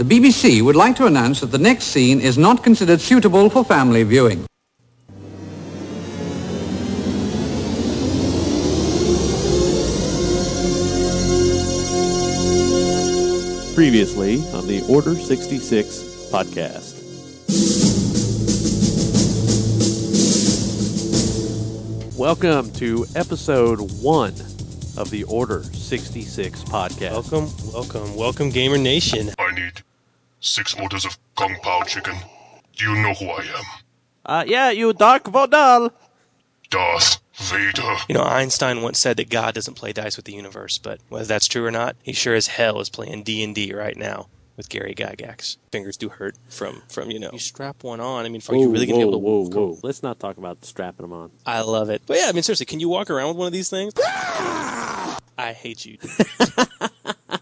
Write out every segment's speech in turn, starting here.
The BBC would like to announce that the next scene is not considered suitable for family viewing. Previously on the Order 66 podcast. Welcome to episode one of the Order 66 podcast. Welcome, welcome, welcome, Gamer Nation. I need six orders of Kung Pao chicken. Do you know who I am? Uh, yeah, you Dark Vodal. Darth Vader. You know, Einstein once said that God doesn't play dice with the universe, but whether that's true or not, he sure as hell is playing D and D right now with Gary Gygax. Fingers do hurt from from you know. You strap one on. I mean, are you really gonna be able to? whoa, whoa. Let's not talk about strapping them on. I love it. But yeah, I mean, seriously, can you walk around with one of these things? I hate you.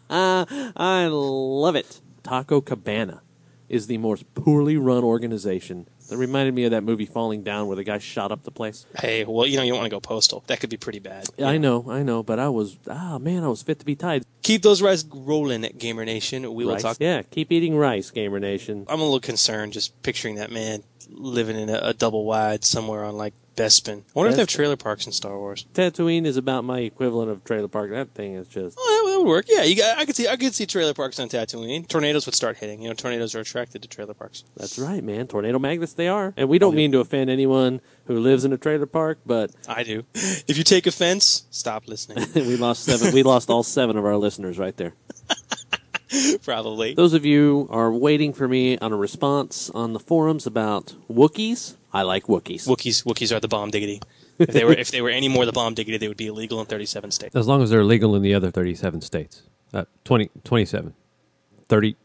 I love it. Taco Cabana is the most poorly run organization. That reminded me of that movie Falling Down where the guy shot up the place. hey, well, you know, you don't want to go postal. That could be pretty bad. I know, I know, but I was, ah, man, I was fit to be tied. Keep those rice rolling at Gamer Nation. We will Rice? talk. Yeah, keep eating rice, Gamer Nation. I'm a little concerned just picturing that man living in a, a double wide somewhere on like Bespin. I wonder if they have Bespin. trailer parks in Star Wars. Tatooine is about my equivalent of trailer park. That thing is just. Oh, that, that would work. Yeah, you got, I could see I could see trailer parks on Tatooine. Tornadoes would start hitting. You know, tornadoes are attracted to trailer parks. That's right, man. Tornado magnets they are. And we don't mean to offend anyone who lives in a trailer park, but I do. If you take offense, stop listening. we lost seven. we lost all seven of our listeners right there. Probably. Those of you are waiting for me on a response on the forums about Wookiees. I like Wookiees. Wookiees Wookiees are the bomb diggity. If they were if they were any more the bomb diggity, they would be illegal in 37 states. As long as they're legal in the other 37 states. Uh, 20, 27, 30,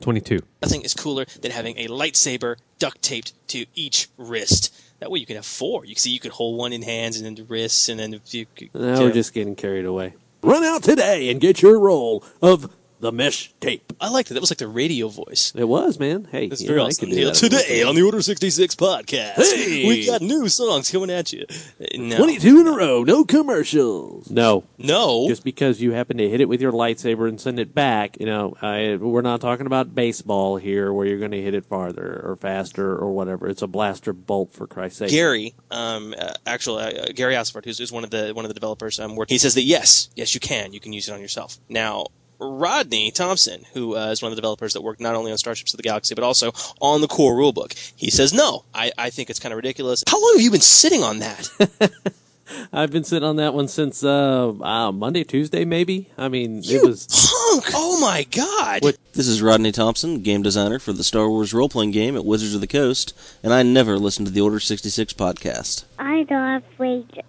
22. Nothing is cooler than having a lightsaber duct taped to each wrist. That way you can have four. You can see you could hold one in hands and then the wrists and then if you could, Now we're just getting carried away. Run out today and get your roll of the mesh tape. I liked it. That was like the radio voice. It was, man. Hey, It's you very awesome. could do Yeah, that. Today on the Order 66 podcast, Hey! we've got new songs coming at you. Uh, No. 22 in a row, no commercials. No. No. Just because you happen to hit it with your lightsaber and send it back, you know, I, we're not talking about baseball here where you're going to hit it farther or faster or whatever. It's a blaster bolt, for Christ's sake. Gary, um, uh, actually, uh, Gary Astleford, who's, who's one of the one of the developers I'm working, he says that yes, yes, you can, you can use it on yourself. Now, Rodney Thompson, who uh, is one of the developers that worked not only on Starships of the Galaxy but also on the core rulebook, he says no. I, I think it's kind of ridiculous. How long have you been sitting on that? I've been sitting on that one since uh, uh, Monday, Tuesday, maybe. I mean, it You was. punk! Oh my god! What- This is Rodney Thompson, game designer for the Star Wars role playing game at Wizards of the Coast, and I never listen to the Order 66 podcast. I love Wager.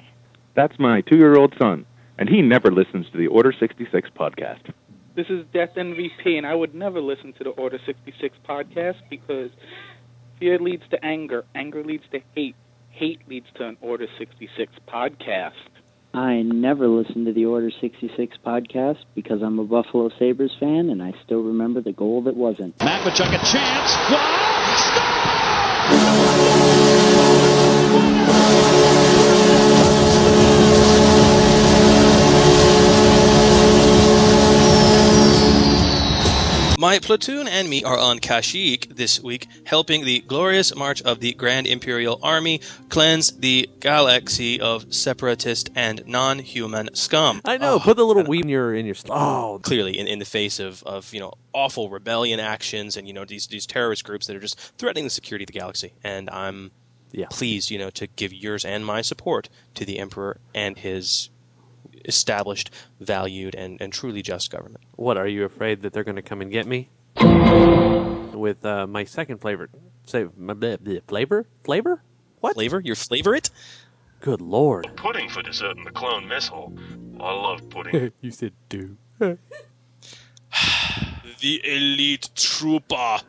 That's my two year old son, and he never listens to the Order 66 podcast. This is Death MVP, and I would never listen to the Order 66 podcast because fear leads to anger, anger leads to hate, hate leads to an Order 66 podcast. I never listened to the Order 66 podcast because I'm a Buffalo Sabres fan and I still remember the goal that wasn't. My platoon and me are on Kashyyyk this week, helping the glorious march of the Grand Imperial Army cleanse the galaxy of separatist and non-human scum. I know. Oh, put the little ah. weed in your in your. Oh, clearly in, in the face of, of you know awful rebellion actions and you know these these terrorist groups that are just threatening the security of the galaxy. And I'm Yeah. pleased you know to give yours and my support to the Emperor and his established, valued, and, and truly just government. what are you afraid that they're going to come and get me? With uh, my second flavor, say my bleh, bleh, flavor, flavor. What? Flavor? Your flavor it? Good lord! Pudding for dessert in the clone mess hall. I love pudding. you said do. The elite trooper.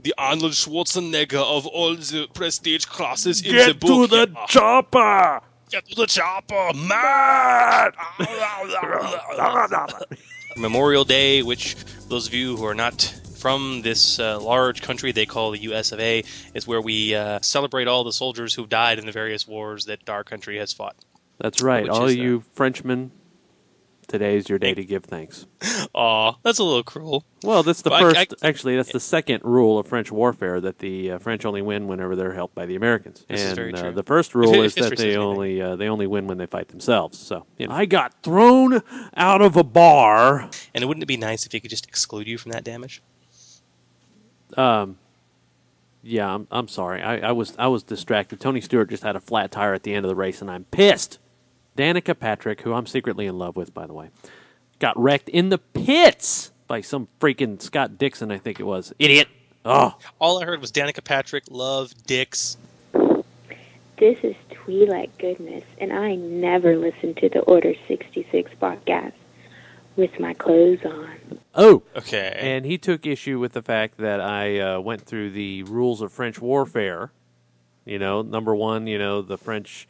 The Arnold Schwarzenegger of all the prestige classes in the book. Get to the chopper, man! Memorial Day, which those of you who are not from this uh, large country they call the U.S. of A, is where we uh, celebrate all the soldiers who've died in the various wars that our country has fought. That's right. Which All is, uh, you Frenchmen, today's your day to give thanks. Aw, that's a little cruel. Well, that's the But I- first. I- actually, that's the second rule of French warfare that the uh, French only win whenever they're helped by the Americans. This is and very uh, true. the first rule is that history says they anything. only uh, they only win when they fight themselves. So you know, I got thrown out of a bar. And wouldn't it be nice if he could just exclude you from that damage? Um, yeah, I'm, I'm sorry. I, I was I was distracted. Tony Stewart just had a flat tire at the end of the race, and I'm pissed. Danica Patrick, who I'm secretly in love with, by the way, got wrecked in the pits by some freaking Scott Dixon, I think it was. Idiot. Oh, All I heard was Danica Patrick, love, dicks. This is Twi'lek Goodness, and I never listen to the Order 66 podcast with my clothes on. Oh, Okay. and he took issue with the fact that I uh, went through the rules of French warfare. You know, number one, you know, the French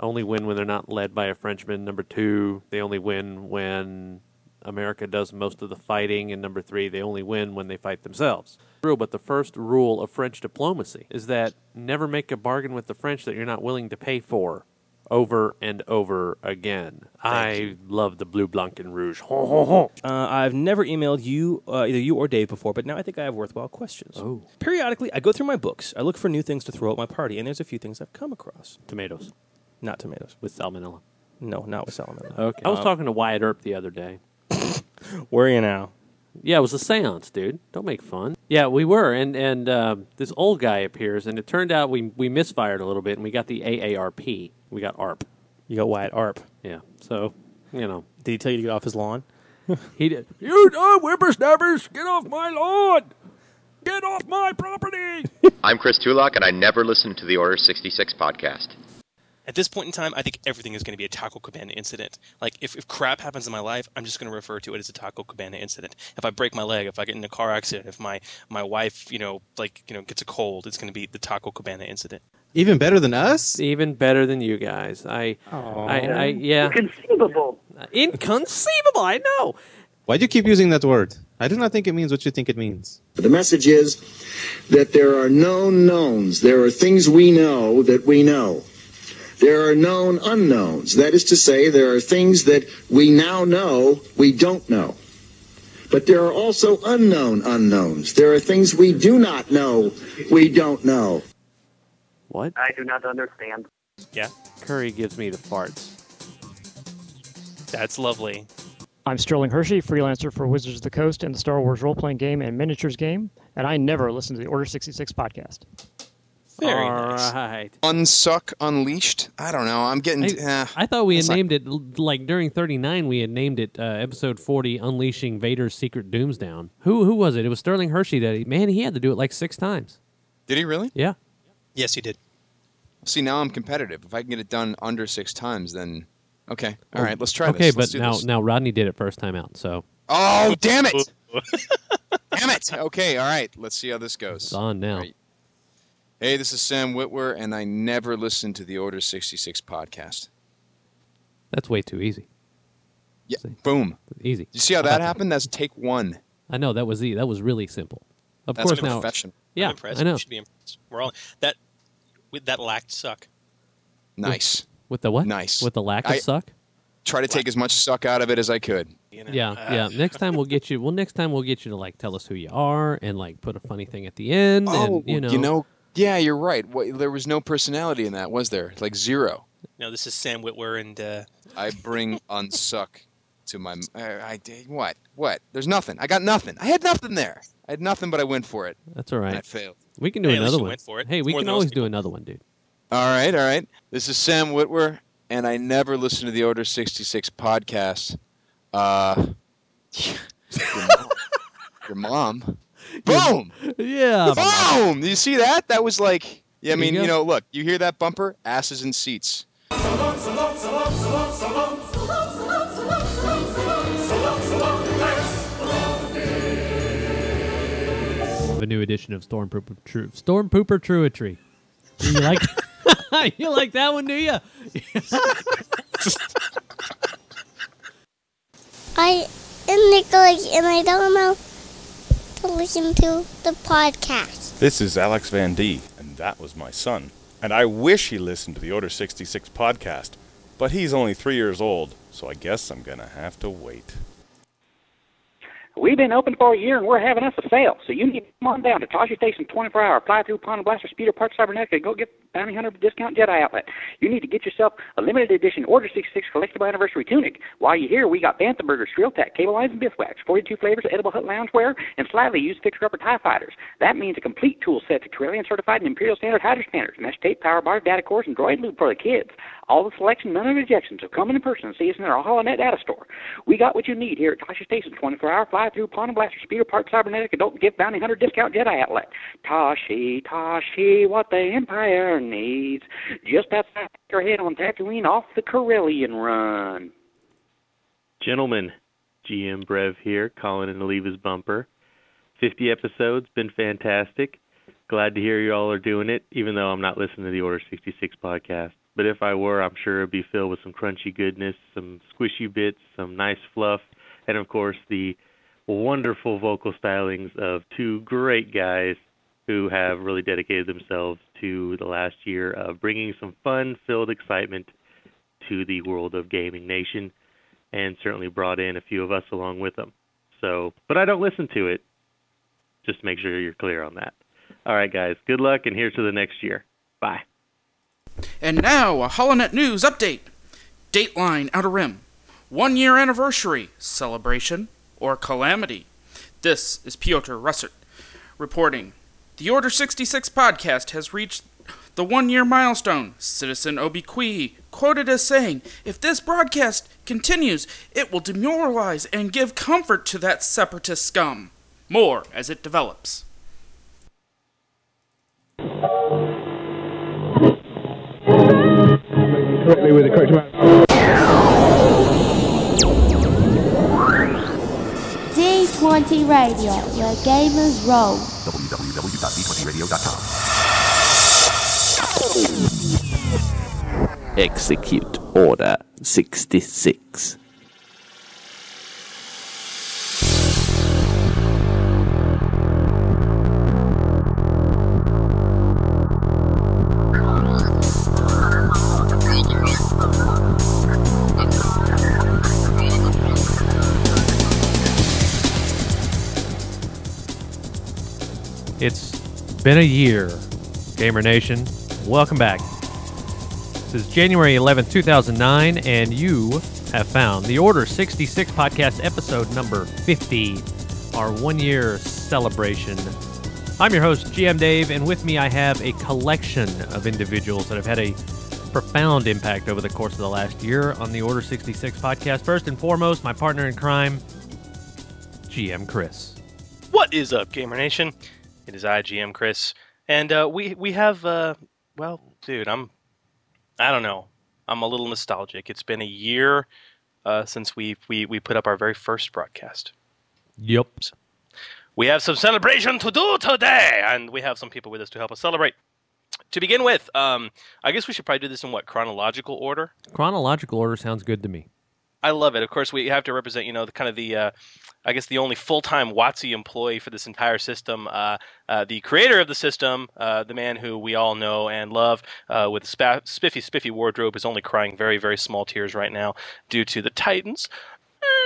only win when they're not led by a Frenchman. Number two, they only win when America does most of the fighting. And number three, they only win when they fight themselves. True, but the first rule of French diplomacy is that never make a bargain with the French that you're not willing to pay for over and over again. I love the blue, blanc, and rouge. Ho, ho, ho. Uh, I've never emailed you, uh, either you or Dave before, but now I think I have worthwhile questions. Oh. Periodically, I go through my books. I look for new things to throw at my party, and there's a few things I've come across. Tomatoes Not tomatoes. with salmonella. No, not with salmonella. Okay. I was Um, talking to Wyatt Earp the other day. Where are you now? Yeah, it was a seance, dude. Don't make fun. Yeah, we were, and and uh, this old guy appears, and it turned out we we misfired a little bit, and we got the AARP. We got ARP. You got Wyatt Arp. Yeah. So, you know, Did he tell you to get off his lawn? he did. You uh, whippersnappers, get off my lawn! Get off my property! I'm Chris Tulach, and I never listen to the Order 66 podcast. At this point in time, I think everything is going to be a Taco Cabana incident. Like, if, if crap happens in my life, I'm just going to refer to it as a Taco Cabana incident. If I break my leg, if I get in a car accident, if my, my wife, you know, like, you know, gets a cold, it's going to be the Taco Cabana incident. Even better than us? Even better than you guys. I, I, I, yeah. Inconceivable. Inconceivable. I know. Why do you keep using that word? I do not think it means what you think it means. The message is that there are known knowns. There are things we know that we know. There are known unknowns. That is to say, there are things that we now know we don't know. But there are also unknown unknowns. There are things we do not know we don't know. What? I do not understand. Yeah. Curry gives me the farts. That's lovely. I'm Sterling Hershey, freelancer for Wizards of the Coast and the Star Wars role playing game and miniatures game, and I never listen to the Order 66 podcast. Very All nice. right. Unsuck Unleashed. I don't know. I'm getting. I, uh, I thought we had it's like- named it like during 39. We had named it uh, episode 40, unleashing Vader's secret doomsdown. Who who was it? It was Sterling Hershey. That he, man, he had to do it like six times. Did he really? Yeah. Yes, he did. See, now I'm competitive. If I can get it done under six times, then okay. All Oh, right, let's try okay, this. Let's but do now this. now Rodney did it first time out, so Oh, damn it! damn it! Okay, all right. Let's see how this goes. it's on now. Right. Hey, this is Sam Witwer, and I never listen to the Order 66 podcast. That's way too easy. Yeah, boom. Easy. You see how that happened? That's take one. I know that was e- that was really simple. Of That's course now. professional. Yeah, I'm. I know. You should be impressed. We're all that. With that lacked suck. Nice. With the what? Nice. With the lack of I- suck. Try to take as much suck out of it as I could. You know? Yeah, Uh, yeah. Next time we'll get you. Well, next time we'll get you to like tell us who you are and like put a funny thing at the end. Oh, and, you know, yeah, you're right. What, there was no personality in that, was there? Like zero. No, this is Sam Witwer, and uh, I bring unsuck to my. I, I did what? What? There's nothing. I got nothing. I had nothing there. I had nothing, but I went for it. that's all right. And I failed. We can do Hey, another one. went for it. Hey, It's we can always most do another one, dude. All right, all right. This is Sam Witwer, and I never listen to the Order 66 podcast. Uh, your mom. Your mom. Boom! Yeah. Boom! You see that? That was like. Yeah, I There you mean, you, know, look, you hear that bumper? Asses in seats. A new edition of Storm Pooper True Storm Pooper Truetry. You like? you like that one, do you? I am Nicholas, and I don't know to listen to the podcast. This is Alex Van D, and that was my son. And I wish he listened to the Order 66 podcast, but he's only three years old, so I guess I'm gonna have to wait. We've been open for a year and we're having us a sale. So you need to come on down to Tosche Station 24 hour fly through Pond Blaster Speeder Park Cybernetica and go get Bounty Hunter Discount Jedi Outlet. You need to get yourself a limited edition Order 66 collectible anniversary tunic. While you're here, we got Bantha Burgers, Shrill Tack, Cable Lines, and Biff Wax, 42 flavors of edible Hutt loungewear, and slightly used fixer upper TIE fighters. That means a complete tool set to Corellian certified and Imperial Standard Hydro Spanners, mesh tape, power bars, data cores, and droid loop for the kids. All the selection, none of the rejections. So come in person and see us in our HoloNet data store. We got what you need here at Tosche Station 24 hour fly through Pond Blaster Speeder Park Cybernetic Adult Gift Bounty Hunter Discount Jedi Outlet. Tosche, Tosche, what the Empire needs. Just outside your head on Tatooine off the Corellian run. Gentlemen, GM Brev here, calling in to leave his bumper. 50 episodes, been fantastic. Glad to hear you all are doing it, even though I'm not listening to the Order 66 podcast. But if I were, I'm sure it'd be filled with some crunchy goodness, some squishy bits, some nice fluff, and of course the wonderful vocal stylings of two great guys who have really dedicated themselves to the last year of bringing some fun-filled excitement to the world of Gaming Nation, and certainly brought in a few of us along with them. So, but I don't listen to it. Just make sure you're clear on that. All right, guys. Good luck, and here's to the next year. Bye. And now, a HoloNet News update. Dateline Outer Rim. One year anniversary, celebration, or calamity. This is Piotr Russert reporting. The Order 66 podcast has reached the one year milestone. Citizen Obi Kui quoted as saying, If this broadcast continues, it will demoralize and give comfort to that separatist scum. More as it develops. Correctly with the correct amount. D20 Radio, where gamers roll. Execute Order 66. Been a year, Gamer Nation. Welcome back. This is January 11th, 2009, and you have found the Order 66 podcast episode number 50, our one year celebration. I'm your host, GM Dave, and with me I have a collection of individuals that have had a profound impact over the course of the last year on the Order 66 podcast. First and foremost, my partner in crime, GM Chris. What is up, Gamer Nation? It is IGM Chris, and uh, we we have uh, well, dude, I'm I don't know, I'm a little nostalgic. It's been a year uh, since we we we put up our very first broadcast. Yep. We have some celebration to do today, and we have some people with us to help us celebrate. To begin with, um, I guess we should probably do this in what chronological order. Chronological order sounds good to me. I love it. Of course, we have to represent, you know, the kind of the, uh, I guess, the only full-time WotC employee for this entire system, uh, uh, the creator of the system, uh, the man who we all know and love, uh, with a spa- spiffy, spiffy wardrobe, is only crying very, very small tears right now due to the Titans'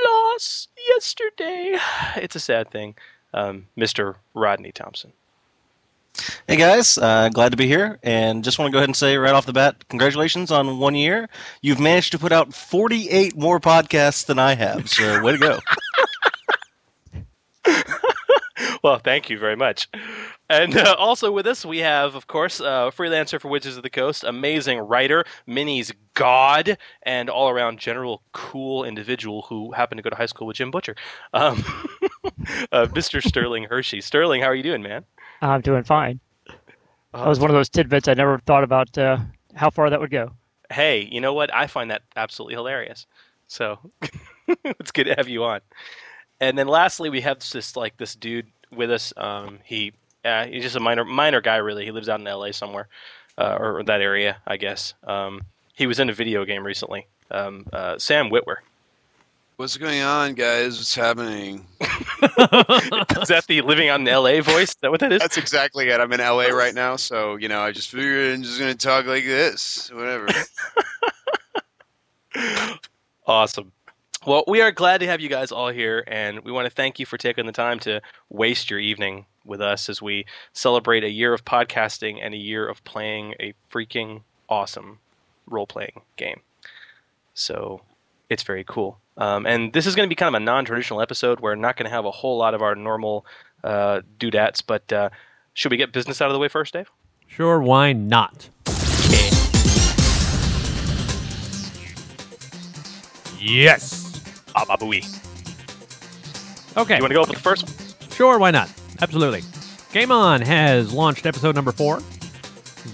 loss yesterday. It's a sad thing, um, Mr. Rodney Thompson. Hey guys, uh, glad to be here, and just want to go ahead and say right off the bat, congratulations on one year. You've managed to put out 48 more podcasts than I have, so way to go. well, thank you very much. And uh, also with us, we have, of course, uh, freelancer for Wizards of the Coast, amazing writer, minis god, and all around general cool individual who happened to go to high school with Jim Butcher, um, uh, Mr. Sterling Hershey. Sterling, how are you doing, man? I'm doing fine. That was one of those tidbits I never thought about uh, how far that would go. Hey, you know what? I find that absolutely hilarious. So it's good to have you on. And then lastly, we have this like this dude with us. Um, he uh, he's just a minor minor guy, really. He lives out in L.A. somewhere, uh, or that area, I guess. Um, he was in a video game recently. Um, uh, Sam Witwer. What's going on, guys? What's happening? is that the living on LA voice? Is that what that is? That's exactly it. I'm in LA right now, so you know, I just figured I'm just gonna talk like this, whatever. Awesome. Well, we are glad to have you guys all here, and we want to thank you for taking the time to waste your evening with us as we celebrate a year of podcasting and a year of playing a freaking awesome role playing game. So it's very cool. Um, and this is going to be kind of a non traditional episode. We're not going to have a whole lot of our normal uh, doodads, but uh, should we get business out of the way first, Dave? Sure, why not? Yes. Ababui. Okay. You want to go with the first one? Sure, why not? Absolutely. Game On has launched episode number four.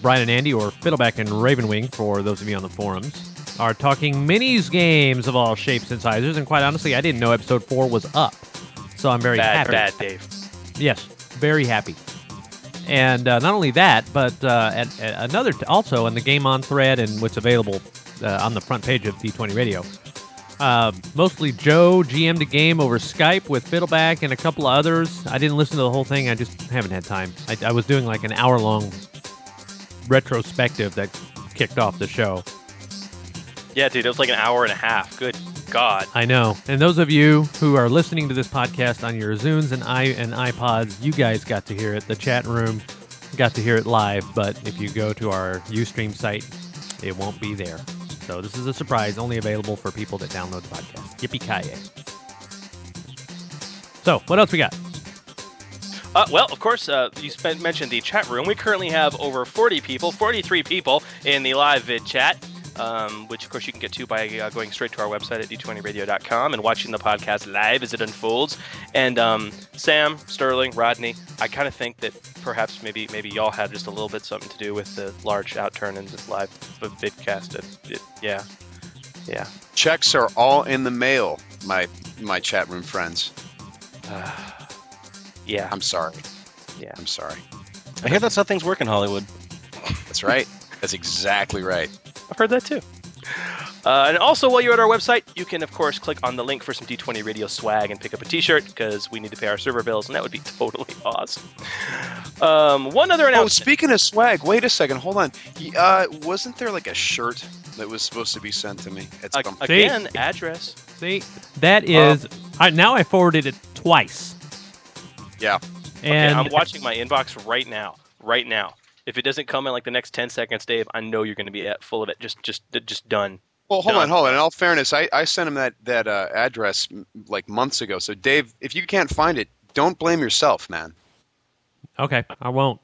Brian and Andy, or Fiddleback and Ravenwing, for those of you on the forums, are talking minis games of all shapes and sizes. And quite honestly, I didn't know episode four was up, so I'm very Bad, happy. bad, Dave. Yes, very happy. And uh, not only that, but uh, at, at another t- also on the Game On thread and what's available uh, on the front page of D20 Radio. Uh, mostly Joe GM'd the game over Skype with Fiddleback and a couple of others. I didn't listen to the whole thing. I just haven't had time. I, I was doing like an hour long retrospective that kicked off the show. Yeah, dude, it was like an hour and a half. Good God. I know. And those of you who are listening to this podcast on your Zunes and i and iPods, you guys got to hear it. The chat room got to hear it live, but if you go to our UStream site, it won't be there. So this is a surprise, only available for people that download the podcast. Yippee ki So what else we got? Uh, well, of course, uh, you spent, mentioned the chat room. We currently have over 40 people, 43 people in the live vid chat, um, which, of course, you can get to by uh, going straight to our website at d20radio.com and watching the podcast live as it unfolds. And um, Sam, Sterling, Rodney, I kind of think that perhaps maybe maybe y'all had just a little bit something to do with the large outturn in the live vidcast. It, it, yeah, yeah. Checks are all in the mail, my my chat room friends. yeah. I'm sorry. Yeah. I'm sorry. I hear that's how things work in Hollywood. That's right. That's exactly right. I've heard that too. Uh, and also, while you're at our website, you can, of course, click on the link for some D20 Radio swag and pick up a t-shirt because we need to pay our server bills, and that would be totally awesome. Um, one other announcement. Oh, speaking of swag, wait a second. Hold on. Uh, wasn't there like a shirt that was supposed to be sent to me? It's Ag- again, address. See, that is. I, now I forwarded it twice. Yeah. Okay, And I'm watching my inbox right now. Right now. If it doesn't come in like the next 10 seconds, Dave, I know you're going to be at- full of it. Just, just, just done. Well, hold Done. on, hold on. In all fairness, I, I sent him that that uh, address like months ago. So, Dave, if you can't find it, don't blame yourself, man. Okay, I won't.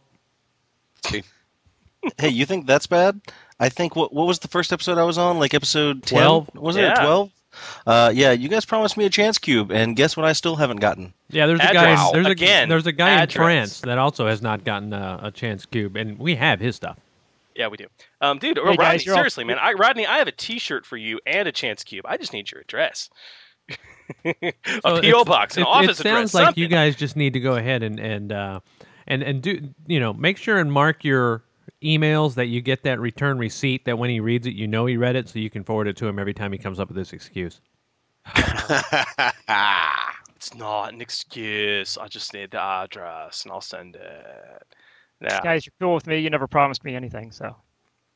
See? hey, you think that's bad? I think what what was the first episode I was on? Like episode 10? 12? Was it Yeah. twelve? Uh, yeah, you guys promised me a chance cube, and guess what? I still haven't gotten. Yeah, there's a Address. guy. There's Again, a there's a guy address. in France that also has not gotten a, a chance cube, and we have his stuff. Yeah, we do. Um, dude, Hey, Rodney, guys, you're all- seriously, man. I, Rodney, I have a T-shirt for you and a chance cube. I just need your address. a So PO box, an it, office address. It sounds address. like something. you guys just need to go ahead and and uh, and and do you know make sure and mark your emails that you get that return receipt that when he reads it you know he read it so you can forward it to him every time he comes up with this excuse. It's not an excuse. I just need the address, and I'll send it. Yeah. Guys, you're cool with me. You never promised me anything, so.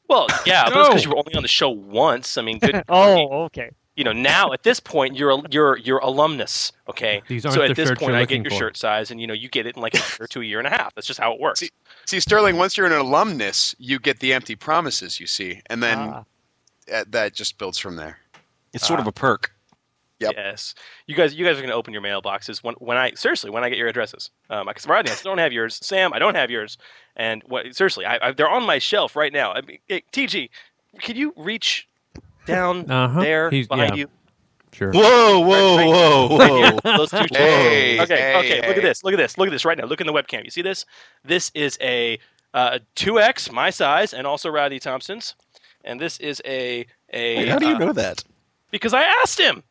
Well, yeah, but it's because you were only on the show once. I mean, good. Oh, okay. You know, now at this point, you're a, you're you're alumnus. Okay. These aren't so the at this point, I get your for. shirt size, and you know, you get it in like a year to a year and a half. That's just how it works. See, Sterling, once you're an alumnus, you get the empty promises, you see, and then Ah. uh, that just builds from there. It's sort of Ah. a perk. Yep. Yes, you guys, you guys are going to open your mailboxes when, when I seriously when I get your addresses. Um, because Rodney, I still don't have yours. Sam, I don't have yours. And what? Seriously, I, I, they're on my shelf right now. I mean, hey, TG, can you reach down Uh-huh. there He's- behind yeah. you? Sure. Whoa, whoa, whoa, Right here, whoa. those two chairs. Hey, okay, hey, okay. Look at this. Look at this. Look at this right now. Look in the webcam. You see this? This is a uh, 2x my size and also Rodney Thompson's, and this is a a. Wait, how do you uh, know that? Because I asked him.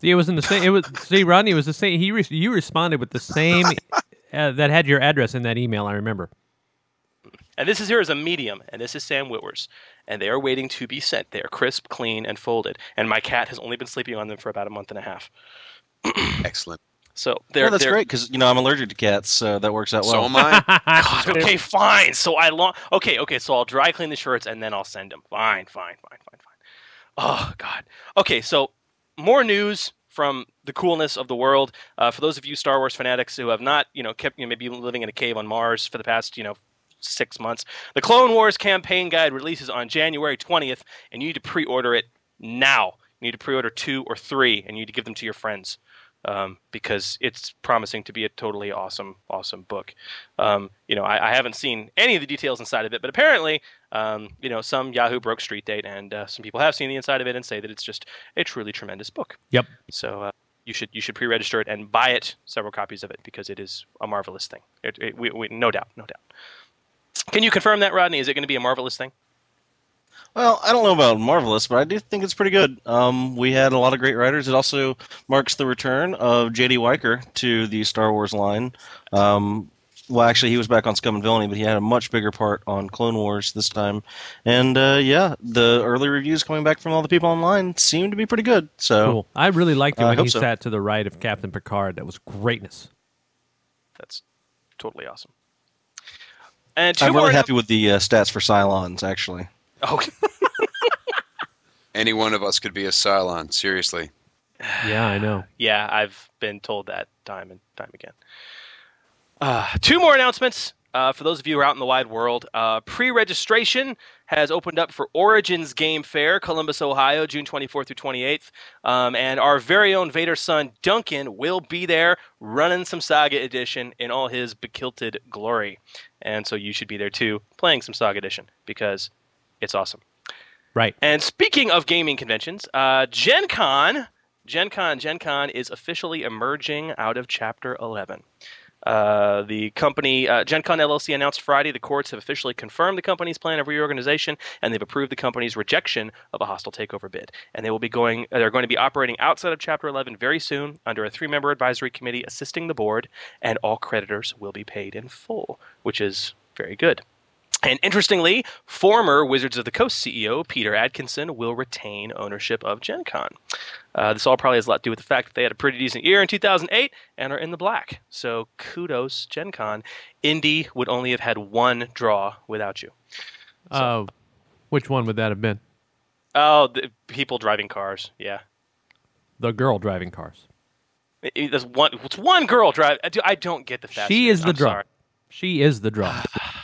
See, it was in the same. It was see, Rodney was the same. He re- you responded with the same uh, that had your address in that email. I remember. And this is here as a medium, and this is Sam Whitworth's, and they are waiting to be sent. They are crisp, clean, and folded. And my cat has only been sleeping on them for about a month and a half. Excellent. So they're Well, that's they're, great because you know I'm allergic to cats, so that works out well. So am I. God, okay, fine. So I long. Okay, okay. So I'll dry clean the shirts and then I'll send them. Fine, fine, fine, fine, fine. Oh God. Okay, so more news from the coolness of the world. Uh, for those of you Star Wars fanatics who have not, you know, kept you know, maybe living in a cave on Mars for the past, you know, six months, the Clone Wars campaign guide releases on January 20th, and you need to pre-order it now. You need to pre-order two or three, and you need to give them to your friends. Um, because it's promising to be a totally awesome, awesome book. Um, you know, I, I, haven't seen any of the details inside of it, but apparently, um, you know, some Yahoo broke street date, and uh, some people have seen the inside of it and say that it's just a truly tremendous book. Yep. So uh, you should you should pre-register it and buy it, several copies of it, because it is a marvelous thing. It, it, we, we, no doubt, no doubt. Can you confirm that, Rodney? Is it going to be a marvelous thing? Well, I don't know about marvelous, but I do think it's pretty good. Um, we had a lot of great writers. It also marks the return of J.D. Wiker to the Star Wars line. Um, well, actually, he was back on Scum and Villainy, but he had a much bigger part on Clone Wars this time. And uh, yeah, the early reviews coming back from all the people online seem to be pretty good. So cool. I really liked it uh, when he so. sat to the right of Captain Picard. That was greatness. That's totally awesome. And two I'm more really happy with the uh, stats for Cylons, actually. Okay. Any one of us could be a Cylon, seriously. Yeah, I know. Yeah, I've been told that time and time again. Uh, two more announcements uh, for those of you who are out in the wide world. Uh, pre-registration has opened up for Origins Game Fair, Columbus, Ohio, June 24th through 28th, um, and our very own Vader son Duncan will be there running some Saga Edition in all his bekilted glory, and so you should be there too, playing some Saga Edition because it's awesome. Right. And speaking of gaming conventions, uh, Gen Con, Gen Con, Gen Con is officially emerging out of Chapter 11. Uh, the company, uh, Gen Con LLC, announced Friday the courts have officially confirmed the company's plan of reorganization, and they've approved the company's rejection of a hostile takeover bid. And they will be going, they're going to be operating outside of Chapter 11 very soon under a three-member advisory committee assisting the board, and all creditors will be paid in full, which is very good. And interestingly, former Wizards of the Coast CEO Peter Adkison will retain ownership of Gen Con. Uh, this all probably has a lot to do with the fact that they had a pretty decent year in 2008 and are in the black. So kudos, Gen Con. Indy would only have had one draw without you. Uh, which one would that have been? Oh, the people driving cars. Yeah. The girl driving cars. It- it- one. It's one girl driving. I do- I don't get the fast. She is the I'm draw. sorry. She is the draw.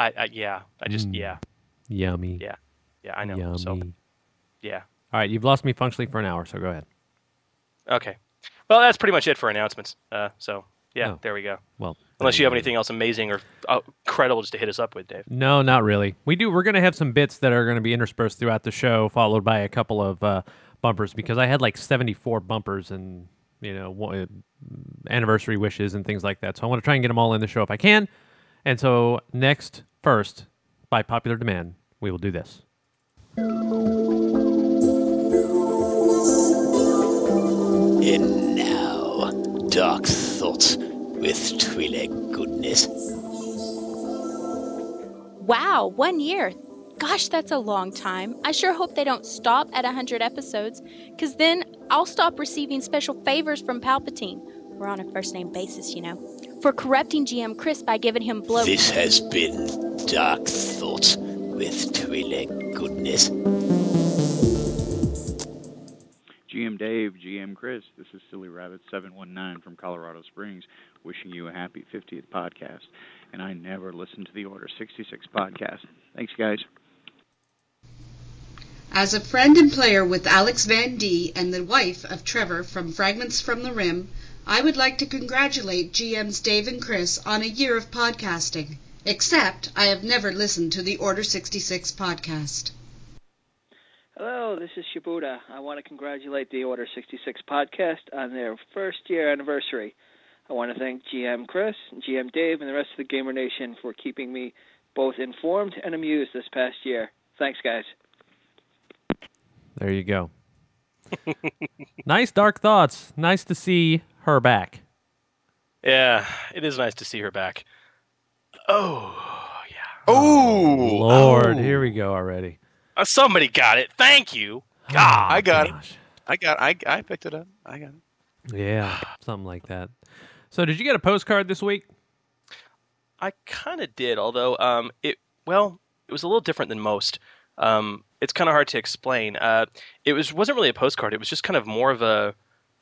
I, I yeah. I just Mm. yeah Yummy. yeah yeah. I know. Yummy. So yeah. All right, you've lost me functionally for an hour, so go ahead. Okay. Well, that's pretty much it for announcements. Uh, so yeah, Oh. there we go. Well, unless you have anything else amazing or uh, incredible just to hit us up with, Dave. No, not really. We do. We're going to have some bits that are going to be interspersed throughout the show, followed by a couple of uh, bumpers because I had like 74 bumpers and you know anniversary wishes and things like that. So I want to try and get them all in the show if I can. And so next, first, by popular demand, we will do this. And now, Dark Thoughts with Twi'lek Goodness. Wow, one year. Gosh, that's a long time. I sure hope they don't stop at 100 episodes, because then I'll stop receiving special favors from Palpatine. We're on a first name basis, you know. For corrupting GM Chris by giving him blow. This has been Dark Thoughts with Twi'lek Goodness. GM Dave, GM Chris, this is Silly Rabbit 719 from Colorado Springs, wishing you a happy 50th podcast. And I never listened to the Order 66 podcast. Thanks, guys. As a friend and player with Alex Van D and the wife of Trevor from Fragments from the Rim, I would like to congratulate GMs Dave and Chris on a year of podcasting. Except I have never listened to the Order 66 podcast. Hello, this is Shibuda. I want to congratulate the Order 66 podcast on their first year anniversary. I want to thank GM Chris, GM Dave, and the rest of the Gamer Nation for keeping me both informed and amused this past year. Thanks, guys. There you go. nice dark thoughts. Nice to see her back. Yeah, it is nice to see her back. Oh, yeah. Oh, Lord, here we go already. uh, somebody got it. Thank you. God, I got it. I got. I I picked it up. I got it. Yeah, something like that. So, did you get a postcard this week? I kind of did, although um, it well, it was a little different than most. Um, it's kind of hard to explain. Uh, it was wasn't really a postcard. It was just kind of more of a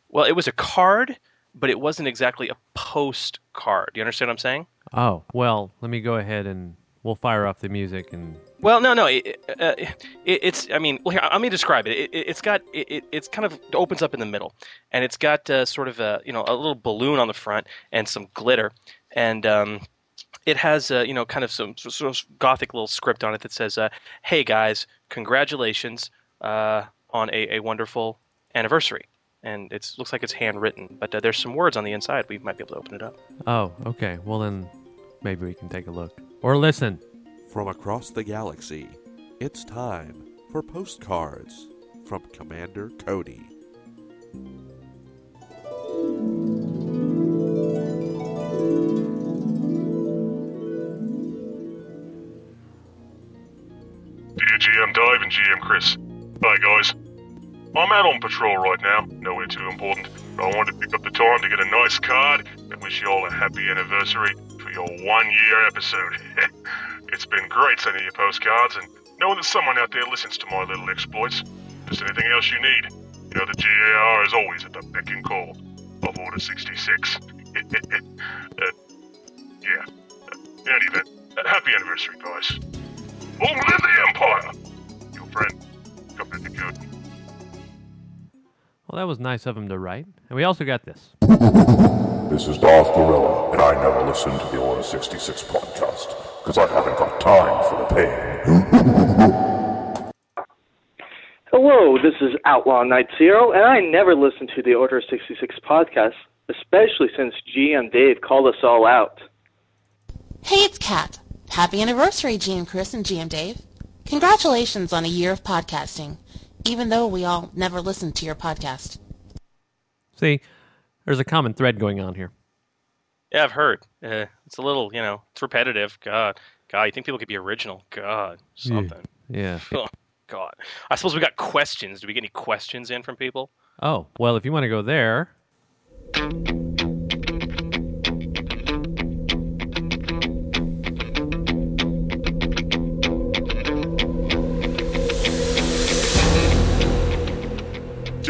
well, it was a card, but it wasn't exactly a postcard. Do you understand what I'm saying? Oh, well, let me go ahead and we'll fire off the music and Well, no, no. It, uh, it, it's. I mean, well, here. Let me describe it. it it's got. It, it- it's kind of opens up in the middle, and it's got uh, sort of a you know a little balloon on the front and some glitter, and um, it has uh, you know kind of some sort of gothic little script on it that says, uh, "Hey guys, congratulations uh, on a, a wonderful anniversary." And it looks like it's handwritten, but uh, there's some words on the inside. We might be able to open it up. Oh, okay. Well then maybe we can take a look. Or listen. From across the galaxy, it's time for postcards from Commander Cody. Dear GM Dave and GM Chris. Hey guys. I'm out on patrol right now, nowhere too important, but I wanted to pick up the time to get a nice card and wish you all a happy anniversary for your one year episode. it's been great sending you postcards and knowing that someone out there listens to my little exploits. If there's anything else you need, you know the GAR is always at the beck and call of Order 66. uh, yeah. In any event, happy anniversary, guys. Long live the Empire! Your friend, Commander Cody. Well, that was nice of him to write. And we also got this. This is Darth Gorilla, and I never listen to the Order 66 podcast because I haven't got time for the pain. Hello, this is Outlaw Night Zero, and I never listen to the Order 66 podcast, especially since GM Dave called us all out. Hey, it's Kat. Happy anniversary, GM Chris and GM Dave. Congratulations on a year of podcasting, even though we all never listened to your podcast. See, there's a common thread going on here. Yeah, I've heard. Uh, it's a little, you know, it's repetitive. God, God, you think people could be original? God, something. Yeah. Oh, God. I suppose we got questions. Do we get any questions in from people? Oh, well, if you want to go there.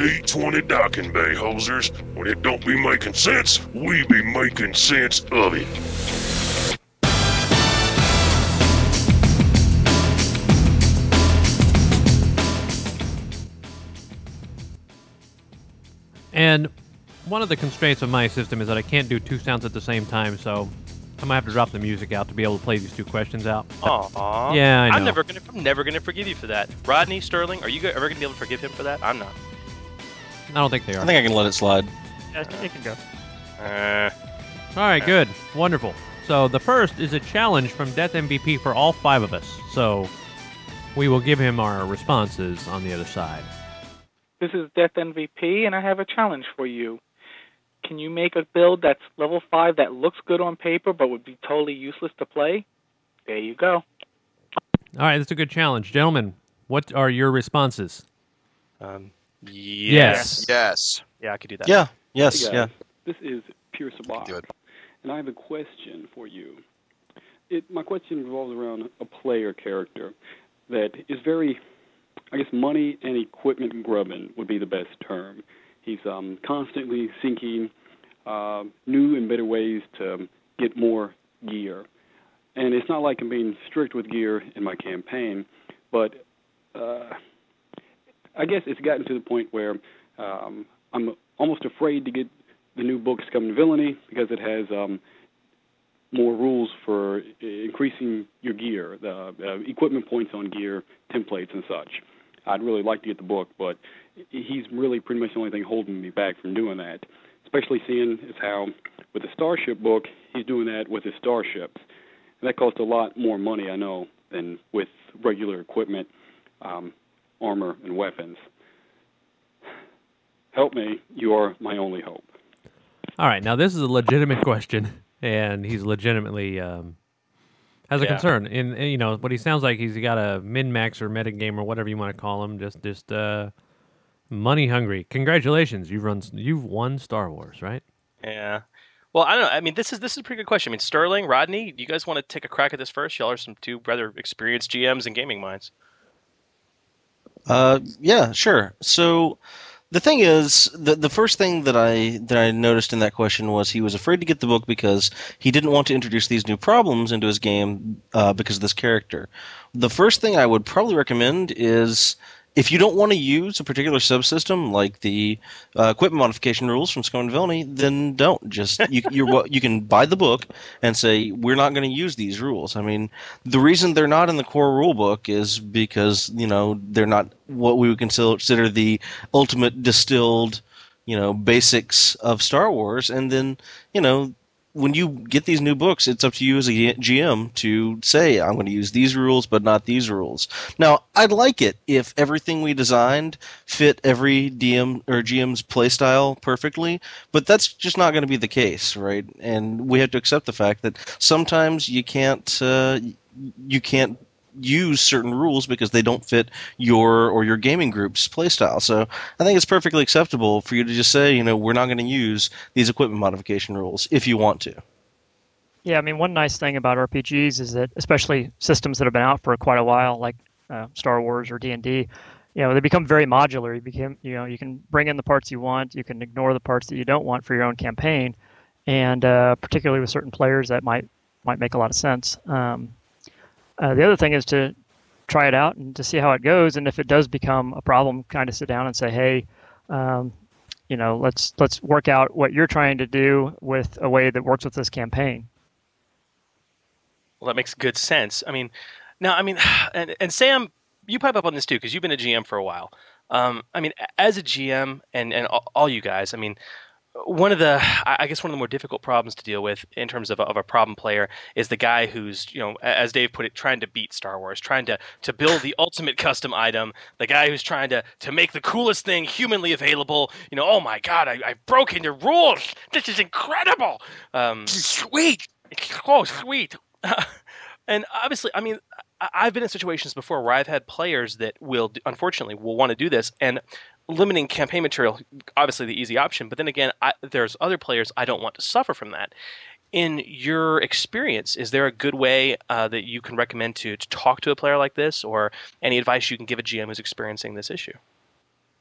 D20 docking bay hosers. When it don't be making sense, we be making sense of it. And one of the constraints of my system is that I can't do two sounds at the same time, so I might have to drop the music out to be able to play these two questions out. Aw. Yeah, I know. I'm never gonna. I'm never gonna forgive you for that. Rodney Sterling, are you ever gonna be able to forgive him for that? I'm not. I don't think they are. I think I can let it slide. Yeah, it can go. Uh, All right, good. Wonderful. So the first is a challenge from Death MVP for all five of us. So we will give him our responses on the other side. This is Death MVP, and I have a challenge for you. Can you make a build that's level 5 that looks good on paper but would be totally useless to play? There you go. All right, that's a good challenge. Gentlemen, what are your responses? Um, Yes. Yes. Yeah, I could do that. Yeah. Yes. Hey, Yeah. This is Pierce Sabah, and I have a question for you. It, my question revolves around a player character that is very, I guess, money and equipment grubbing would be the best term. He's um, constantly seeking uh, new and better ways to get more gear. And it's not like I'm being strict with gear in my campaign, but uh, I guess it's gotten to the point where um, I'm almost afraid to get the new book Scum and Villainy because it has um, more rules for increasing your gear, the uh, equipment points on gear, templates, and such. I'd really like to get the book, but he's really pretty much the only thing holding me back from doing that. Especially seeing as how with the Starship book, he's doing that with his starships. And that costs a lot more money, I know, than with regular equipment, um, armor, and weapons. Help me. You are my only hope. All right, now this is a legitimate question, and he's legitimately um, has a Yeah. concern. And, and, you know what he sounds like he's got a min max or meta game or whatever you want to call him, just just uh, money hungry. Congratulations, you've run you've won Star Wars, right? Yeah. Well, I don't know. I mean, this is this is a pretty good question. I mean, Sterling, Rodney, do you guys want to take a crack at this first? Y'all are some two rather experienced GMs and gaming minds. Uh, yeah, sure. So the thing is, the the first thing that I that I noticed in that question was he was afraid to get the book because he didn't want to introduce these new problems into his game uh, because of this character. The first thing I would probably recommend is if you don't want to use a particular subsystem like the uh, equipment modification rules from Scum and Villainy, then don't. Just you, you can buy the book and say we're not going to use these rules. I mean, the reason they're not in the core rule book is because you know they're not what we would consider the ultimate distilled, you know, basics of Star Wars, and then you know when you get these new books, it's up to you as a GM to say, I'm going to use these rules, but not these rules. Now, I'd like it if everything we designed fit every DM or GM's playstyle perfectly, but that's just not going to be the case, right? And we have to accept the fact that sometimes you can't, uh, you can't use certain rules because they don't fit your or your gaming group's playstyle. So I think it's perfectly acceptable for you to just say, you know, we're not going to use these equipment modification rules if you want to. Yeah, I mean, one nice thing about RPGs is that, especially systems that have been out for quite a while, like uh, Star Wars or D and D, you know, they become very modular. You become, you know, you can bring in the parts you want, you can ignore the parts that you don't want for your own campaign, and uh, particularly with certain players, that might might make a lot of sense. Um, uh, the other thing is to try it out and to see how it goes. And if it does become a problem, kind of sit down and say, hey, um, you know, let's let's work out what you're trying to do with a way that works with this campaign. Well, that makes good sense. I mean, now, I mean, and, and Sam, you pipe up on this too because you've been a GM for a while. Um, I mean, as a GM and and all you guys, I mean, one of the i guess one of the more difficult problems to deal with in terms of a, of a problem player is the guy who's you know as dave put it trying to beat star wars trying to to build the ultimate custom item the guy who's trying to to make the coolest thing humanly available you know oh my god I, i've broken your rules. This is incredible. Um, sweet. oh sweet and obviously i mean I've been in situations before where I've had players that will, unfortunately, will want to do this, and limiting campaign material, obviously the easy option. But then again, I, there's other players I don't want to suffer from that. In your experience, is there a good way uh, that you can recommend to, to talk to a player like this, or any advice you can give a GM who's experiencing this issue?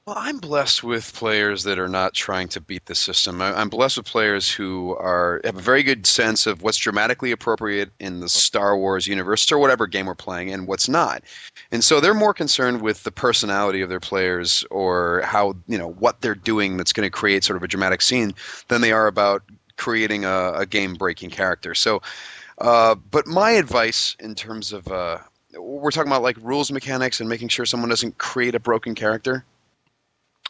Well, I'm blessed with players that are not trying to beat the system. I'm blessed with players who are have a very good sense of what's dramatically appropriate in the Star Wars universe or whatever game we're playing and what's not. And so they're more concerned with the personality of their players or how, you know, what they're doing that's going to create sort of a dramatic scene than they are about creating a, a game breaking character. So, uh, but my advice in terms of, uh, we're talking about like rules mechanics and making sure someone doesn't create a broken character.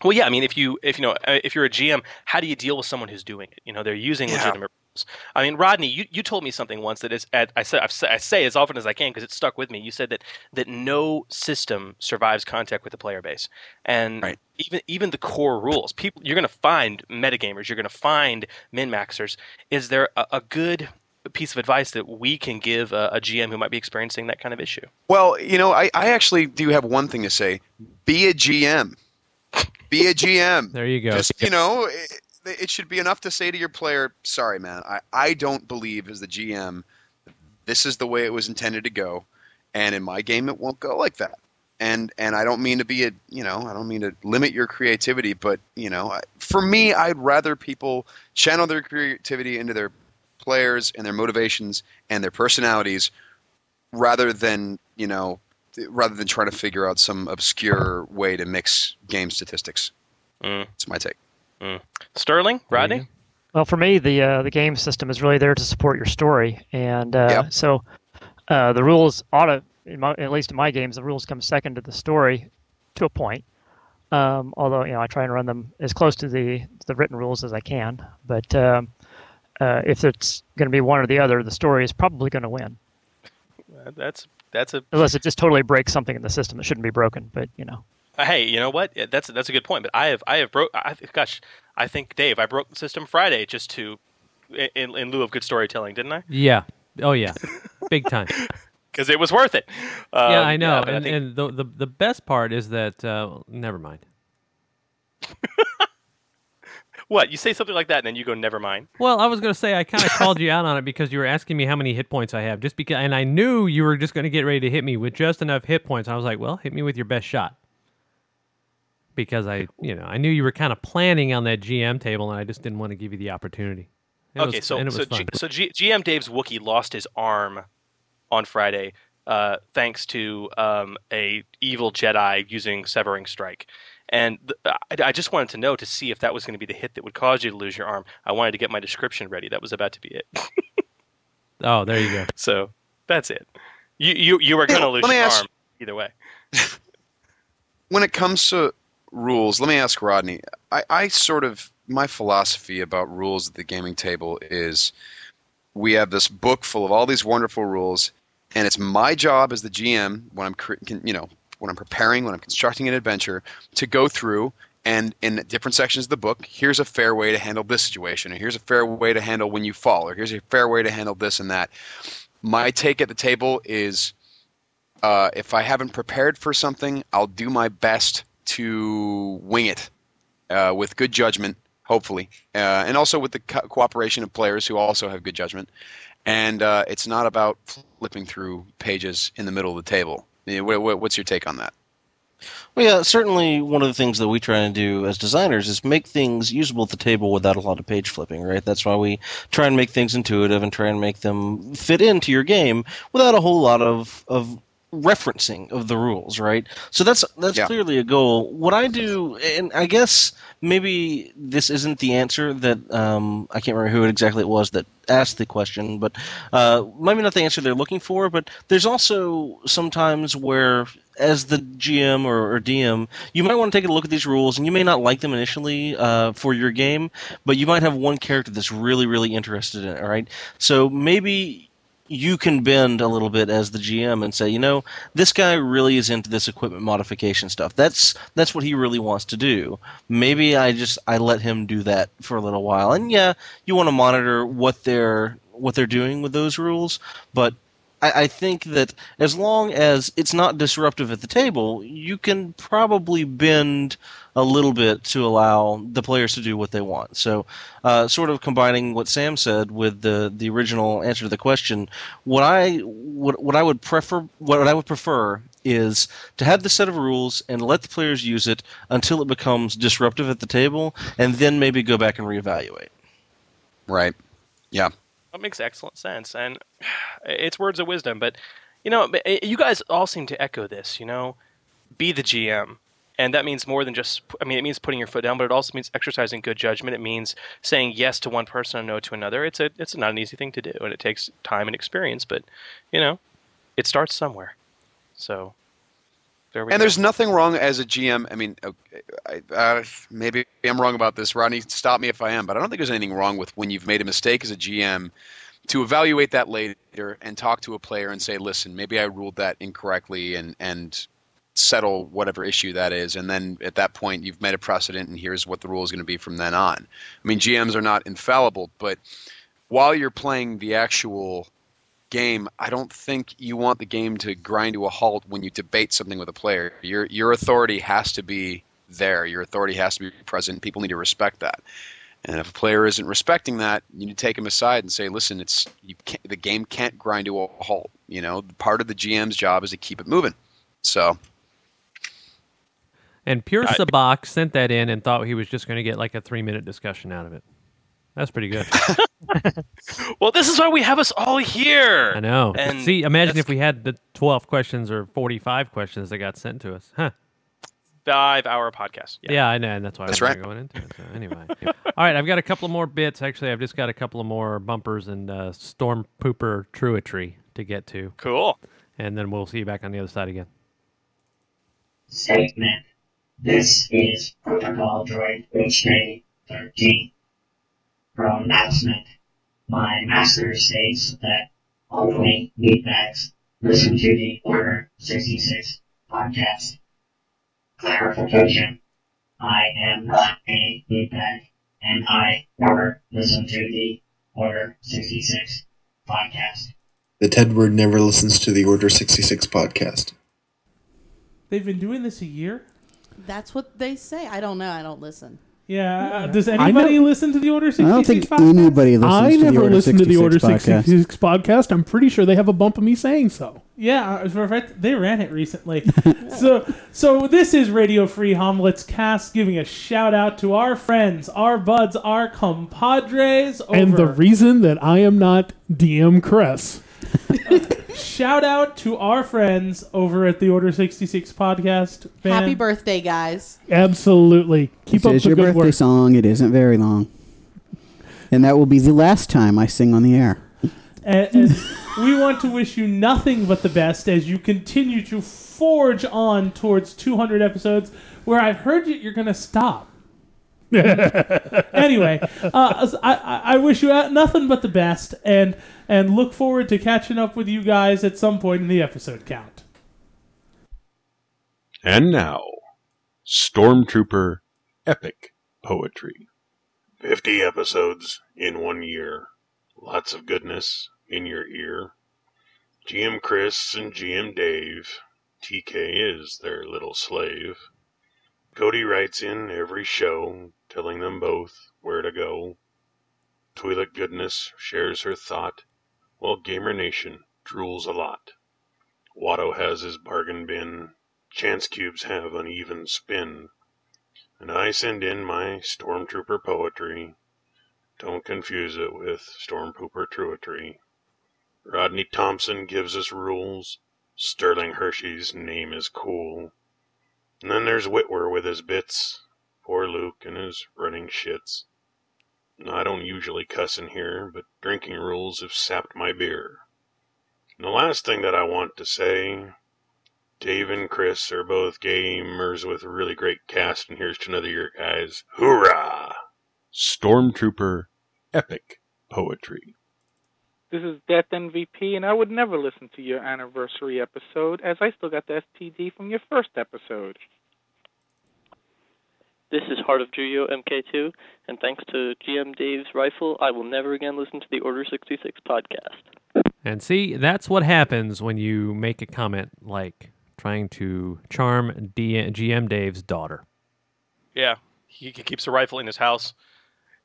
Well, yeah. I mean, if you if you know uh, if you're a GM, how do you deal with someone who's doing it? You know, they're using yeah. legitimate rules. I mean, Rodney, you, you told me something once that is at, I said I say as often as I can because it stuck with me. You said that that no system survives contact with the player base, and right. even even the core rules. People, you're going to find metagamers. You're going to find min maxers. Is there a, a good piece of advice that we can give a, a, GM who might be experiencing that kind of issue? Well, you know, I, I actually do have one thing to say. Be a GM be a GM. There you go. Just you know, it, it, should be enough to say to your player, "Sorry, man, I, I don't believe as the GM, this is the way it was intended to go, and in my game it won't go like that." And and I don't mean to be a you know I don't mean to limit your creativity, but you know, for me, I'd rather people channel their creativity into their players and their motivations and their personalities rather than you know rather than trying to figure out some obscure way to mix game statistics. Mm. That's my take. Mm. Sterling, Rodney. Well, for me, the uh, the game system is really there to support your story, and uh, yep. so uh, the rules ought to, my, at least in my games, the rules come second to the story, to a point. Um, although you know, I try and run them as close to the the written rules as I can. But um, uh, if it's going to be one or the other, the story is probably going to win. That's that's a unless it just totally breaks something in the system that shouldn't be broken. But you know. Uh, hey, you know what? That's that's a good point. But I have I have broke. Gosh, I think Dave, I broke the system Friday just to, in, in lieu of good storytelling, didn't I? Yeah. Oh yeah. Big time. Because it was worth it. Um, yeah, I know. Yeah, and, I think... and the, the the best part is that uh, never mind. What you say something like that, and then you go, "Never mind." Well, I was going to say I kind of called you out on it because you were asking me how many hit points I have, just because, and I knew you were just going to get ready to hit me with just enough hit points. I was like, "Well, hit me with your best shot." because I, you know, I knew you were kind of planning on that GM table, and I just didn't want to give you the opportunity. It okay, was- so and it was so. G, so G, GM Dave's Wookie lost his arm on Friday, uh, thanks to um, a evil Jedi using Severing Strike. And th- I, I just wanted to know to see if that was going to be the hit that would cause you to lose your arm. I wanted to get my description ready. That was about to be it. oh, there you go. So that's it. You you you were going to Hey, lose your ask- arm either way. when it comes to rules, let me ask Rodney. I, I sort of my philosophy about rules at the gaming table is we have this book full of all these wonderful rules, and it's my job as the GM when I'm cre- can- you know when I'm preparing when I'm constructing an adventure to go through and in different sections of the book, here's a fair way to handle this situation, or here's a fair way to handle when you fall, or here's a fair way to handle this and that. My take at the table is uh, if I haven't prepared for something, I'll do my best to wing it uh, with good judgment, hopefully, uh, and also with the co- cooperation of players who also have good judgment. And uh, it's not about flipping through pages in the middle of the table. Yeah, wha- wha- What's your take on that? Well, yeah, certainly one of the things that we try and do as designers is make things usable at the table without a lot of page flipping, right? That's why we try and make things intuitive and try and make them fit into your game without a whole lot of of referencing of the rules, right? So that's that's Yeah. clearly a goal. What I do, and I guess maybe this isn't the answer that um, I can't remember who it exactly it was that asked the question, but uh, maybe not the answer they're looking for. But there's also sometimes where, as the GM or, or DM, you might want to take a look at these rules, and you may not like them initially uh, for your game, but you might have one character that's really, really interested in it. All right, so maybe you can bend a little bit as the GM and say, you know, this guy really is into this equipment modification stuff. That's that's what he really wants to do. Maybe I just I let him do that for a little while. And yeah, you want to monitor what they're what they're doing with those rules, but I, I think that as long as it's not disruptive at the table, you can probably bend a little bit to allow the players to do what they want. So, uh, sort of combining what Sam said with the the original answer to the question, what I what what I would prefer what I would prefer is to have the set of rules and let the players use it until it becomes disruptive at the table, and then maybe go back and reevaluate. Right. Yeah. That makes excellent sense, and it's words of wisdom. But you know, eh, you guys all seem to echo this. You know, be the GM, and that means more than just. I mean, it means putting your foot down, but it also means exercising good judgment. It means saying yes to one person and no to another. It's a it's not an easy thing to do, and it takes time and experience. But you know, it starts somewhere. So there we And go. there's nothing wrong as a GM. I mean, I, uh, maybe I'm wrong about this. Rodney, stop me if I am, but I don't think there's anything wrong with when you've made a mistake as a GM to evaluate that later and talk to a player and say, listen, maybe I ruled that incorrectly and, and settle whatever issue that is. And then at that point, you've made a precedent, and here's what the rule is going to be from then on. I mean, GMs are not infallible, but while you're playing the actual game, I don't think you want the game to grind to a halt when you debate something with a player. Your your authority has to be there. Your authority has to be present. People need to respect that. And if a player isn't respecting that, you need to take them aside and say, "Listen, it's the game can't grind to a halt. You know, part of the GM's job is to keep it moving." So, And Pure I- Sabak sent that in and thought he was just going to get like a three minute discussion out of it. That's pretty good. well, this is why we have us all here. I know. And See, imagine if we had the 12 questions or 45 questions that got sent to us. Huh. five-hour podcast. Yeah, I know, and that's why That's I'm right. going into it. So anyway, all right, I've got a couple of more bits. Actually, I've just got a couple of more bumpers and uh, storm pooper truetry to get to. Cool. And then we'll see you back on the other side again. Statement. This is Protocol Droid HK 13. Pronouncement. My master states that only meatbags listen to the Order 66 podcast. Clarification. I am not a meatbag, and I never listen to the Order 66 podcast. The Tedward never listens to the Order 66 podcast. They've been doing this a year. That's what they say. I don't know. I don't listen. Yeah. uh, Does anybody know- listen to the Order I don't think podcast? anybody listens I to the never Order listened to the Order 66 podcast. 66 podcast. I'm pretty sure they have a bump of me saying so. Yeah, uh, for fact, they ran it recently. so, so this is Radio Free Hamlet's cast giving a shout out to our friends, our buds, our compadres. Over. And the reason that I am not DM Chris. shout out to our friends over at the Order sixty six podcast. Fan- Happy birthday, guys. Absolutely. Keep This up is the your good birthday work. song. It isn't very long. And that will be the last time I sing on the air. and, and we want to wish you nothing but the best as you continue to forge on towards 200 episodes where I've heard you, you're going to stop. anyway, uh, I, I I wish you nothing but the best and and look forward to catching up with you guys at some point in the episode count. And now, Stormtrooper Epic Poetry. 50 episodes in one year. Lots of goodness in your ear. GM Chris and GM Dave. TK is their little slave. Cody writes in every show, telling them both where to go. Toilet Goodness shares her thought, while Gamer Nation drools a lot. Watto has his bargain bin, chance cubes have uneven spin, and I send in my stormtrooper poetry. Don't confuse it with stormpooper truetry. Rodney Thompson gives us rules. Sterling Hershey's name is cool. And then there's Witwer with his bits. Poor Luke and his running shits. I don't usually cuss in here, but drinking rules have sapped my beer. And the last thing that I want to say Dave and Chris are both gamers with a really great cast, and here's to another year, guys. Hoorah! Stormtrooper Epic Poetry. This is Death MVP, and I would never listen to your anniversary episode as I still got the STD from your first episode. This is Heart of Juyo MK2, and thanks to GM Dave's rifle, I will never again listen to the Order 66 podcast. And see, that's what happens when you make a comment like trying to charm D- GM Dave's daughter. Yeah, he he keeps a rifle in his house.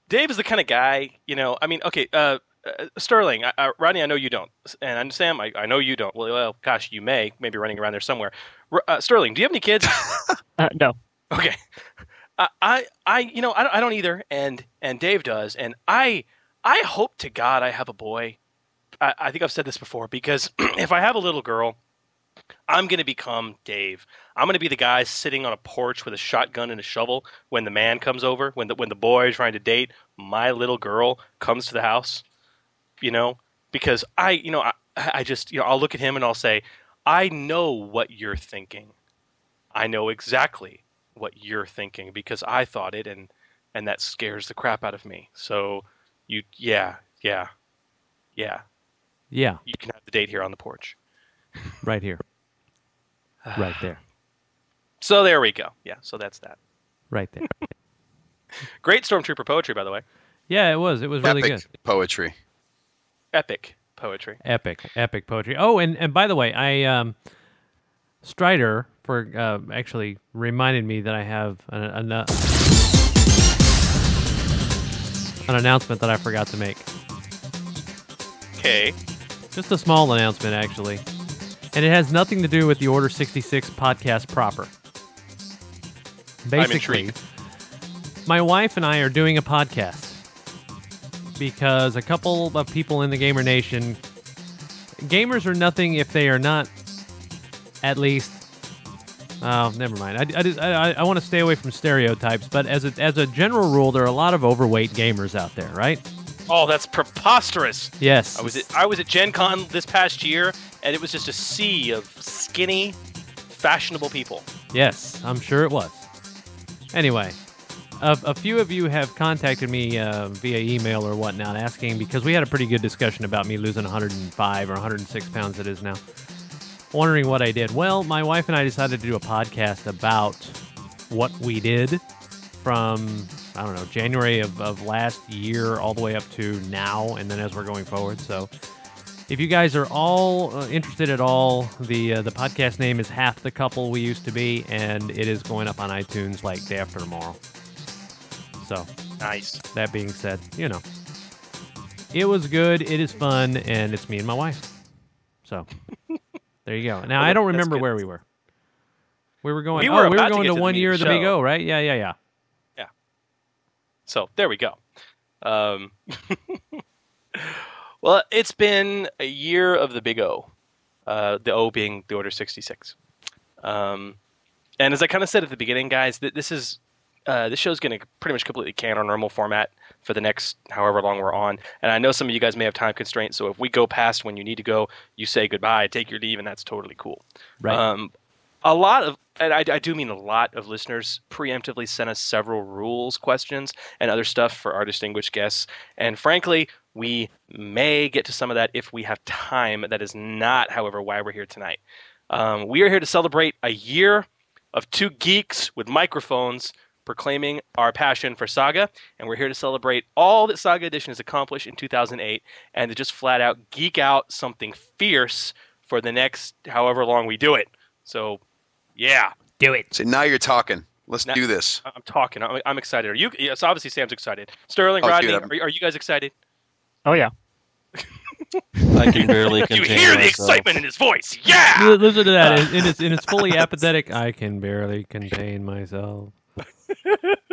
Dave is the kind of guy, you know. I mean, okay, uh, uh, Sterling, I, I, Rodney, I know you don't, and I Sam, I, I know you don't. Well, well, gosh, you may, maybe running around there somewhere. R- uh, Sterling, do you have any kids? Uh, no. Okay. I, I, I, you know, I don't, I don't either, and and Dave does, and I, I hope to God I have a boy. I, I think I've said this before because if I have a little girl, I'm going to become Dave. I'm going to be the guy sitting on a porch with a shotgun and a shovel when the man comes over, when the when the boy is trying to date my little girl comes to the house, you know, because I, you know, I, I just, you know, I'll look at him and I'll say, I know what you're thinking. I know exactly what you're thinking because I thought it and and that scares the crap out of me. So you yeah, yeah. Yeah. Yeah, You can have the date here on the porch. right here. right there. So there we go. Yeah, so that's that. Right there. Great stormtrooper poetry by the way. Yeah, it was. It was really Epic good. poetry. Epic poetry. Epic, epic poetry. Oh, and, and by the way, I um, Strider for uh, actually reminded me that I have an, an, uh, an announcement that I forgot to make. Okay. Just a small announcement, actually, and it has nothing to do with the Order sixty six podcast proper. Basically, my wife and I are doing a podcast because a couple of people in the gamer nation gamers are nothing if they are not at least oh never mind i, I, I, I want to stay away from stereotypes but as a, as a general rule there are a lot of overweight gamers out there right Oh, that's preposterous. yes I was at, I was at Gen Con this past year and it was just a sea of skinny, fashionable people. Yes, I'm sure it was. Anyway, a, a few of you have contacted me uh, via email or whatnot asking because we had a pretty good discussion about me losing 105 or 106 pounds it is now. Wondering what I did. Well, my wife and I decided to do a podcast about what we did from, I don't know, January of, of last year all the way up to now and then as we're going forward. So if you guys are all uh, interested at all, the uh, the podcast name is Half the Couple We Used to Be, and it is going up on iTunes like day after tomorrow. So Nice. that being said, you know, it was good, it is fun, and it's me and my wife. So There you go. Now I don't remember where we were. We were going. We oh, were we were to going to, to one year of the Big. O, right? Yeah, yeah, yeah, yeah. So there we go. Um, well, it's been a year of the Big O, uh, the O being the Order 66. Um, and as I kind of said at the beginning, guys, th- this is uh, this show's going to pretty much completely can our normal format for the next however long we're on. And I know some of you guys may have time constraints, so if we go past when you need to go, you say goodbye, take your leave, and that's totally cool. Right. Um, a lot of, and I, I do mean a lot of listeners preemptively sent us several rules questions and other stuff for our distinguished guests. And frankly, we may get to some of that if we have time. That is not, however, why we're here tonight. Um, we are here to celebrate a year of two geeks with microphones proclaiming our passion for Saga, and we're here to celebrate all that Saga Edition has accomplished in 2008 and to just flat out geek out something fierce for the next however long we do it. So, yeah. Do it. So now you're talking. Let's Now- do this. I'm talking. I'm, I'm excited. Are you? Yes, obviously Sam's excited. Sterling, Oh, Rodney, I'm- are, you- are you guys excited? Oh yeah. I can barely you contain hear the myself. excitement in his voice. Yeah. Listen to that. In, in its in its fully apathetic, I can barely contain myself.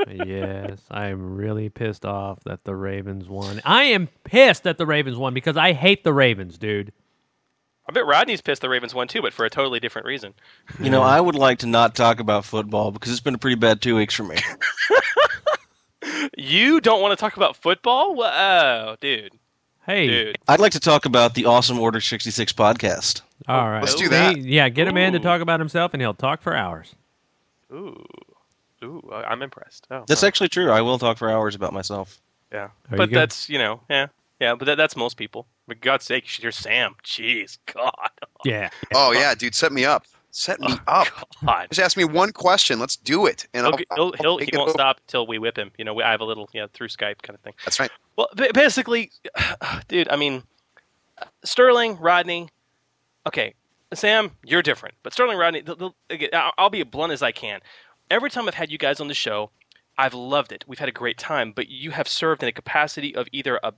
Yes, I'm really pissed off that the Ravens won. I am pissed that the Ravens won because I hate the Ravens, dude. I bet Rodney's pissed the Ravens won too, but for a totally different reason. You know, I would like to not talk about football because it's been a pretty bad two weeks for me. You don't want to talk about football? Wha- Oh, dude. Hey, Dude. I'd like to talk about the awesome Order 66 podcast. All right, Let's do See? that. Yeah, get a man to talk about himself, and he'll talk for hours. Ooh. Ooh, I- I'm impressed. Oh, That's actually true. I will talk for hours about myself. yeah. Are you but good? that's, you know, yeah. Yeah, but that, that's most people. For God's sake, you should hear Sam. Jeez, God. Yeah. Oh yeah, dude, set me up. Set me oh, up. God. Just ask me one question. Let's do it. And He'll, I'll, he'll, I'll he'll he will not stop until we whip him. You know, we, I have a little, yeah, through Skype kind of thing. That's right. Well, ba- basically, dude, I mean, Sterling, Rodney, okay, Sam, you're different, but Sterling, Rodney, the, the, again, I'll, I'll be as blunt as I can. Every time I've had you guys on the show, I've loved it. We've had a great time, but you have served in a capacity of either a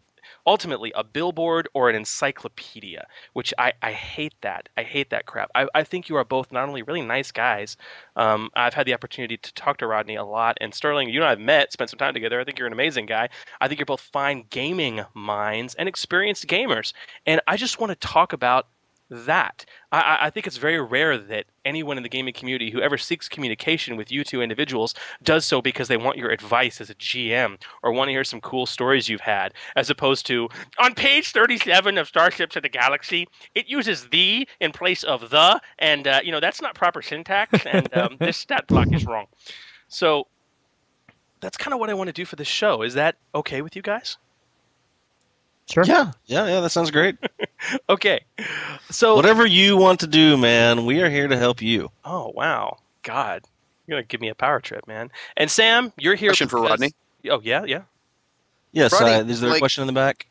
ultimately a billboard or an encyclopedia, which I, I hate that. I hate that crap. I, I think you are both not only really nice guys. Um, I've had the opportunity to talk to Rodney a lot, and Sterling, you and I have met, spent some time together. I think you're an amazing guy. I think you're both fine gaming minds and experienced gamers, and I just want to talk about that. I- I, think it's very rare that anyone in the gaming community who ever seeks communication with you two individuals does so because they want your advice as a GM or want to hear some cool stories you've had, as opposed to on page 37 of Starships of the Galaxy, it uses the in place of the, and uh, you know that's not proper syntax, and um, this stat block is wrong. So that's kind of what I want to do for this show. Is that okay with you guys? Sure. Yeah, yeah, yeah. That sounds great. Okay. So Whatever you want to do, man, we are here to help you. Oh wow, God, you're gonna give me a power trip, man. And Sam, you're here. Question for Rodney. Oh yeah, yeah. Yes, Rodney, uh, is there a question in the back?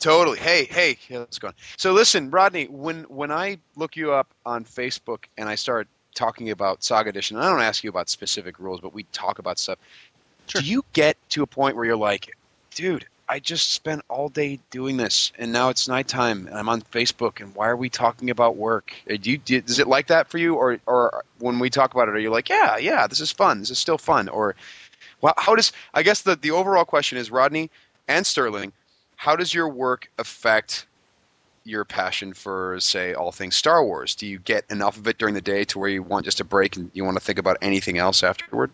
Totally. Hey, hey, yeah, let's go. on. So listen, Rodney, when when I look you up on Facebook and I start talking about Saga Edition, and I don't ask you about specific rules, but we talk about stuff. Do you get to a point where you're like, dude, I just spent all day doing this, and now it's nighttime, and I'm on Facebook, and why are we talking about work? Uh, Do you, do, is it like that for you, or or when we talk about it, are you like, yeah, yeah, this is fun, this is still fun, or well, how does I guess the the overall question is Rodney and Sterling, how does your work affect your passion for say all things Star Wars? Do you get enough of it during the day to where you want just a break and you want to think about anything else afterward?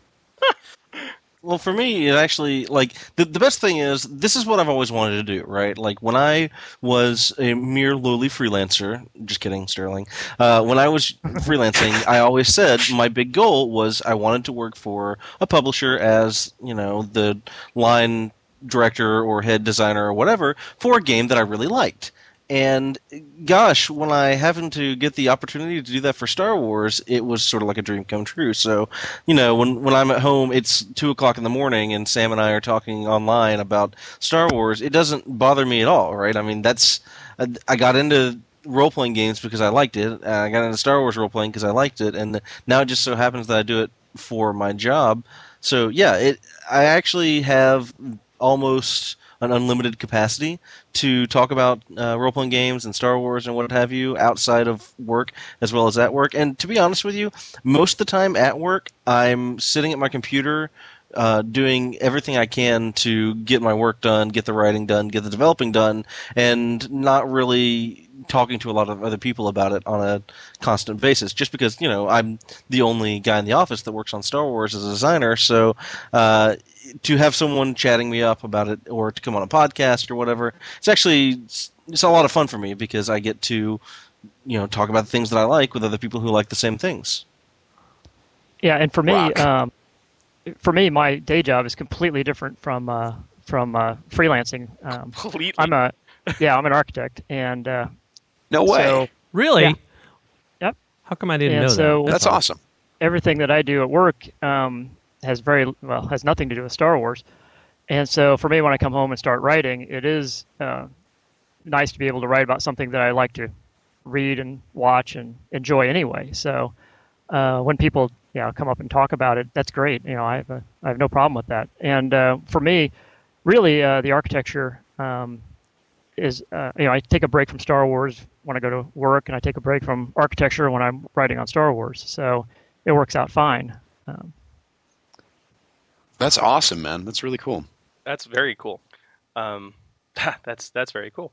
Well, for me, it actually like the the best thing is this is what I've always wanted to do, right? Like when I was a mere lowly freelancer, just kidding, Sterling. Uh, when I was freelancing, I always said my big goal was I wanted to work for a publisher as you know the line director or head designer or whatever for a game that I really liked. And gosh, when I happened to get the opportunity to do that for Star Wars, it was sort of like a dream come true. So, you know, when when I'm at home, it's two o'clock in the morning, and Sam and I are talking online about Star Wars. It doesn't bother me at all, right? I mean, that's I, I got into role playing games because I liked it. I got into Star Wars role playing because I liked it, and now it just so happens that I do it for my job. So yeah, it I actually have almost an unlimited capacity to talk about uh, role playing games and Star Wars and what have you outside of work as well as at work. And to be honest with you, most of the time at work, I'm sitting at my computer. Uh, doing everything I can to get my work done, get the writing done, get the developing done, and not really talking to a lot of other people about it on a constant basis. Just because you know I'm the only guy in the office that works on Star Wars as a designer, so uh, to have someone chatting me up about it or to come on a podcast or whatever, it's actually it's, it's a lot of fun for me because I get to you know talk about the things that I like with other people who like the same things. Yeah, and for me, um, for me, my day job is completely different from uh, from uh, freelancing. Um, Completely. I'm a yeah, I'm an architect, and uh, No way. so- Really? Yeah. Yep. How come I didn't and know so that? That's awesome. Everything that I do at work um, has very well has nothing to do with Star Wars, and so for me, when I come home and start writing, it is uh, nice to be able to write about something that I like to read and watch and enjoy anyway. So uh, when people you know come up and talk about it, that's great. You know, I have a, I have no problem with that. And uh, for me, really, uh, the architecture um, is uh, you know I take a break from Star Wars when I go to work, and I take a break from architecture when I'm writing on Star Wars. So it works out fine. Um, That's awesome, man. That's really cool. That's very cool. Um, that's that's very cool.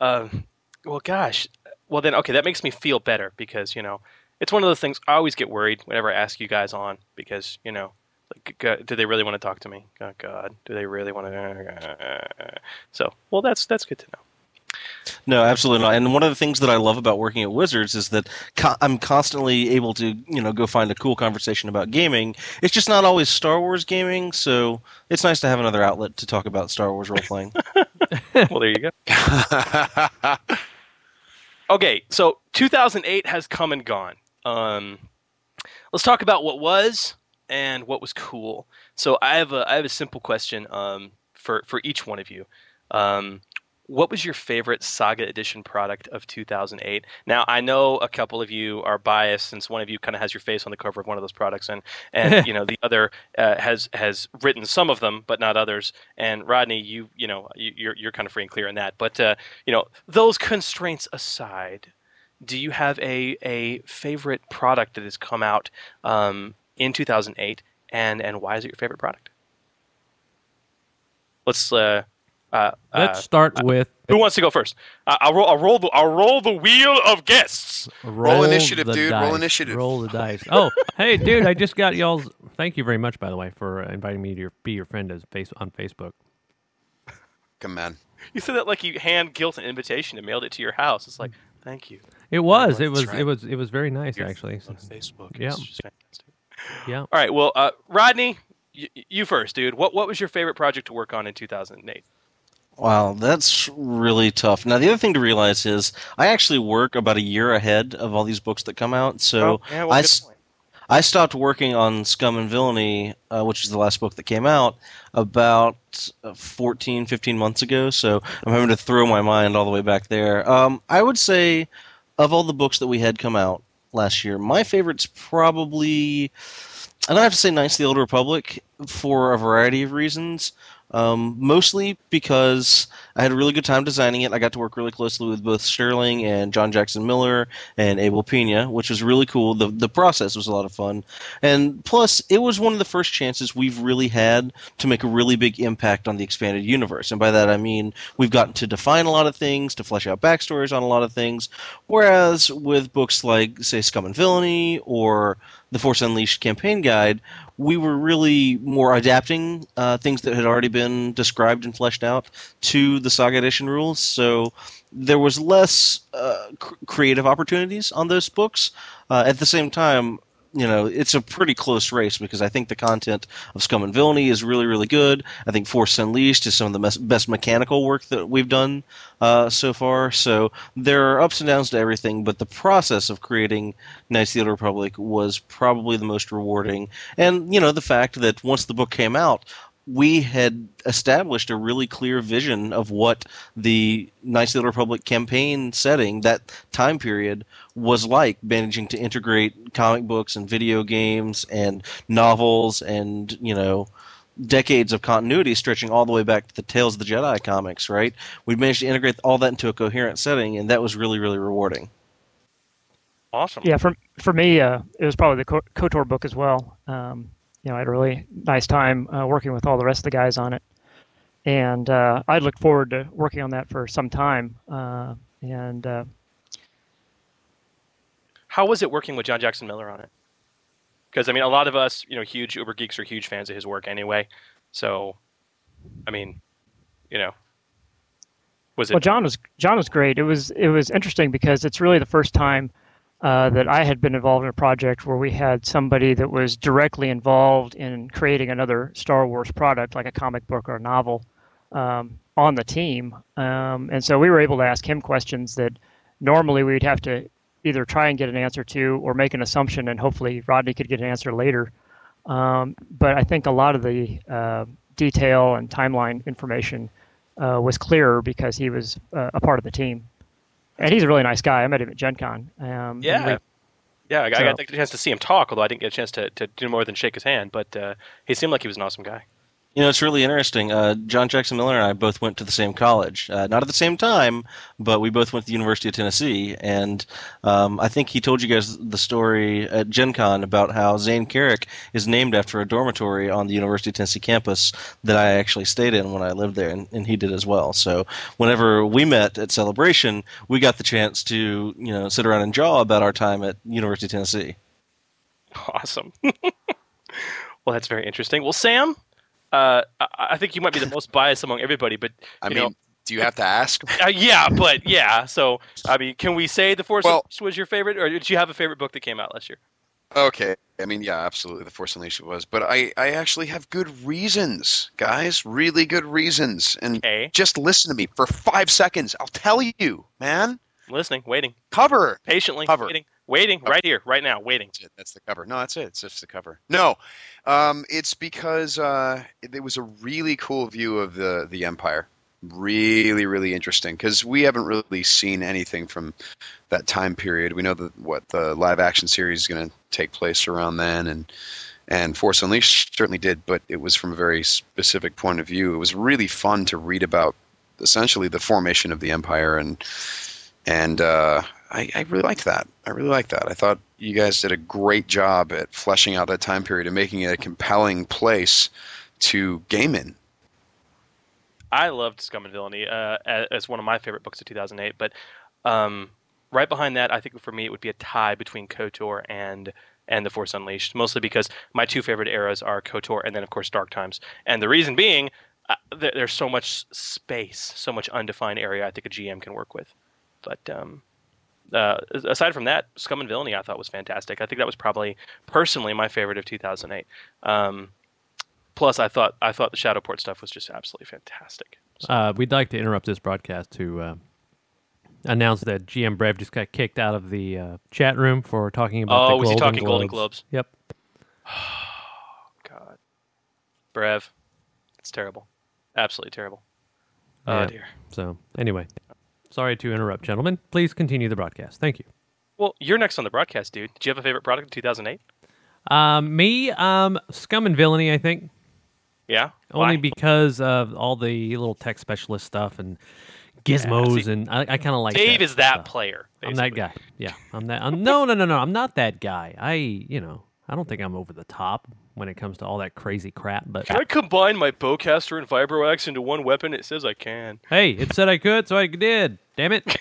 Um, well, gosh. Well, then, okay, that makes me feel better because you know it's one of those things. I always get worried whenever I ask you guys on because you know, like, do they really want to talk to me? Oh God, do they really want to? So, well, that's that's good to know. No, absolutely not. And one of the things that I love about working at Wizards is that co- I'm constantly able to, you know, go find a cool conversation about gaming. It's just not always Star Wars gaming, so it's nice to have another outlet to talk about Star Wars role playing. well, there you go. okay, so 2008 has come and gone. Um, let's talk about what was and what was cool. So I have a I have a simple question um, for for each one of you. Um, what was your favorite Saga Edition product of 2008? Now I know a couple of you are biased since one of you kind of has your face on the cover of one of those products, and and you know the other uh, has has written some of them but not others. And Rodney, you you know you, you're you're kind of free and clear on that. But uh, you know those constraints aside, do you have a a favorite product that has come out um, in 2008, and and why is it your favorite product? Let's uh, uh, Let's uh, start with who wants to go first? I I'll roll. I'll roll the. I'll roll the wheel of guests. Roll initiative, the dude. Roll initiative. Roll the dice. Oh, hey, dude! I just got y'all's. Thank you very much, by the way, for uh, inviting me to your, be your friend as face on Facebook. Come on. You said that like you hand guilt an invitation and mailed it to your house. It's like, thank you. It was. It was. right. It was. It was very nice, Your actually. on Facebook. Yeah. It's just fantastic. Yeah. All right. Well, uh, Rodney, y- you first, dude. What what was your favorite project to work on in 2008? Wow, that's really tough. Now, the other thing to realize is I actually work about a year ahead of all these books that come out. So Oh, yeah, well, I, good s- point. I stopped working on Scum and Villainy, uh, which is the last book that came out, about uh, 14, 15 months ago. So I'm having to throw my mind all the way back there. Um, I would say, of all the books that we had come out last year, my favorite's probably. I don't have to say Knights of the Old Republic for a variety of reasons. Um, mostly because I had a really good time designing it. I got to work really closely with both Sterling and John Jackson Miller and Abel Pena, which was really cool. The the process was a lot of fun, and plus it was one of the first chances we've really had to make a really big impact on the expanded universe. And by that I mean we've gotten to define a lot of things, to flesh out backstories on a lot of things. Whereas with books like say Scum and Villainy or the Force Unleashed campaign guide, we were really more adapting uh, things that had already been described and fleshed out to the Saga Edition rules. So there was less uh, cr- creative opportunities on those books. Uh, at the same time, you know, it's a pretty close race because I think the content of Scum and Villainy is really, really good. I think Force Unleashed is some of the mes- best mechanical work that we've done uh, so far. So there are ups and downs to everything, but the process of creating Knights of the Old Republic was probably the most rewarding. And, you know, the fact that once the book came out, we had established a really clear vision of what the Knights of the Old Republic campaign setting, that time period, was like, managing to integrate comic books and video games and novels and, you know, decades of continuity stretching all the way back to the Tales of the Jedi comics, right? We managed to integrate all that into a coherent setting, and that was really, really rewarding. Awesome. Yeah, for for me, uh, it was probably the Ko- Kotor book as well. Um, you know, I had a really nice time uh, working with all the rest of the guys on it, and uh, I look forward to working on that for some time. Uh, and uh, How was it working with John Jackson Miller on it? Because I mean, a lot of us, you know, huge Uber geeks are huge fans of his work anyway. So, I mean, you know, was it? Well, John was John was great. It was it was interesting because it's really the first time uh, that I had been involved in a project where we had somebody that was directly involved in creating another Star Wars product, like a comic book or a novel, um, on the team. Um, and so we were able to ask him questions that normally we'd have to either try and get an answer to or make an assumption, and hopefully Rodney could get an answer later. Um, but I think a lot of the uh, detail and timeline information uh, was clearer because he was uh, a part of the team. And he's a really nice guy. I met him at Gen Con. Um, Yeah. we- Yeah, I, I got the chance to see him talk, although I didn't get a chance to, to do more than shake his hand. But uh, he seemed like he was an awesome guy. You know, it's really interesting. Uh, John Jackson Miller and I both went to the same college. Uh, not at the same time, but we both went to the University of Tennessee. And um, I think he told you guys the story at Gen Con about how Zayne Carrick is named after a dormitory on the University of Tennessee campus that I actually stayed in when I lived there, and, and he did as well. So whenever we met at Celebration, we got the chance to, you know, sit around and jaw about our time at University of Tennessee. Awesome. well, that's very interesting. Well, Sam, uh, I, think you might be the most biased among everybody, but I mean, know, do you have to ask? uh, yeah, but yeah. So, I mean, can we say the Force Well- Unleashed was your favorite, or did you have a favorite book that came out last year? Okay. I mean, yeah, absolutely. The Force Unleashed was, but I, I actually have good reasons, guys. Really good reasons. And just listen to me for five seconds. I'll tell you, man. Listening, waiting, Cover. patiently, Cover. waiting, waiting, right here, right now, waiting. That's it. That's the cover. No, that's it. It's just the cover. No, um, it's because uh, it, it was a really cool view of the the Empire. Really, really interesting because we haven't really seen anything from that time period. We know that what the live action series is going to take place around then, and and Force Unleashed certainly did, but it was from a very specific point of view. It was really fun to read about essentially the formation of the Empire and and uh, I, I really like that. I really like that. I thought you guys did a great job at fleshing out that time period and making it a compelling place to game in. I loved Scum and Villainy uh, as, one of my favorite books of 2008. But um, right behind that, I think for me it would be a tie between KOTOR and and The Force Unleashed, mostly because my two favorite eras are KOTOR and then of course Dark Times. And the reason being, uh, there, there's so much space, so much undefined area I think a GM can work with. But um, uh, aside from that, Scum and Villainy I thought was fantastic. I think that was probably personally my favorite of 2008. Um, plus, I thought I thought the Shadowport stuff was just absolutely fantastic. Uh, we'd like to interrupt this broadcast to uh, announce that GM Brev just got kicked out of the uh, chat room for talking about. Oh, the was he Golden talking Golden Globes. Globes? Yep. God, Brev, it's terrible, absolutely terrible. Oh Yeah. dear. So anyway, sorry to interrupt, gentlemen. Please continue the broadcast. Thank you. Well, you're next on the broadcast, dude. Did you have a favorite product in 2008? Um, me, um, Scum and Villainy, I think. Yeah. Only Why? because of all the little tech specialist stuff and gizmos, see, and I, I kind of like. Dave that is that stuff. player. I'm that guy. Yeah, I'm that. I'm, no, no, no, no. I'm not that guy. I, you know, I don't think I'm over the top when it comes to all that crazy crap. But Can I combine my bowcaster and vibroaxe into one weapon? It says I can. hey, it said I could, so I did. Damn it.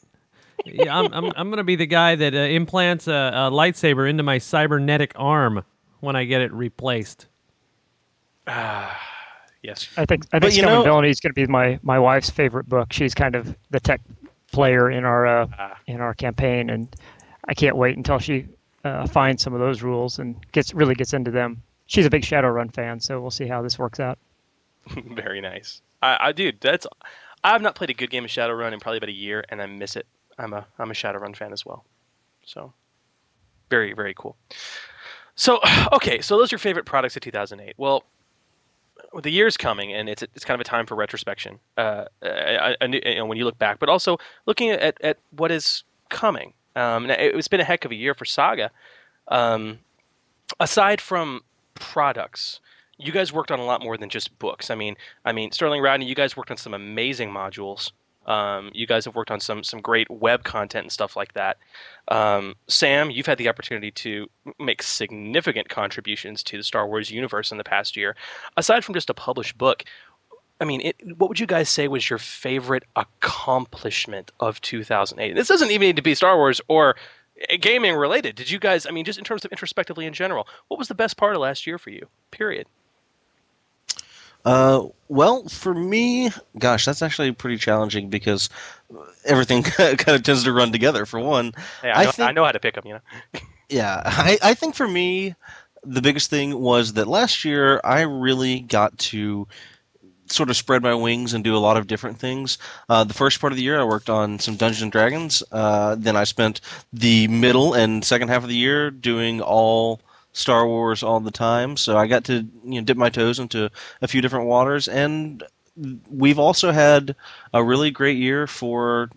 yeah, I'm, I'm, I'm gonna be the guy that uh, implants a, a lightsaber into my cybernetic arm when I get it replaced. Ah, yes. I think I But think you Scum know- and Villainy is going to be my my wife's favorite book. She's kind of the tech player in our uh, Ah. in our campaign, and I can't wait until she uh, finds some of those rules and gets really gets into them. She's a big Shadowrun fan, so we'll see how this works out. Very nice. I, I dude, that's. I've not played a good game of Shadowrun in probably about a year, and I miss it. I'm a I'm a Shadowrun fan as well. So, very very cool. So okay, so those are your favorite products of 2008. Well, the year's coming, and it's it's kind of a time for retrospection. Uh, a, a, new- you know, when you look back, but also looking at, at what is coming. Um, and it, it's been a heck of a year for Saga. Um, aside from products, you guys worked on a lot more than just books. I mean, I mean, Sterling Rodney, you guys worked on some amazing modules. Um, you guys have worked on some some great web content and stuff like that. Um, Sam, you've had the opportunity to make significant contributions to the Star Wars universe in the past year. Aside from just a published book, I mean, it, what would you guys say was your favorite accomplishment of 2008? This doesn't even need to be Star Wars or eh, gaming related. Did you guys? I mean, just in terms of introspectively in general, what was the best part of last year for you? Period. Uh, well, for me, gosh, that's actually pretty challenging because everything kind of tends to run together. For one, Hey, I, know, I, think, know how to pick them. You know. yeah, I, I think for me, the biggest thing was that last year I really got to sort of spread my wings and do a lot of different things. Uh, the first part of the year, I worked on some Dungeons and Dragons. Uh, then I spent the middle and second half of the year doing all Star Wars all the time. So I got to you know dip my toes into a few different waters, and we've also had a really great year for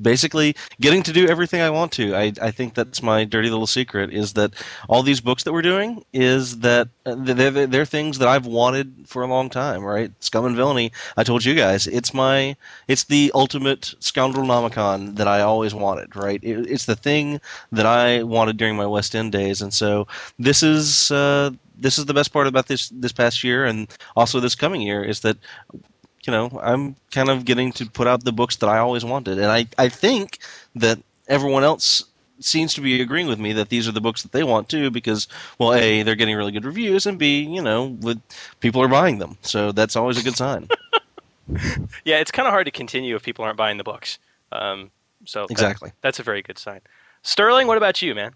basically getting to do everything I want to. I, I think that's my dirty little secret is that all these books that we're doing is that uh, they're, they're things that I've wanted for a long time, right? Scum and Villainy, I told you guys, it's my, it's the ultimate scoundrel nomicon that I always wanted, right? It, it's the thing that I wanted during my West End days. And so this is, uh, this is the best part about this this past year and also this coming year is that you know I'm kind of getting to put out the books that I always wanted, and I I think that everyone else seems to be agreeing with me that these are the books that they want too because well a they're getting really good reviews and b you know with people are buying them so that's always a good sign yeah, it's kind of hard to continue if people aren't buying the books. Um, so that- Exactly. that's a very good sign. Sterling, what about you, man?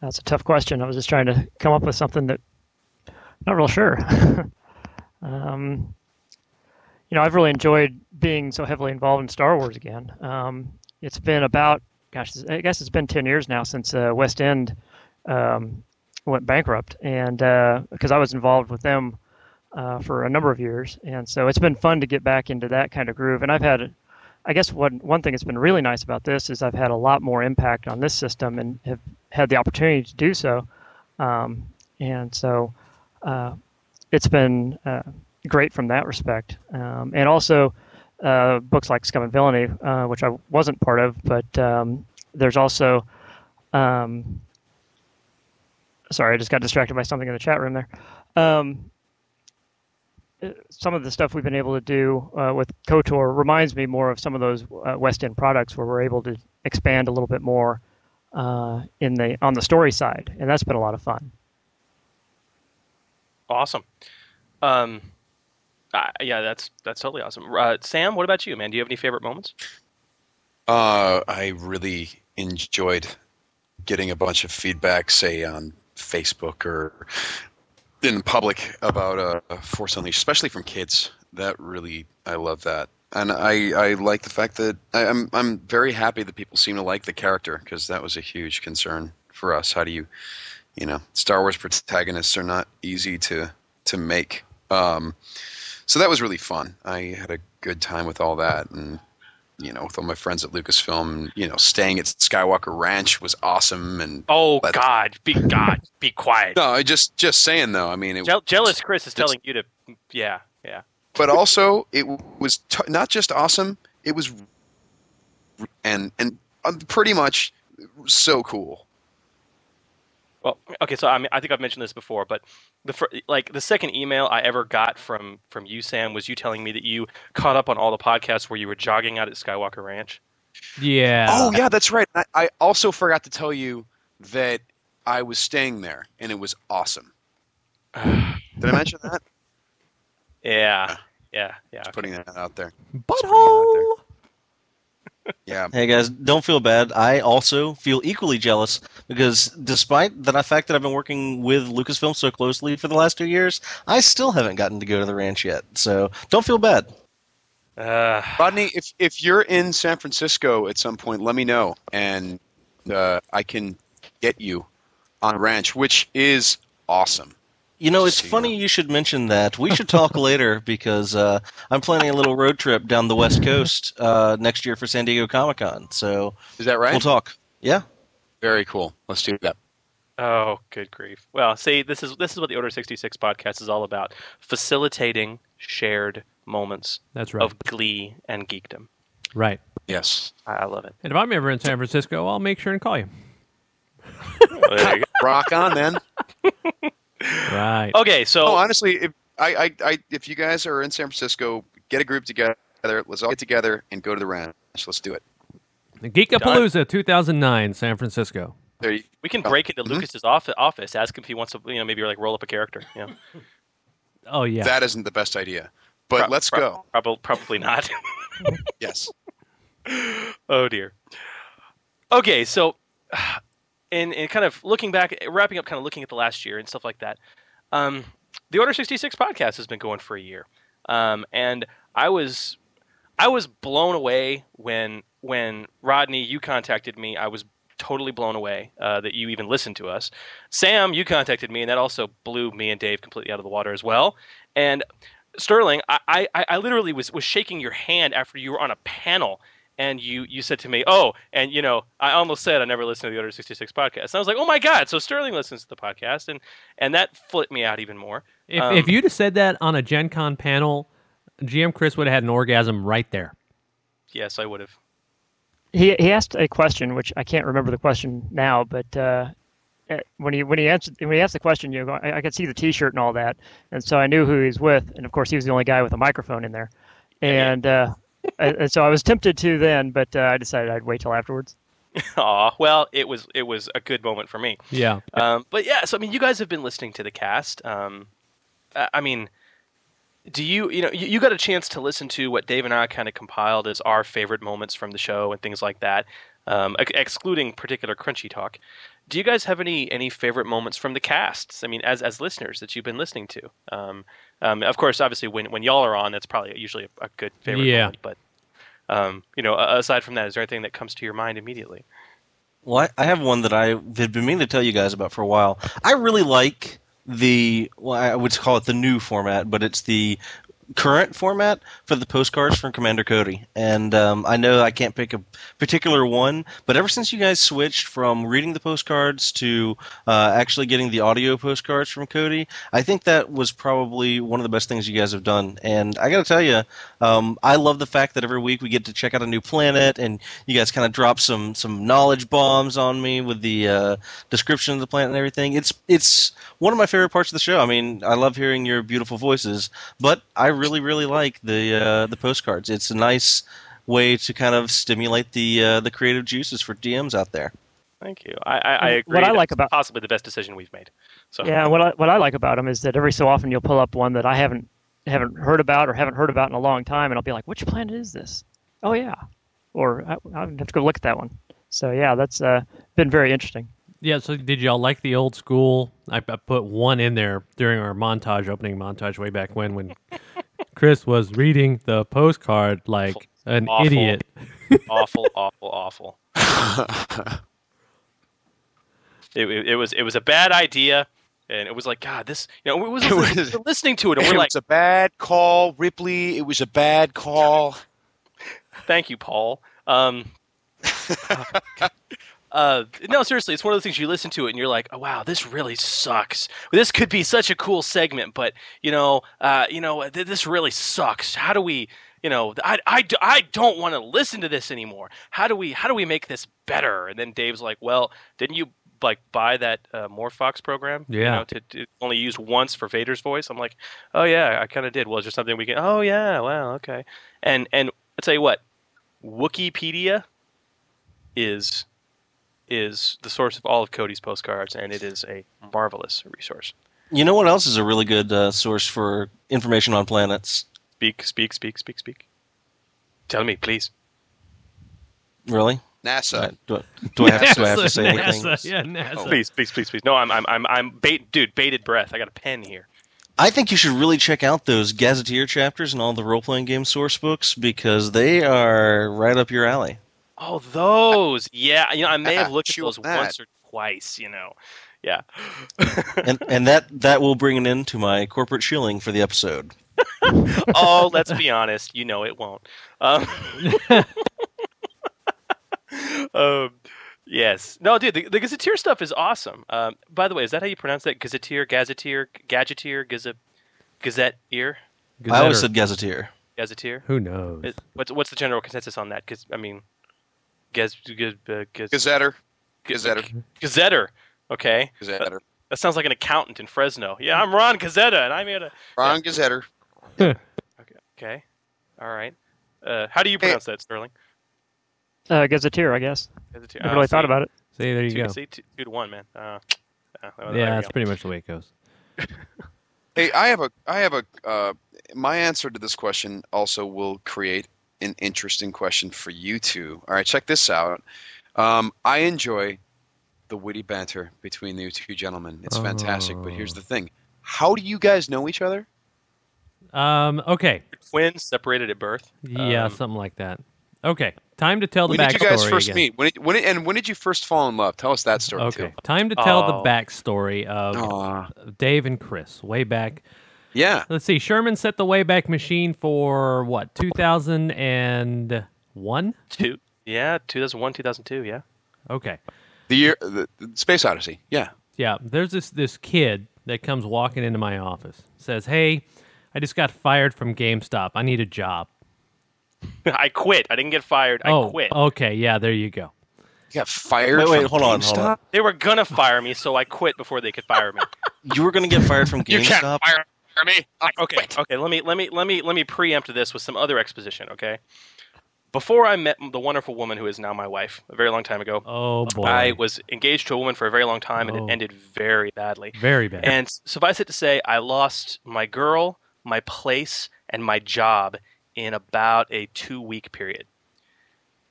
That's a tough question. I was just trying to come up with something that not real sure. um, you know, I've really enjoyed being so heavily involved in Star Wars again. Um, it's been about, gosh, I guess it's been 10 years now since uh, West End um, went bankrupt, and because I was involved with them uh, for a number of years, and so it's been fun to get back into that kind of groove. And I've had, I guess, one one thing that's been really nice about this is I've had a lot more impact on this system and have had the opportunity to do so, um, and so uh, it's been uh, great from that respect. Um, and also, uh, books like Scum and Villainy, uh, which I wasn't part of, but um, there's also. Um, sorry, I just got distracted by something in the chat room there. Um, uh, some of the stuff we've been able to do uh, with KOTOR reminds me more of some of those West End products where we're able to expand a little bit more in the on the story side, and that's been a lot of fun. Awesome. Um, uh, yeah, that's that's totally awesome. Uh, Sam, what about you, man? Do you have any favorite moments? Uh, I really enjoyed getting a bunch of feedback, say on Facebook or in public about uh, Force Unleashed, especially from kids. That really, I love that, and I, I like the fact that I, I'm I'm very happy that people seem to like the character because that was a huge concern for us. How do you, you know, Star Wars protagonists are not easy to to make. Um, so that was really fun. I had a good time with all that, and you know, with all my friends at Lucasfilm, you know, staying at Skywalker Ranch was awesome. And Oh God, be God, be quiet. no, I just just saying though. I mean, it, Jeal- jealous Chris is telling you to. Yeah, yeah. but also it was t- not just awesome. It was and and uh, pretty much so cool. Well, okay, so I mean, I think I've mentioned this before, but the fir- like the second email I ever got from from you, Sam, was you telling me that you caught up on all the podcasts where you were jogging out at Skywalker Ranch. Yeah. Oh yeah, that's right. I, I also forgot to tell you that I was staying there, and it was awesome. Did I mention that? Yeah, yeah, yeah. Just putting that out there. Butthole. Yeah. Hey guys, don't feel bad. I also feel equally jealous because despite the fact that I've been working with Lucasfilm so closely for the last two years, I still haven't gotten to go to the ranch yet. So don't feel bad. Uh, Rodney, if if you're in San Francisco at some point, let me know, and uh, I can get you on ranch, which is awesome. You know, it's funny you should mention that. We should talk later because uh, I'm planning a little road trip down the West Coast uh, next year for San Diego Comic Con. So Is that right? We'll talk. Yeah. Very cool. Let's do that. Oh, good grief! Well, see, this is this is what the Order sixty six podcast is all about: facilitating shared moments. That's right. Of glee and geekdom. Right. Yes. I, I love it. And if I'm ever in San Francisco, I'll make sure and call you. There you go. Rock on, then. Right. Okay, so oh, honestly, if I, I, I, if you guys are in San Francisco, get a group together. Let's all get together and go to the ranch. Let's do it. Geekapalooza 2009, San Francisco. There you, We can break into mm-hmm. Lucas's office, office, ask him if he wants to, you know, maybe like roll up a character. Yeah. Oh yeah. That isn't the best idea, but Pro- let's pro- go. Probably, probably not. Yes. oh dear. Okay, so, in in kind of looking back, wrapping up, kind of looking at the last year and stuff like that. Um, the Order sixty six podcast has been going for a year, um, and I was I was blown away when when Rodney you contacted me. I was totally blown away uh, that you even listened to us. Sam, you contacted me, and that also blew me and Dave completely out of the water as well. And Sterling, I, I, I literally was, was shaking your hand after you were on a panel and you, you said to me, Oh, and you know, I almost said I never listened to the Order 66 podcast. And I was like, Oh my God. So Sterling listens to the podcast. And, and that flipped me out even more. If, Um, if you'd have said that on a Gen Con panel, GM Chris would have had an orgasm right there. yes, I would have. He he asked a question which I can't remember the question now, but uh, eh, when he when he answered when he asked the question, you know, I, I could see the T-shirt and all that, and so I knew who he was with, and of course he was the only guy with a microphone in there, and uh, and and so I was tempted to then, but uh, I decided I'd wait till afterwards. Aw, well, it was it was a good moment for me. Yeah. Um, but yeah, so I mean, you guys have been listening to the cast. Um, I I mean, do you you know you, you got a chance to listen to what Dave and I kind of compiled as our favorite moments from the show and things like that, um, ex- excluding particular crunchy talk. Do you guys have any any favorite moments from the casts? I mean, as as listeners that you've been listening to. Um, um, of course, obviously, when when y'all are on, that's probably usually a, a good favorite Yeah. moment. But um, you know, aside from that, is there anything that comes to your mind immediately? Well, I, I have one that I had been meaning to tell you guys about for a while. I really like the, well, I would call it the new format, but it's the current format for the postcards from Commander Cody. And um, I know I can't pick a particular one, but ever since you guys switched from reading the postcards to uh, actually getting the audio postcards from Cody, I think that was probably one of the best things you guys have done. And I got to tell you, um, I love the fact that every week we get to check out a new planet, and you guys kind of drop some some knowledge bombs on me with the uh, description of the planet and everything. It's it's one of my favorite parts of the show. I mean, I love hearing your beautiful voices, but I really really like the uh, the postcards. It's a nice way to kind of stimulate the uh, the creative juices for DMs out there. Thank you. I, I, I What. I like about- possibly the best decision we've made. So Yeah, what I, what I like about them is that every so often you'll pull up one that I haven't haven't heard about or haven't heard about in a long time, and I'll be like, "Which planet is this?" Oh yeah, or I, I have to go look at that one. So yeah, that's uh, been very interesting. Yeah, so did y'all like the old school? I, I put one in there during our montage, opening montage way back when, when Chris was reading the postcard like an Awful. idiot. awful, awful, awful. It, it, it was it was a bad idea, and it was like God, this you know we was, It was- were listening to it, and we're like, was a bad call, Ripley. It was a bad call. thank you, Paul. Um, uh, no, seriously, it's one of those things you listen to it and you're like, oh wow, this really sucks. This could be such a cool segment, but you know, uh, you know, th- this really sucks. How do we? You know, i, I, I don't want to listen to this anymore. How do we how do we make this better? And then Dave's like, well, didn't you like buy that uh, MorphVOX program? You Yeah. know, to, to only use once for Vader's voice. I'm like, oh yeah, I kind of did. Well, is there something we can? Oh yeah, wow, okay. And and I tell you what, Wikipedia is is the source of all of Cody's postcards, and it is a marvelous resource. You know what else is a really good uh, source for information on planets? Speak, speak, speak, speak, speak. Tell me, please. Really? NASA. Do I, do I have, do I have to say NASA, anything? Yeah, NASA. Please, please, please, please. No, I'm, I'm, I'm, I'm bait, dude. Bated breath. I got a pen here. I think you should really check out those Gazetteer chapters and all the role playing game source books because they are right up your alley. Oh, those. Yeah, you know, I may have looked at those that. once or twice. You know, yeah. and and that that will bring an end to my corporate shilling for the episode. oh, let's be honest. You know it won't. Um, um, Yes. No, dude, the, the gazetteer stuff is awesome. Um, by the way, is that how you pronounce that? Gazetteer, gazetteer, gadgeteer, gazette, gazette ear, I always said gazetteer. gazetteer. Who knows? Is- What's what's the general consensus on that? Because I mean, gaz, gaz, uh, gaz, Gazetter. Gazetter. gazetter. Okay. Gazetter. That, that sounds like an accountant in Fresno. Yeah, I'm Ron Gazetta, and I'm here to. Ron Gazetter. Okay. okay. All right. Uh, how do you pronounce that, Sterling? Uh, Gazetteer, I guess. Gazetteer. Never Oh, really thought about it. See, there you two, go. See, two, two to one, man. Uh, uh, Yeah, that's go. pretty much the way it goes. Hey, I have a, I have a, uh, my answer to this question also will create an interesting question for you two. All right, check this out. Um, I enjoy the witty banter between you two gentlemen. It's fantastic. But here's the thing: How do you guys know each other? Um, okay. Twins separated at birth. Yeah, Um, something like that. Okay, time to tell the backstory. when backstory did you guys first again. meet? When, did, when, did- and when did you first fall in love? Tell us that story Okay, too. time to tell Oh. the backstory of Dave and Chris way back. Yeah. Let's see. Sherman set the Wayback Machine for what? 2001. Two. Yeah, 2001, 2002. Yeah. Okay. The year, the, the Space Odyssey. Yeah. Yeah, there's this this kid that comes walking into my office. Says, "Hey, I just got fired from GameStop. I need a job." I quit. I didn't get fired. I oh, quit. okay, yeah, there you go. You got fired. Wait, wait, from hold on, hold on. GameStop? They were gonna fire me, so I quit before they could fire me. You were going to get fired from GameStop. You can't GameStop? Fire me. okay, okay. Let me let me let me let me preempt this with some other exposition. Okay. Before I met the wonderful woman who is now my wife, a very long time ago. Oh boy. I was engaged to a woman for a very long time, and Oh. it ended very badly. Very bad. And suffice it to say, I lost my girl, my place, and my job in about a two-week period.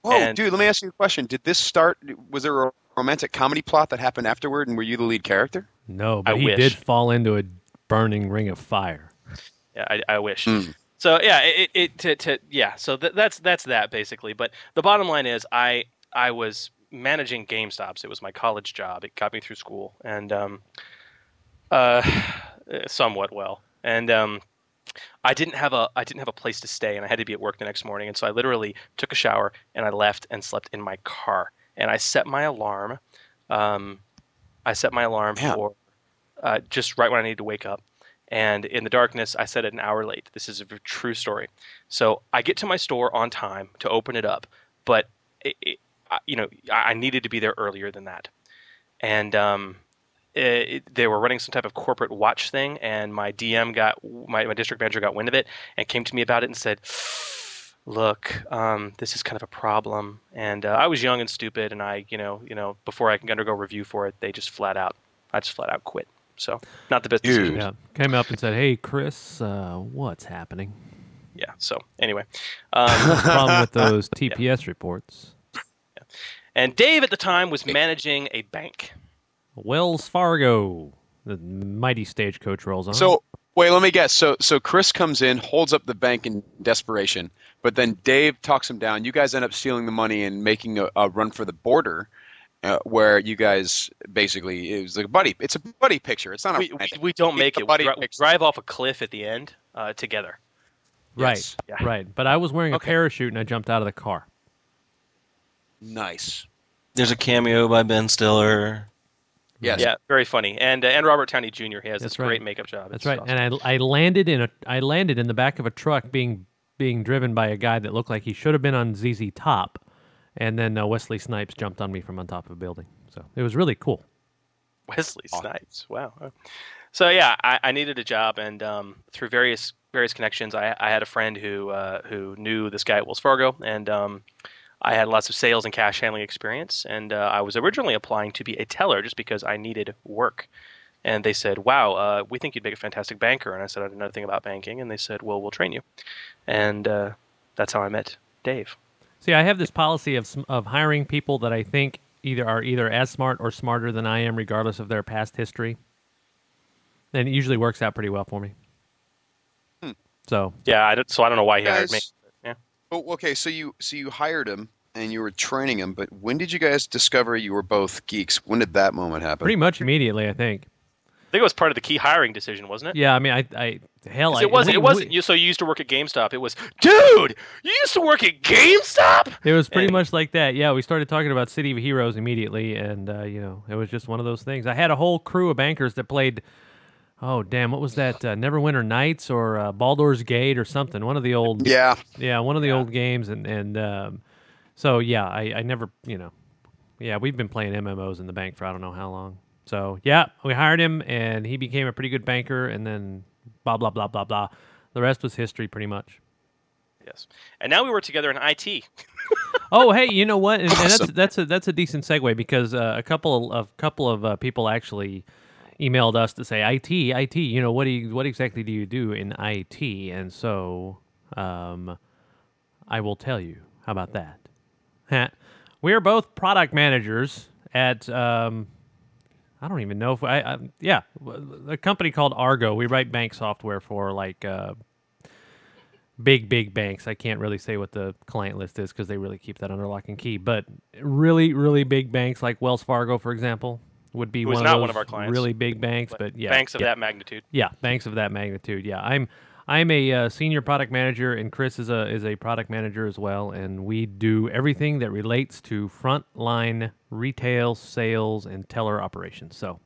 Whoa, And- dude, let me ask you a question. Did this start? Was there a romantic comedy plot that happened afterward, and were you the lead character? No, but I he wish. did fall into a burning ring of fire. Yeah, I, I wish. Hmm. So yeah, it, it to, to yeah. So th- that's that's that basically. But the bottom line is, I I was managing GameStops. It was my college job. It got me through school, and um, uh, somewhat well. And um, I didn't have a I didn't have a place to stay, and I had to be at work the next morning. And so I literally took a shower and I left and slept in my car. And I set my alarm. Um, I set my alarm for uh, just right when I needed to wake up. And in the darkness, I set it an hour late. This is a true story. So I get to my store on time to open it up, but it, it, you know I needed to be there earlier than that. And um, it- they were running some type of corporate watch thing, and my DM got my, my district manager got wind of it and came to me about it and said, "Look, um, this is kind of a problem." And uh, I was young and stupid, and I, you know, you know, before I can undergo review for it, they just flat out, I just flat out quit. So not the best decision. Yeah, came up and said, "Hey, Chris, uh, what's happening?" Yeah. So anyway, um, Problem with those TPS reports. And Dave at the time was managing a bank. Wells Fargo, the mighty stagecoach rolls on. So wait, let me guess. So so Chris comes in, holds up the bank in desperation, but then Dave talks him down. You guys end up stealing the money and making a, a run for the border, uh, where you guys basically it was like a buddy. It's a buddy picture. It's not a We, we, we don't It's make a it. We, buddy dri- we picture. drive off a cliff at the end uh, together. right, Yeah. right. But I was wearing a parachute and I jumped out of the car. Nice. There's a cameo by Ben Stiller. Yes. Yeah, very funny. And uh, and Robert Downey Jr. He has That's this right. great makeup job. That's It's right. awesome. And I I landed in a I landed in the back of a truck being being driven by a guy that looked like he should have been on ZZ Top, and then uh, Wesley Snipes jumped on me from on top of a building. So it was really cool. Wesley Snipes. Wow. So yeah, I, I needed a job, and um, through various various connections, I, I had a friend who uh, who knew this guy at Wells Fargo, and um, I had lots of sales and cash handling experience. And uh, I was originally applying to be a teller just because I needed work. And they said, "Wow, uh, we think you'd make a fantastic banker." And I said, "I don't know anything about banking." And they said, "Well, we'll train you." And uh, that's how I met Dave. See, I have this policy of of hiring people that I think either are either as smart or smarter than I am, regardless of their past history. And it usually works out pretty well for me. Hmm. So Yeah, I don't, so I don't know why he hired me. Yeah. Oh, okay. So you so you hired him and you were training him, but when did you guys discover you were both geeks? When did that moment happen? pretty much immediately, I think. Think it was part of the key hiring decision, wasn't it? Yeah, I mean, I, I hell, 'Cause I, it wasn't. we- it wasn't. You so you used to work at GameStop. It was, dude, you used to work at GameStop. It was pretty much like that. Yeah, we started talking about City of Heroes immediately, and uh, you know, it was just one of those things. I had a whole crew of bankers that played. Oh damn! What was that? Uh, Neverwinter Nights or uh, Baldur's Gate or something? One of the old. Yeah. Yeah, one of the old games, and and um, so yeah, I, I never you know, yeah, we've been playing MMOs in the bank for I don't know how long. So yeah, we hired him, and he became a pretty good banker, and then blah blah blah blah blah. The rest was history, pretty much. Yes. And now we work together in IT. oh, hey, you know what? And, and that's that's a that's a decent segue because uh, a couple of couple of uh, people actually emailed us to say IT, IT. You know what do you, what exactly do you do in IT? And so um, I will tell you. How about that? We are both product managers at. Um, I don't even know if I, I yeah a company called Argo. We write bank software for like uh, big big banks. I can't really say what the client list is because they really keep that under lock and key. But really really big banks like Wells Fargo, for example, would be one not of one of our clients, really big banks. but But yeah, banks of yeah. that magnitude. Yeah, banks of that magnitude. Yeah, I'm I'm a uh, senior product manager, and Chris is a is a product manager as well, and we do everything that relates to frontline retail sales and teller operations. So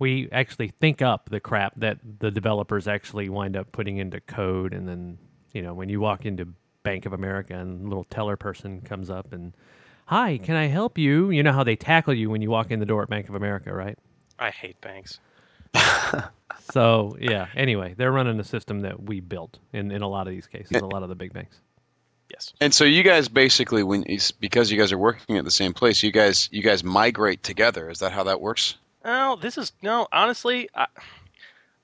we actually think up the crap that the developers actually wind up putting into code, and then you know when you walk into Bank of America and a little teller person comes up and hi, can I help you? You know how they tackle you when you walk in the door at Bank of America, right? I hate banks. So yeah. Anyway, they're running a system that we built in, in a lot of these cases, a lot of the big banks. Yes. And so you guys basically, when because you guys are working at the same place, you guys you guys migrate together. Is that how that works? No, this is no. Honestly, I,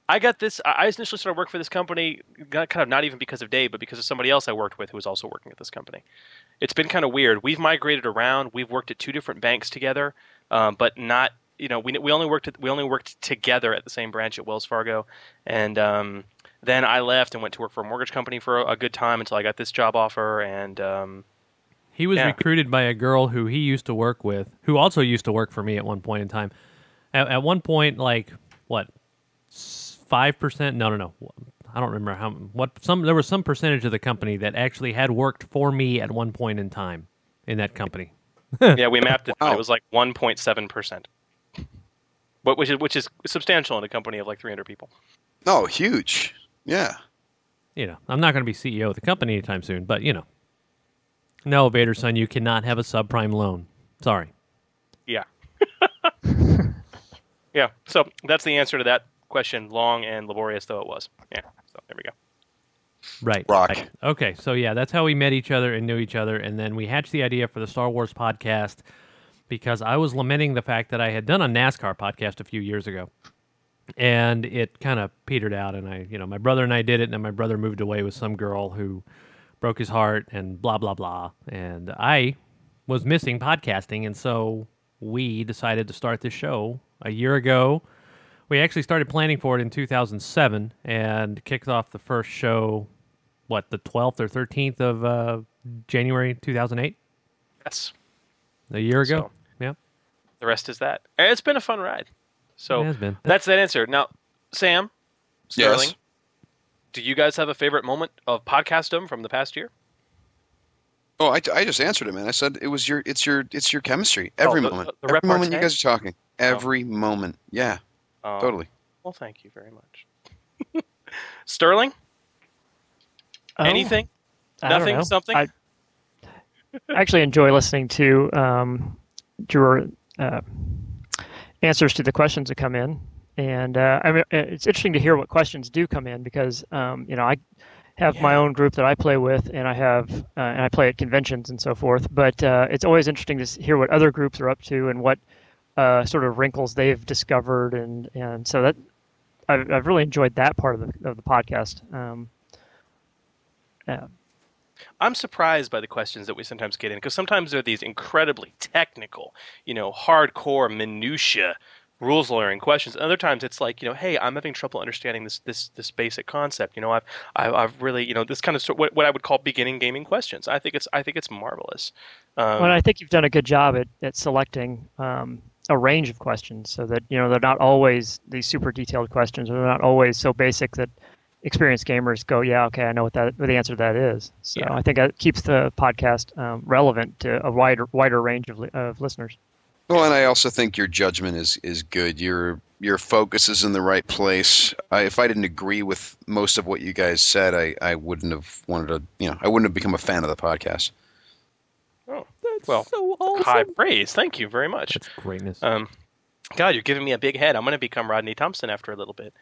I got this. I I initially started working for this company, kind of not even because of Dave, but because of somebody else I worked with who was also working at this company. It's been kind of weird. We've migrated around. We've worked at two different banks together, um, but not. You know, we we only worked at, we only worked together at the same branch at Wells Fargo, and um, then I left and went to work for a mortgage company for a, a good time until I got this job offer, and um, He was Yeah. recruited by a girl who he used to work with, who also used to work for me at one point in time. At, at one point, like what, five percent? No, no, no. I don't remember how. What some there was some percentage of the company that actually had worked for me at one point in time in that company. yeah, we mapped it. and It was like 1.7 percent, which is which is substantial in a company of like 300 people. Oh, huge. Yeah. You know, I'm not going to be CEO of the company anytime soon, but you know, no, Vader son, you cannot have a subprime loan. Sorry. Yeah. yeah. So that's the answer to that question, long and laborious though it was. Yeah. So there we go. Right. Rock. right. Okay, so yeah, that's how we met each other and knew each other, and then we hatched the idea for the Star Wars podcast because I was lamenting the fact that I had done a NASCAR podcast a few years ago, and it kind of petered out. And I, you know, my brother and I did it, and then my brother moved away with some girl who broke his heart, and blah blah blah. And I was missing podcasting, and so we decided to start this show a year ago. We actually started planning for it in 2007 and kicked off the first show, what, the 12th or 13th of uh, January 2008? Yes. A year ago? So-. The rest is that. It's been a fun ride. So It has been. that's that answer. Now, Sam, Sterling, Yes. do you guys have a favorite moment of podcastdom from the past year? Oh, I, I just answered it, man. I said it was your it's your it's your chemistry. Every Oh, the- moment. the- the Every moment you guys are talking. Every moment. Yeah. Um, Totally. Well, thank you very much. Sterling, Oh, anything? I Nothing? Something? I I actually enjoy listening to um, your uh, answers to the questions that come in, and uh, I mean, it's interesting to hear what questions do come in because um, you know I have my own group that I play with, and I have uh, and I play at conventions and so forth. But uh, it's always interesting to hear what other groups are up to and what uh, sort of wrinkles they've discovered, and and so that I've, I've really enjoyed that part of the of the podcast. Um, yeah. I'm surprised by the questions that we sometimes get in because sometimes they're these incredibly technical, you know, hardcore minutia rules lawyering questions. And other times it's like, you know, hey, I'm having trouble understanding this this this basic concept. You know, I've I've, I've really, you know, this kind of sort what, what I would call beginning gaming questions. I think it's I think it's marvelous. Um, well, I think you've done a good job at, at selecting um, a range of questions, so that you know they're not always these super detailed questions, or they're not always so basic that experienced gamers go, yeah, okay, I know what that what the answer to that is. So Yeah. I think it keeps the podcast um, relevant to a wider wider range of, of listeners. Well, and I also think your judgment is is good. Your your focus is in the right place. I, if I didn't agree with most of what you guys said, I, I wouldn't have wanted to. You know, I wouldn't have become a fan of the podcast. Oh, that's well, high praise. Thank you very much. That's greatness. Um, God, you're giving me a big head. I'm going to become Rodney Thompson after a little bit.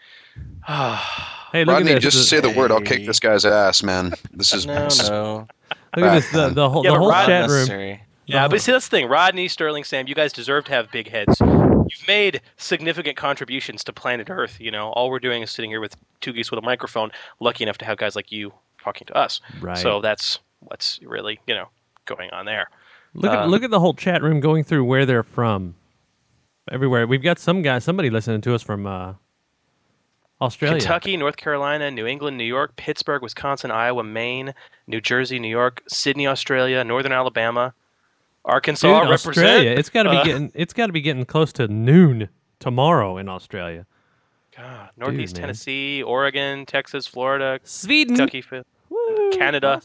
Hey, look Rodney, at this. just say the word. I'll kick this guy's ass, man. This is No, no. Look at this. The, the whole, Yeah, the whole Rod- chat room. Yeah, but see, that's the thing. Rodney, Sterling, Sam, you guys deserve to have big heads. You've made significant contributions to planet Earth. You know, all we're doing is sitting here with two geese with a microphone, lucky enough to have guys like you talking to us. Right. So that's what's really, you know, going on there. Look at Um, look at the whole chat room going through where they're from. Everywhere. We've got some guy, somebody listening to us from uh, Australia. Kentucky, North Carolina, New England, New York, Pittsburgh, Wisconsin, Iowa, Maine, New Jersey, New York, Sydney, Australia, Northern Alabama, Arkansas. Dude, represent. Australia. It's got to be Uh, getting. It's got to be getting close to noon tomorrow in Australia. God, Northeast man. Tennessee, Oregon, Texas, Florida, Sweden, Kentucky, Canada.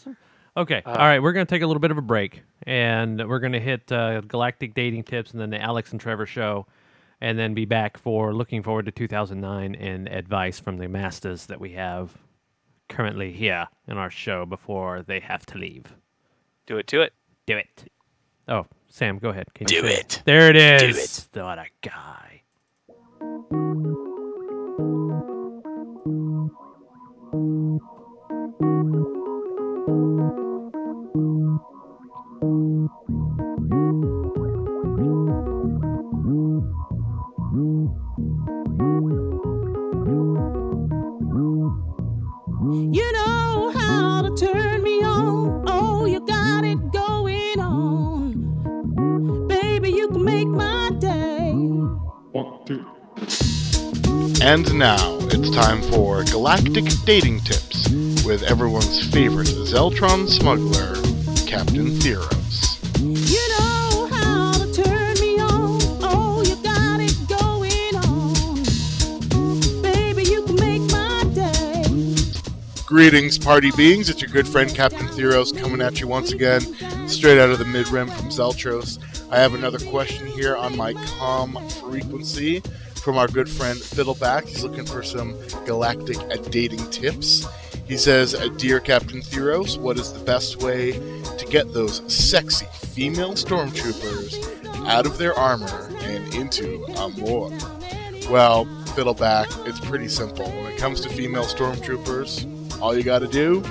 Okay. Uh, All right. We're going to take a little bit of a break, and we're going to hit uh, galactic dating tips, and then the Alex and Trevor show, and then be back for looking forward to 2009 and advice from the masters that we have currently here in our show before they have to leave. Do it, do it. Do it. Oh, Sam, go ahead. Can you Do it. There it is. Do it. What a guy. And now it's time for Galactic Dating Tips with everyone's favorite Zeltron smuggler, Captain Theros. You know how to turn me on. Oh, you got it going on. Baby, you can make my day. Greetings, party beings. It's your good friend Captain Theros coming at you once again, straight out of the mid rim from Zeltros. I have another question here on my com frequency from our good friend Fiddleback. He's looking for some galactic dating tips. He says, Dear Captain Theros, what is the best way to get those sexy female stormtroopers out of their armor and into Amor? Well, Fiddleback, it's pretty simple. When it comes to female stormtroopers, all you gotta do,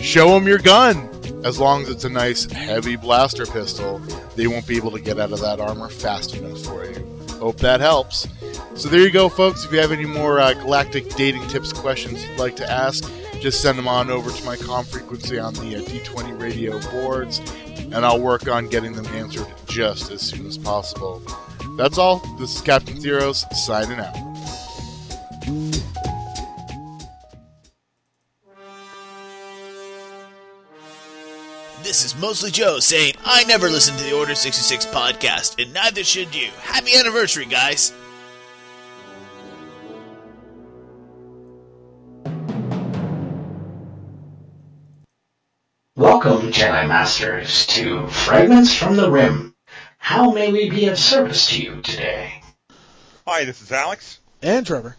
show them your gun. As long as it's a nice heavy blaster pistol, they won't be able to get out of that armor fast enough for you. Hope that helps. So there you go, folks. If you have any more uh, galactic dating tips questions you'd like to ask, just send them on over to my com frequency on the uh, D20 radio boards, and I'll work on getting them answered just as soon as possible. That's all. This is Captain Theros signing out. This is Mostly Joe saying, I never listened to the Order 66 podcast, and neither should you. Happy anniversary, guys! Welcome, Jedi Masters, to Fragments from the Rim. How may we be of service to you today? Hi, this is Alex. And Trevor.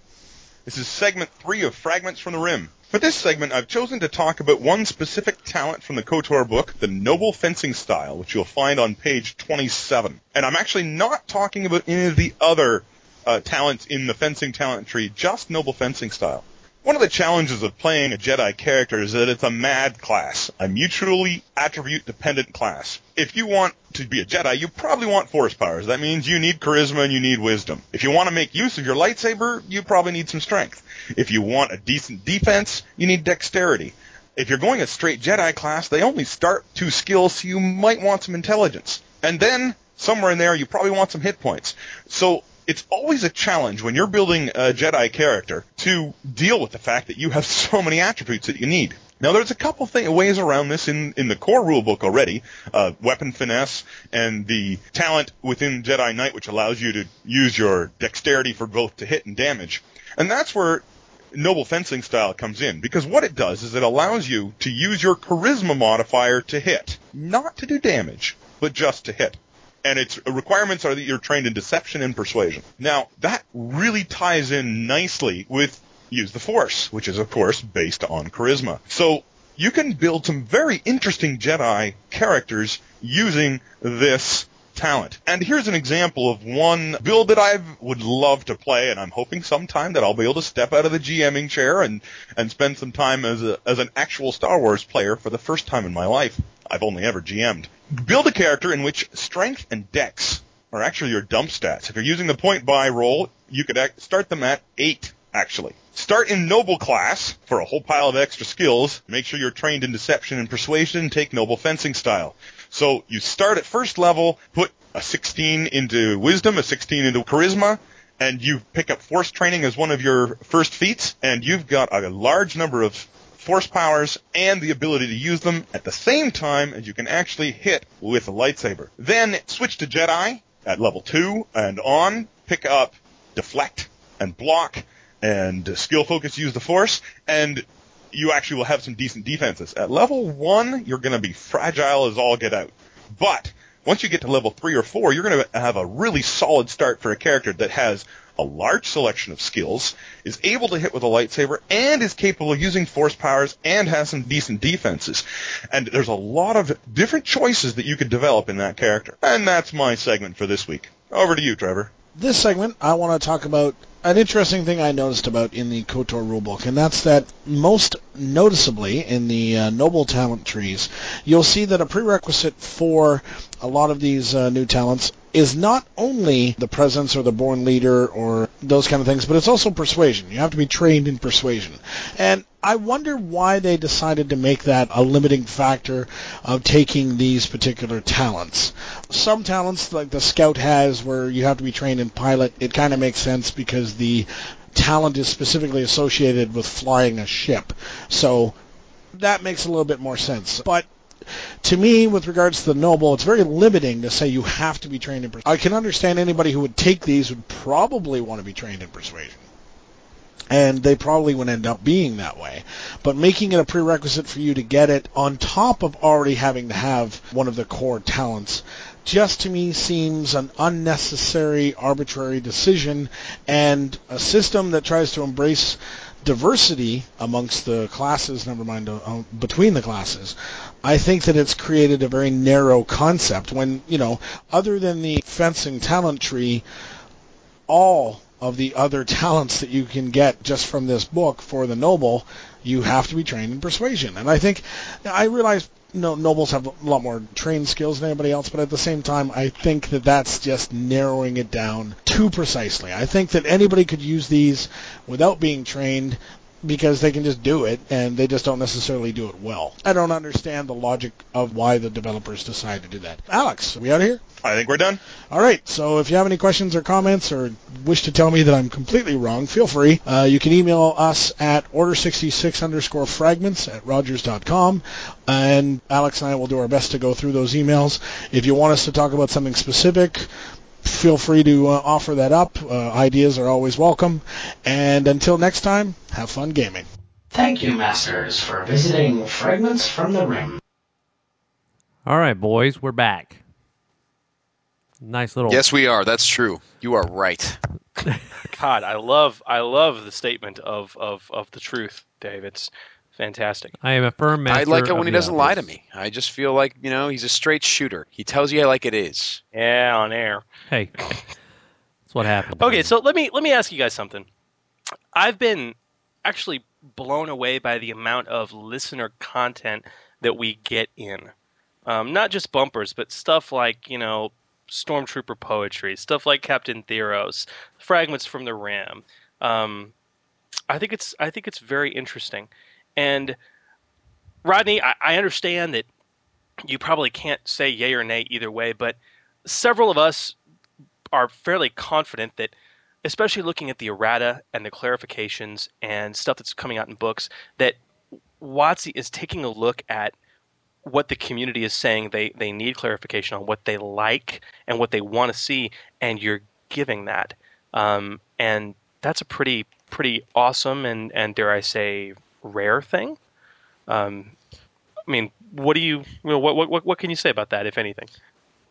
This is segment three of Fragments from the Rim. For this segment, I've chosen to talk about one specific talent from the KOTOR book, the Noble Fencing Style, which you'll find on page 27. And I'm actually not talking about any of the other uh, talents in the fencing talent tree, just Noble Fencing Style. One of the challenges of playing a Jedi character is that it's a mad class, a mutually attribute dependent class. If you want to be a Jedi, you probably want force powers. That means you need charisma and you need wisdom. If you want to make use of your lightsaber, you probably need some strength. If you want a decent defense, you need dexterity. If you're going a straight Jedi class, they only start two skills, so you might want some intelligence. And then, somewhere in there, you probably want some hit points. So, it's always a challenge when you're building a Jedi character to deal with the fact that you have so many attributes that you need. Now, there's a couple thing, ways around this in, in the core rulebook already. Uh, weapon finesse and the talent within Jedi Knight, which allows you to use your dexterity for both to hit and damage. And that's where noble fencing style comes in because what it does is it allows you to use your charisma modifier to hit, not to do damage, but just to hit. And its requirements are that you're trained in deception and persuasion. Now, that really ties in nicely with use the force, which is of course based on charisma. So you can build some very interesting Jedi characters using this talent. And here's an example of one build that I would love to play, and I'm hoping sometime that I'll be able to step out of the GMing chair and, and spend some time as a, as an actual Star Wars player for the first time in my life. I've only ever GM'd. Build a character in which strength and dex are actually your dump stats. If you're using the point buy roll, you could start them at eight, actually. Start in noble class for a whole pile of extra skills. Make sure you're trained in deception and persuasion take noble fencing style. So you start at first level, put a 16 into wisdom, a 16 into charisma, and you pick up force training as one of your first feats, and you've got a large number of force powers and the ability to use them at the same time as you can actually hit with a lightsaber. Then switch to Jedi at level 2 and on, pick up deflect and block and skill focus use the force, and you actually will have some decent defenses. At level 1, you're going to be fragile as all get out. But once you get to level 3 or 4, you're going to have a really solid start for a character that has a large selection of skills, is able to hit with a lightsaber, and is capable of using force powers, and has some decent defenses. And there's a lot of different choices that you could develop in that character. And that's my segment for this week. Over to you, Trevor. This segment, I want to talk about an interesting thing I noticed about in the KOTOR rulebook, and that's that most noticeably in the uh, noble talent trees, you'll see that a prerequisite for a lot of these uh, new talents is not only the presence or the born leader or those kind of things, but it's also persuasion. You have to be trained in persuasion. And I wonder why they decided to make that a limiting factor of taking these particular talents. Some talents, like the scout has, where you have to be trained in pilot, it kind of makes sense because the talent is specifically associated with flying a ship. So that makes a little bit more sense. But to me, with regards to the noble, it's very limiting to say you have to be trained in persuasion. I can understand anybody who would take these would probably want to be trained in persuasion. And they probably would end up being that way. But making it a prerequisite for you to get it on top of already having to have one of the core talents just to me seems an unnecessary arbitrary decision and a system that tries to embrace diversity amongst the classes, never mind uh, between the classes, I think that it's created a very narrow concept when, you know, other than the fencing talent tree, all of the other talents that you can get just from this book for the noble, you have to be trained in persuasion. And I think, I realize no, nobles have a lot more trained skills than anybody else, but at the same time, I think that that's just narrowing it down too precisely. I think that anybody could use these without being trained because they can just do it and they just don't necessarily do it well. I don't understand the logic of why the developers decided to do that. Alex, are we out of here? I think we're done. All right. So if you have any questions or comments or wish to tell me that I'm completely wrong, feel free. Uh, you can email us at order66 underscore fragments at rogers.com. And Alex and I will do our best to go through those emails. If you want us to talk about something specific, feel free to uh, offer that up. Uh, ideas are always welcome. And until next time, have fun gaming. Thank you, Masters, for visiting Fragments from the Rim. All right, boys, we're back. Nice little. Yes, we are. That's true. You are right. God, I love I love the statement of of of the truth, Dave. It's fantastic. I am a firm master. I like it when he doesn't lie to me. I just feel like you know he's a straight shooter. He tells you like it is. Yeah, on air. Hey, that's what happened. Okay, so let me let me ask you guys something. I've been actually blown away by the amount of listener content that we get in. Um, not just bumpers, but stuff like you know stormtrooper poetry, stuff like Captain Theros, fragments from the Rim. Um, I think it's I think it's very interesting, and Rodney, I, I understand that you probably can't say yay or nay either way, but several of us are fairly confident that, especially looking at the errata and the clarifications and stuff that's coming out in books, that WotC is taking a look at what the community is saying they, they need clarification on, what they like and what they want to see, and you're giving that. Um, and that's a pretty pretty awesome and, and dare I say rare thing. Um, I mean, what do you, you know, what, what what can you say about that, if anything?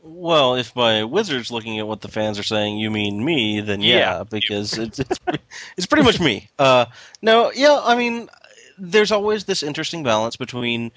Well, if by wizards looking at what the fans are saying, you mean me, then yeah, Yeah. because it's it's pretty, it's pretty much me. Uh, no, yeah, I mean, there's always this interesting balance between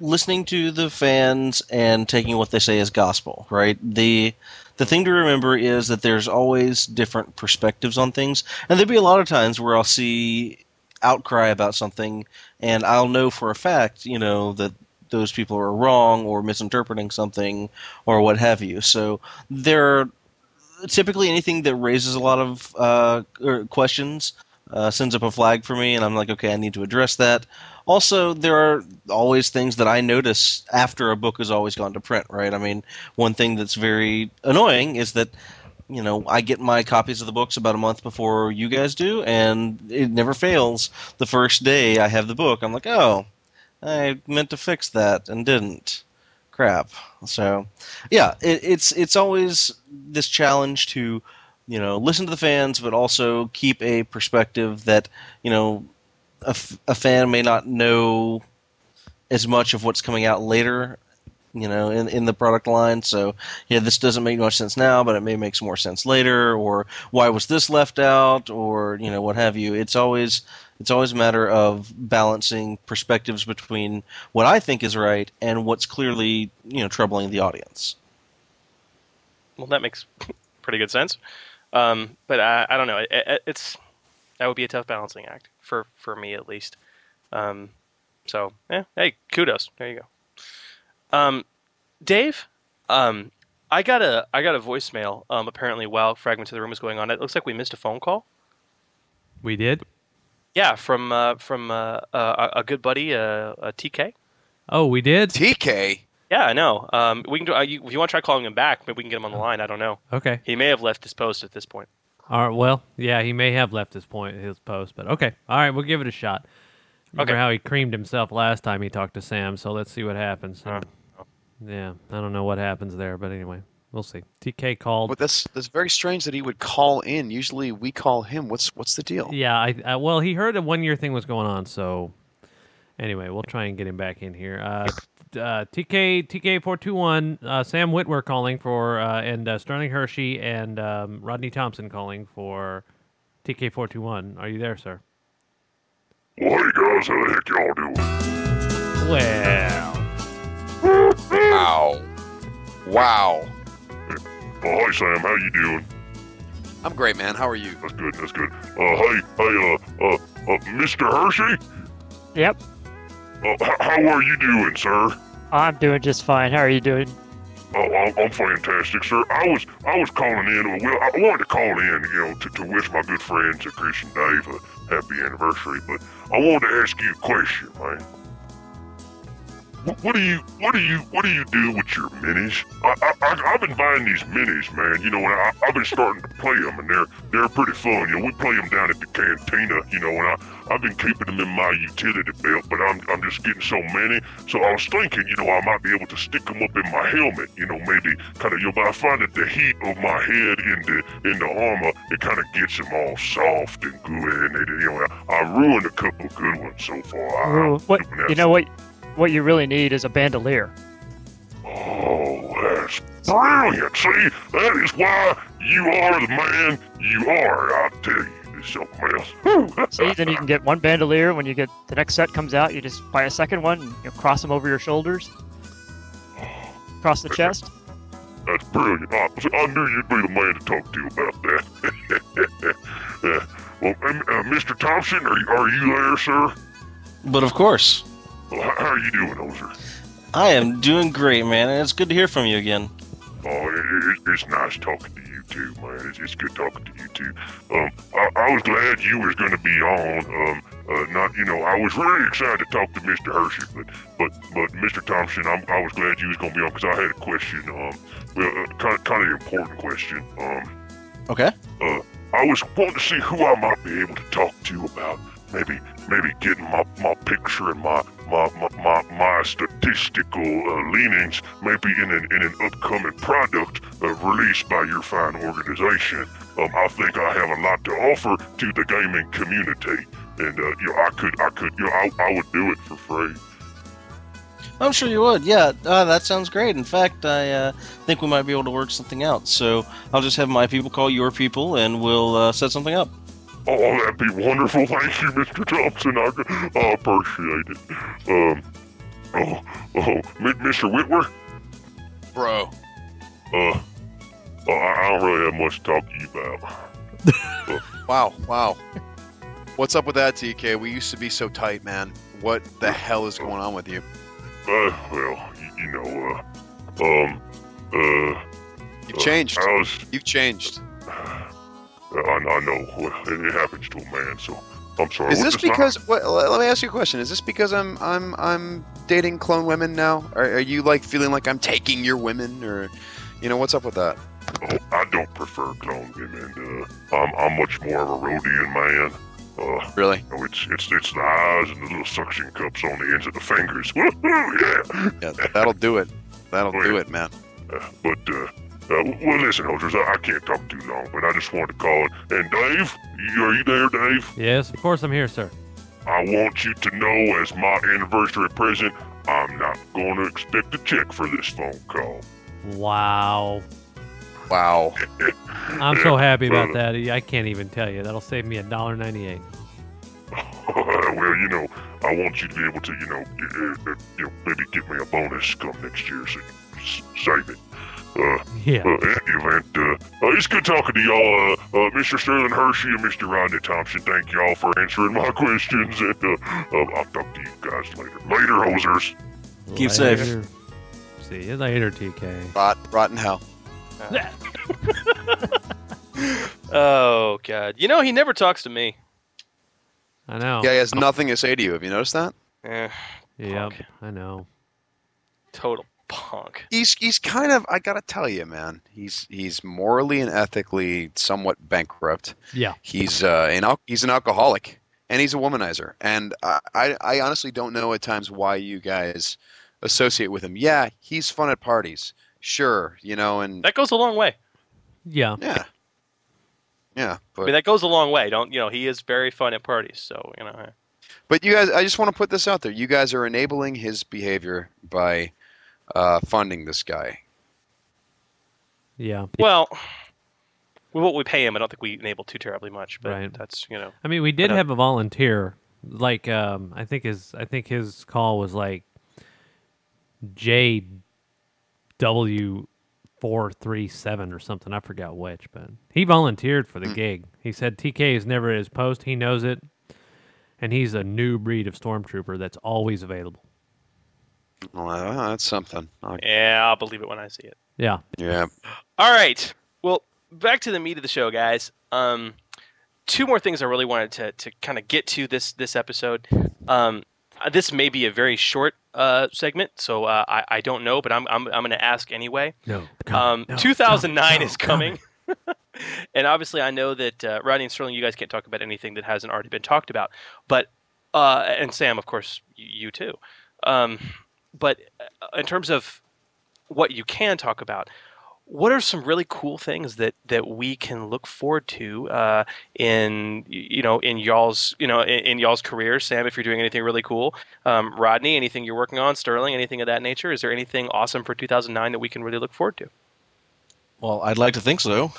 listening to the fans and taking what they say as gospel, right? The the thing to remember is that there's always different perspectives on things, and there'll be a lot of times where I'll see outcry about something, and I'll know for a fact, you know, that those people are wrong or misinterpreting something or what have you. So there are typically anything that raises a lot of uh, er, questions uh, sends up a flag for me, and I'm like, okay, I need to address that. Also, there are always things that I notice after a book has always gone to print, right? I mean, one thing that's very annoying is that you know I get my copies of the books about a month before you guys do, and it never fails. The first day I have the book, I'm like, oh, I meant to fix that and didn't. Crap. So, yeah, it, it's it's always this challenge to you know listen to the fans, but also keep a perspective that you know a, a fan may not know as much of what's coming out later you know in, in the product line so yeah this doesn't make much sense now but it may make some more sense later or why was this left out or you know what have you it's always it's always a matter of balancing perspectives between what i think is right and what's clearly you know troubling the audience Well, that makes pretty good sense. Um, but I, I don't know. It, it, it's that would be a tough balancing act for for me at least. Um, so yeah, hey, kudos. There you go. Um, Dave, um, I got a I got a voicemail. Um, apparently while fragments of the Rim was going on, it looks like we missed a phone call. We did. Yeah, from uh, from uh, uh, a a good buddy, uh, uh, TK. Oh, we did. TK. Yeah, I know. Um, we can do. Uh, you, if you want to try calling him back, maybe we can get him on the line. I don't know. Okay. He may have left his post at this point. All right. Well, yeah, he may have left his point his post, but okay. All right, we'll give it a shot. Remember Okay. how he creamed himself last time he talked to Sam? So let's see what happens. Yeah, I don't know what happens there, but anyway, we'll see. TK called. But that's that's very strange that he would call in. Usually we call him. What's what's the deal? Yeah, I, I well, he heard a one year thing was going on, so anyway, we'll try and get him back in here. Uh, uh, TK TK four two one uh, Sam Witwer calling for uh, and uh, Sterling Hershey and um, Rodney Thompson calling for TK four two one. Are you there, sir? Well, hey guys, how the heck y'all doing? Well, Ow. Wow. Oh, hi Sam, how you doing? I'm great, man. How are you? That's good, that's good. Uh, hey, hey, uh, uh, uh Mr. Hershey? Yep. Uh, h- how are you doing, sir? I'm doing just fine. How are you doing? Oh, I'm, I'm fantastic, sir. I was I was calling in. Well, I wanted to call in, you know, to, to wish my good friends, uh, Chris and Dave, a happy anniversary. But I wanted to ask you a question, man. What, do you what do you what do you do with your minis? I, I, I've been buying these minis, man. You know, and I, I've been starting to play them, and they're they're pretty fun. You know, we play them down at the cantina. You know, and I I've been keeping them in my utility belt, but I'm I'm just getting so many. So I was thinking, you know, I might be able to stick them up in my helmet. You know, maybe kind of. You know, but I find that the heat of my head in the in the armor, it kind of gets them all soft and good. And they, you know, I, I ruined a couple good ones so far. I, Ooh, what you know what what you really need is a bandolier. Oh, that's brilliant. See, that is why you are the man you are. I tell you, it's something else. See, then you can get one bandolier. When you get the next set comes out, you just buy a second one. And, you know, cross them over your shoulders, across the chest. That's brilliant. I, I knew you'd be the man to talk to about that. uh, well, um, uh, Mr. Thompson, are you, are you there, sir? But of course. How are you doing, Ozer? I am doing great, man, and it's good to hear from you again. Oh, it, it, it's nice talking to you too, man. It's, it's good talking to you too. Um, I, I was glad you was going to be on. Um, uh, not, you know, I was really excited to talk to Mr. Hershey, but, but, but Mr. Thompson, I'm, I was glad you was going to be on because I had a question. Um, well, uh, kind of, kind of important question. Um, Okay. uh, I was wanting to see who I might be able to talk to about maybe maybe getting my, my picture and my my my, my, my statistical uh, leanings maybe in an in an upcoming product uh, released by your fine organization. Um, I think I have a lot to offer to the gaming community, and uh, you know, I could I could you know, I, I would do it for free. I'm sure you would. Yeah, uh, that sounds great. In fact, I uh, think we might be able to work something out. So I'll just have my people call your people, and we'll uh, set something up. Oh, that'd be wonderful. Thank you, Mr. Thompson. I, I appreciate it. Um, oh, oh, M- Mr. Witwer? Bro. Uh, uh, I don't really have much to talk to you about. Wow, wow. What's up with that, TK? We used to be so tight, man. What the hell is going on with you? Uh, well, you, you know, uh, um, uh, You've changed. I was, You've changed. I, I know. It, happens to a man, so I'm sorry. Is this it's not- because? What, let me ask you a question. Is this because I'm I'm I'm dating clone women now? Are, are you like feeling like I'm taking your women, or you know what's up with that? Oh, I don't prefer clone women. Uh, I'm, I'm much more of a Rodian man. Uh, really? Oh, it's it's it's the eyes and the little suction cups on the ends of the fingers. Yeah. Yeah, that'll do it. That'll do it, man. Uh, but uh, uh, well, listen, Hodges, I, I can't talk too long, but I just wanted to call it. And Dave, are you there, Dave? Yes, of course I'm here, sir. I want you to know, as my anniversary present, I'm not going to expect a check for this phone call. Wow. Wow. I'm so happy about Brother. that. I can't even tell you. That'll save me a dollar ninety-eight. well, you know, I want you to be able to, you know, uh, uh, you know, maybe give me a bonus come next year, so you save it. Uh, Yeah. Uh, in any event, uh, uh, it's good talking to y'all, uh, uh, Mr. Sterling Hershey and Mr. Rodney Thompson. Thank y'all for answering my questions, and uh, uh, I'll talk to you guys later. Later, hosers. Keep safe. See you later, TK. Rot, rotten hell. Oh god. You know he never talks to me. I know. Yeah, he has nothing to say to you. Have you noticed that? Eh, Yep, I know. total punk. He's he's kind of I gotta tell you, man. He's he's morally and ethically somewhat bankrupt. Yeah. He's uh an al- he's an alcoholic and he's a womanizer. And I, I I honestly don't know at times why you guys associate with him. Yeah, he's fun at parties. Sure, you know, and That goes a long way. Yeah. yeah. Yeah, I mean that goes a long way. Don't you know he is very fun at parties, so you know. But you guys, I just want to put this out there. You guys are enabling his behavior by uh, funding this guy. Yeah. Well, with what we pay him, I don't think we enable too terribly much, but Right. that's you know. I mean, we did have a volunteer. Like, um, I think his I think his call was like J W four three seven or something. I forgot which, but he volunteered for the Hmm. gig. He said TK is never at his post. He knows it, and he's a new breed of stormtrooper that's always available. Well, uh, that's something. I'll- Yeah, I'll believe it when I see it. Yeah. yeah. All right. Well, back to the meat of the show, guys. Um, two more things I really wanted to, to kind of get to this this episode. Um, uh, this may be a very short uh, segment, so uh, I, I don't know, but I'm I'm, I'm going to ask anyway. No. Um, 2009 is coming. and obviously, I know that uh, Rodney and Sterling, you guys can't talk about anything that hasn't already been talked about. But uh, and Sam, of course, you, you too. Um, but uh, in terms of what you can talk about, what are some really cool things that, that we can look forward to uh, in you know in y'all's you know in, in y'all's career? Sam, if you're doing anything really cool, um, Rodney, anything you're working on, Sterling, anything of that nature? Is there anything awesome for 2009 that we can really look forward to? Well, I'd like to think so.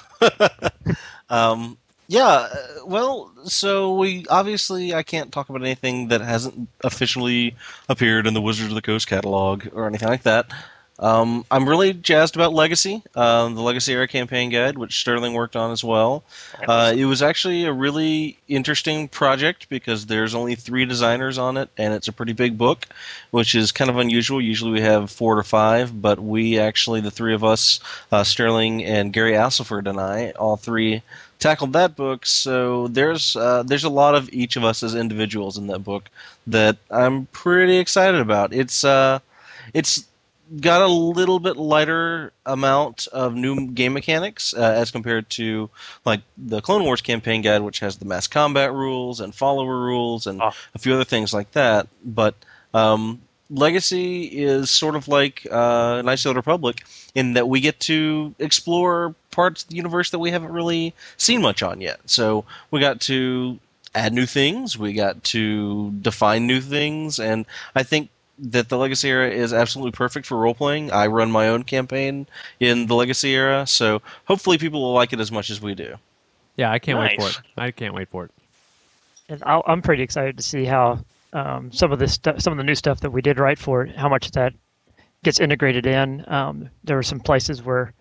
um, yeah, uh, well, so we obviously I can't talk about anything that hasn't officially appeared in the Wizards of the Coast catalog or anything like that. Um, I'm really jazzed about Legacy, um, the Legacy Era campaign guide, which Sterling worked on as well. Uh, it was actually a really interesting project because there's only three designers on it, and it's a pretty big book, which is kind of unusual. Usually we have four to five, but we actually, the three of us, uh, Sterling and Gary Astleford and I, all three tackled that book. So there's uh, there's a lot of each of us as individuals in that book that I'm pretty excited about. It's uh, it's got a little bit lighter amount of new game mechanics uh, as compared to like the Clone Wars campaign guide, which has the mass combat rules and follower rules and a few other things like that. But um, Legacy is sort of like uh, Knights of the Republic in that we get to explore parts of the universe that we haven't really seen much on yet. So we got to add new things, we got to define new things, and I think that the Legacy era is absolutely perfect for role playing. I run my own campaign in the Legacy era, so hopefully people will like it as much as we do. Yeah, I can't wait for it. I can't wait for it. And I'm pretty excited to see how um, some of this stu- some of the new stuff that we did write for it, how much that gets integrated in. Um, there were some places where,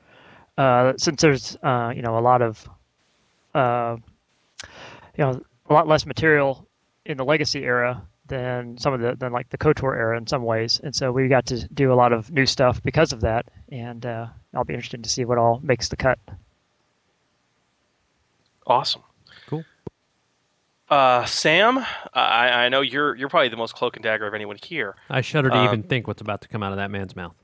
uh, since there's uh, you know a lot of, uh, you know, a lot less material in the legacy era than some of the than like the Kotor era in some ways, and so we got to do a lot of new stuff because of that. And uh, I'll be interested to see what all makes the cut. Awesome. Cool. Uh, Sam, I, I know you're you're probably the most cloak and dagger of anyone here. I shudder to Um, even think what's about to come out of that man's mouth.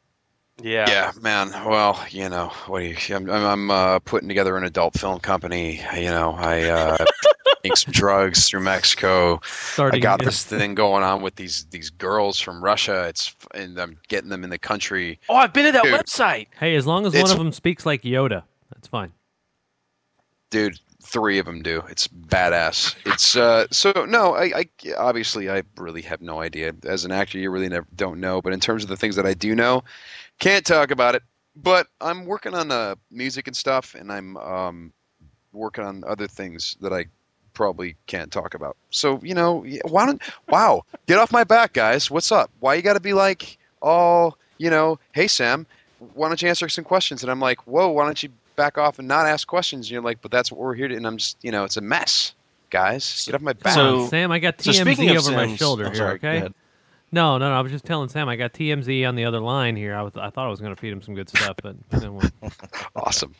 Yeah. Yeah, man. Well, you know, what do you? I'm, I'm, I'm uh, putting together an adult film company. You know, I uh, take some drugs through Mexico. I got in- this thing going on with these these girls from Russia. It's and I'm getting them in the country. Oh, I've been to that Dude. website. Hey, as long as one of them speaks like Yoda, that's fine. dude three of them do. It's badass. It's uh so no I, I obviously i really have no idea. As an actor you really never don't know but in terms of the things that i do know can't talk about it. But i'm working on uh music and stuff and i'm um working on other things that i probably can't talk about. So you know why don't wow get off my back guys. What's up? Why you gotta be like oh you know hey sam why don't you answer some questions? And i'm like whoa why don't you back off and not ask questions and you're like but that's what we're here to and i'm just you know it's a mess guys get off my back So, Sam, I got so speaking TMZ of over my Sam's- shoulder oh, here. sorry, okay. No, no, no. I was just telling Sam I got TMZ on the other line here. I was, I thought I was going to feed him some good stuff, but then we- awesome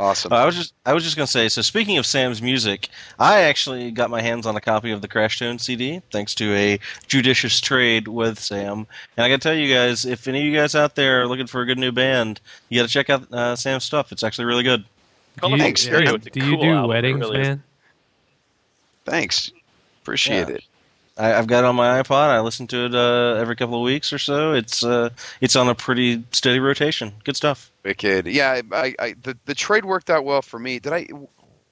awesome Uh, I was just I was just gonna say. So speaking of Sam's music, I actually got my hands on a copy of the Crash Tone CD thanks to a judicious trade with Sam. And I gotta tell you guys, if any of you guys out there are looking for a good new band, you gotta check out uh, Sam's stuff. It's actually really good. do you, Thanks, do, man. do you do weddings, really man? thanks appreciate Yeah. it I, I've got it on my iPod. I listen to it uh, every couple of weeks or so. It's uh, it's on a pretty steady rotation. Good stuff. wicked yeah I, I, I the, the trade worked out well for me did i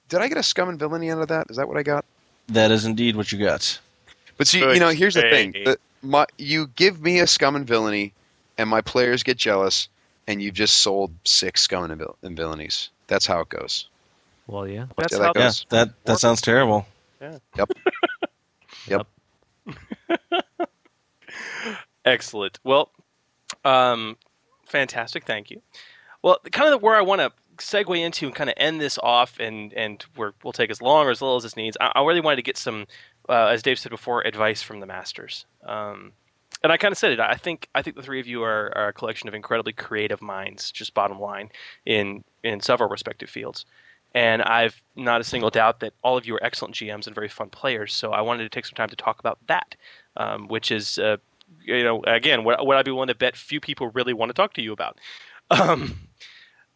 did i get a scum and villainy out of that is that what i got That is indeed what you got. But see, Good you know, here's the thing: the, my, you give me a scum and villainy, and my players get jealous, and you've just sold six scum and, vil- and villainies. That's how it goes. Well, yeah. That's Yeah, that how Yeah, goes. that that sounds terrible. Yeah. Yep. Yep. Excellent. Well, um, fantastic. Thank you. Well, kind of where I want to segue into and kind of end this off, and and we're, we'll take as long or as little as this needs. I, I really wanted to get some, uh, as Dave said before, advice from the masters. Um, and I kind of said it. I think I think the three of you are, are a collection of incredibly creative minds. Just bottom line, in in several respective fields. And I've not a single doubt that all of you are excellent GMs and very fun players. So I wanted to take some time to talk about that, um, which is, uh, you know, again, what, what I'd be willing to bet few people really want to talk to you about. Um,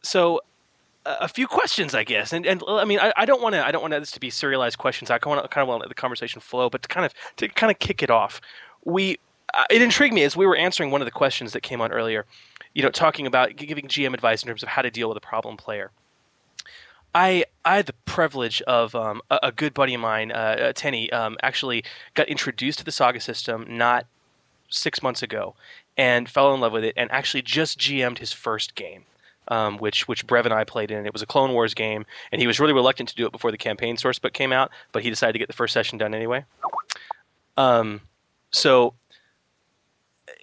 so a few questions, I guess, and and I mean, I, I don't want to I don't want this to be serialized questions. I kind of kind of want to let the conversation flow, but to kind of to kind of kick it off, we uh, it intrigued me as we were answering one of the questions that came on earlier. You know, talking about giving GM advice in terms of how to deal with a problem player. I I had the privilege of um, a, a good buddy of mine, uh, uh, Tenny, um, actually got introduced to the Saga system not six months ago, and fell in love with it, and actually just GM'd his first game, um, which which Brev and I played in. It was a Clone Wars game, and he was really reluctant to do it before the campaign source book came out, but he decided to get the first session done anyway. Um, so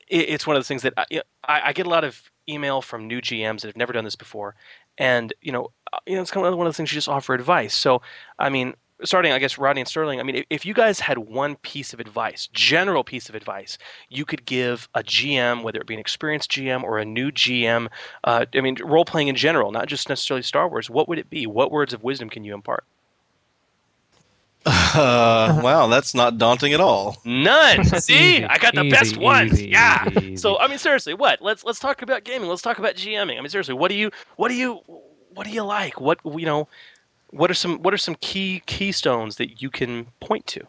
it, it's one of those things that I, I, I get a lot of email from new GMs that have never done this before, and you know, you know, it's kind of one of those things you just offer advice. So, I mean, starting, I guess, Rodney and Sterling. I mean, if, if you guys had one piece of advice, general piece of advice, you could give a GM, whether it be an experienced GM or a new GM, uh, I mean, role playing in general, not just necessarily Star Wars. What would it be? What words of wisdom can you impart? Uh, wow, that's not daunting at all. None. See, Easy, I got the easy, best ones. easy, yeah. easy, So I mean, seriously, what? Let's let's talk about gaming. Let's talk about GMing. I mean, seriously, what do you what do you what do you like? What you know? What are some what are some key keystones that you can point to?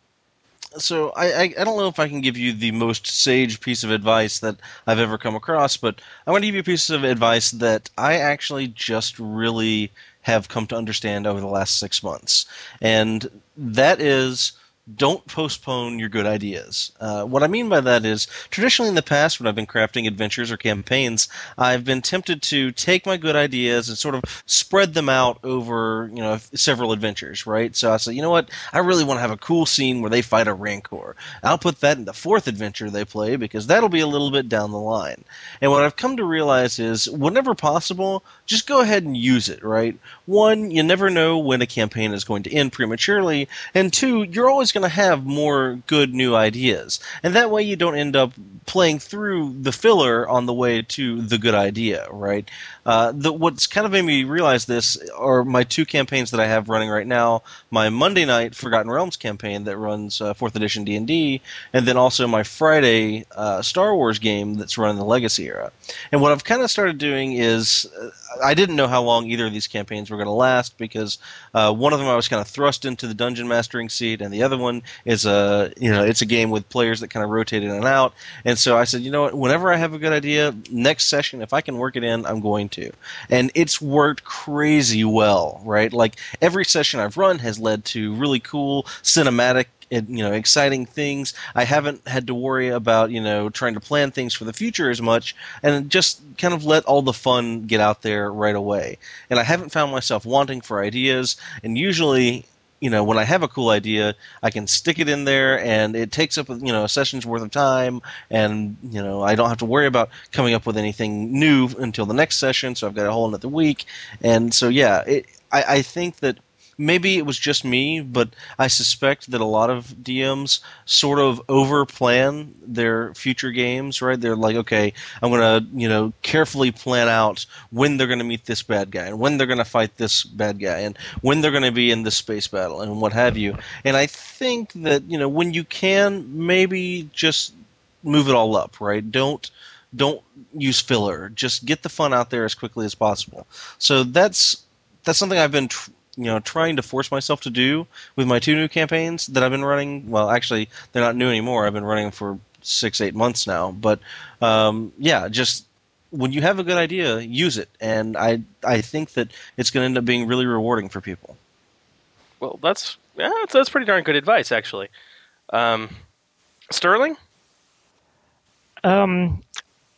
So I, I, I don't know if I can give you the most sage piece of advice that I've ever come across, but I want to give you a piece of advice that I actually just really have come to understand over the last six months, and that is don't postpone your good ideas. Uh, what I mean by that is, traditionally in the past, when I've been crafting adventures or campaigns, I've been tempted to take my good ideas and sort of spread them out over, you know, several adventures, right? So I say, you know what, I really want to have a cool scene where they fight a rancor. I'll put that in the fourth adventure they play because that'll be a little bit down the line. And what I've come to realize is, whenever possible, just go ahead and use it, right? One, you never know when a campaign is going to end prematurely, and two, you're always going to have more good new ideas. And that way you don't end up playing through the filler on the way to the good idea, right? Uh, the, what's kind of made me realize this are my two campaigns that I have running right now. My Monday night Forgotten Realms campaign that runs uh, 4th edition D&D, and then also my Friday uh, Star Wars game that's running the Legacy era. And what I've kind of started doing is, uh, I didn't know how long either of these campaigns were going to last because uh, one of them I was kind of thrust into the dungeon mastering seat, and the other one is a you know it's a game with players that kind of rotate in and out. And so I said, you know what, whenever I have a good idea, next session if I can work it in, I'm going to. And it's worked crazy well, right? Like every session I've run has led to really cool cinematic and, you know exciting things. I haven't had to worry about you know trying to plan things for the future as much, and just kind of let all the fun get out there right away. And I haven't found myself wanting for ideas. And usually, you know, when I have a cool idea, I can stick it in there, and it takes up you know a session's worth of time, and you know I don't have to worry about coming up with anything new until the next session. So I've got a whole another week, and so yeah, it, I, I think that maybe it was just me, but I suspect that a lot of DMs sort of over plan their future games, right? They're like, okay, I'm going to, you know, carefully plan out when they're going to meet this bad guy and when they're going to fight this bad guy and when they're going to be in this space battle and what have you. And I think that, you know, when you can, maybe just move it all up, right? Don't don't use filler. Just get the fun out there as quickly as possible. So that's that's something I've been tr- you know trying to force myself to do with my two new campaigns that I've been running. Well, actually, they're not new anymore. I've been running them for six, eight months now. But um, yeah, just when you have a good idea, use it, and I I think that it's going to end up being really rewarding for people. Well, that's yeah, that's, that's pretty darn good advice, actually. Um, Sterling, Um,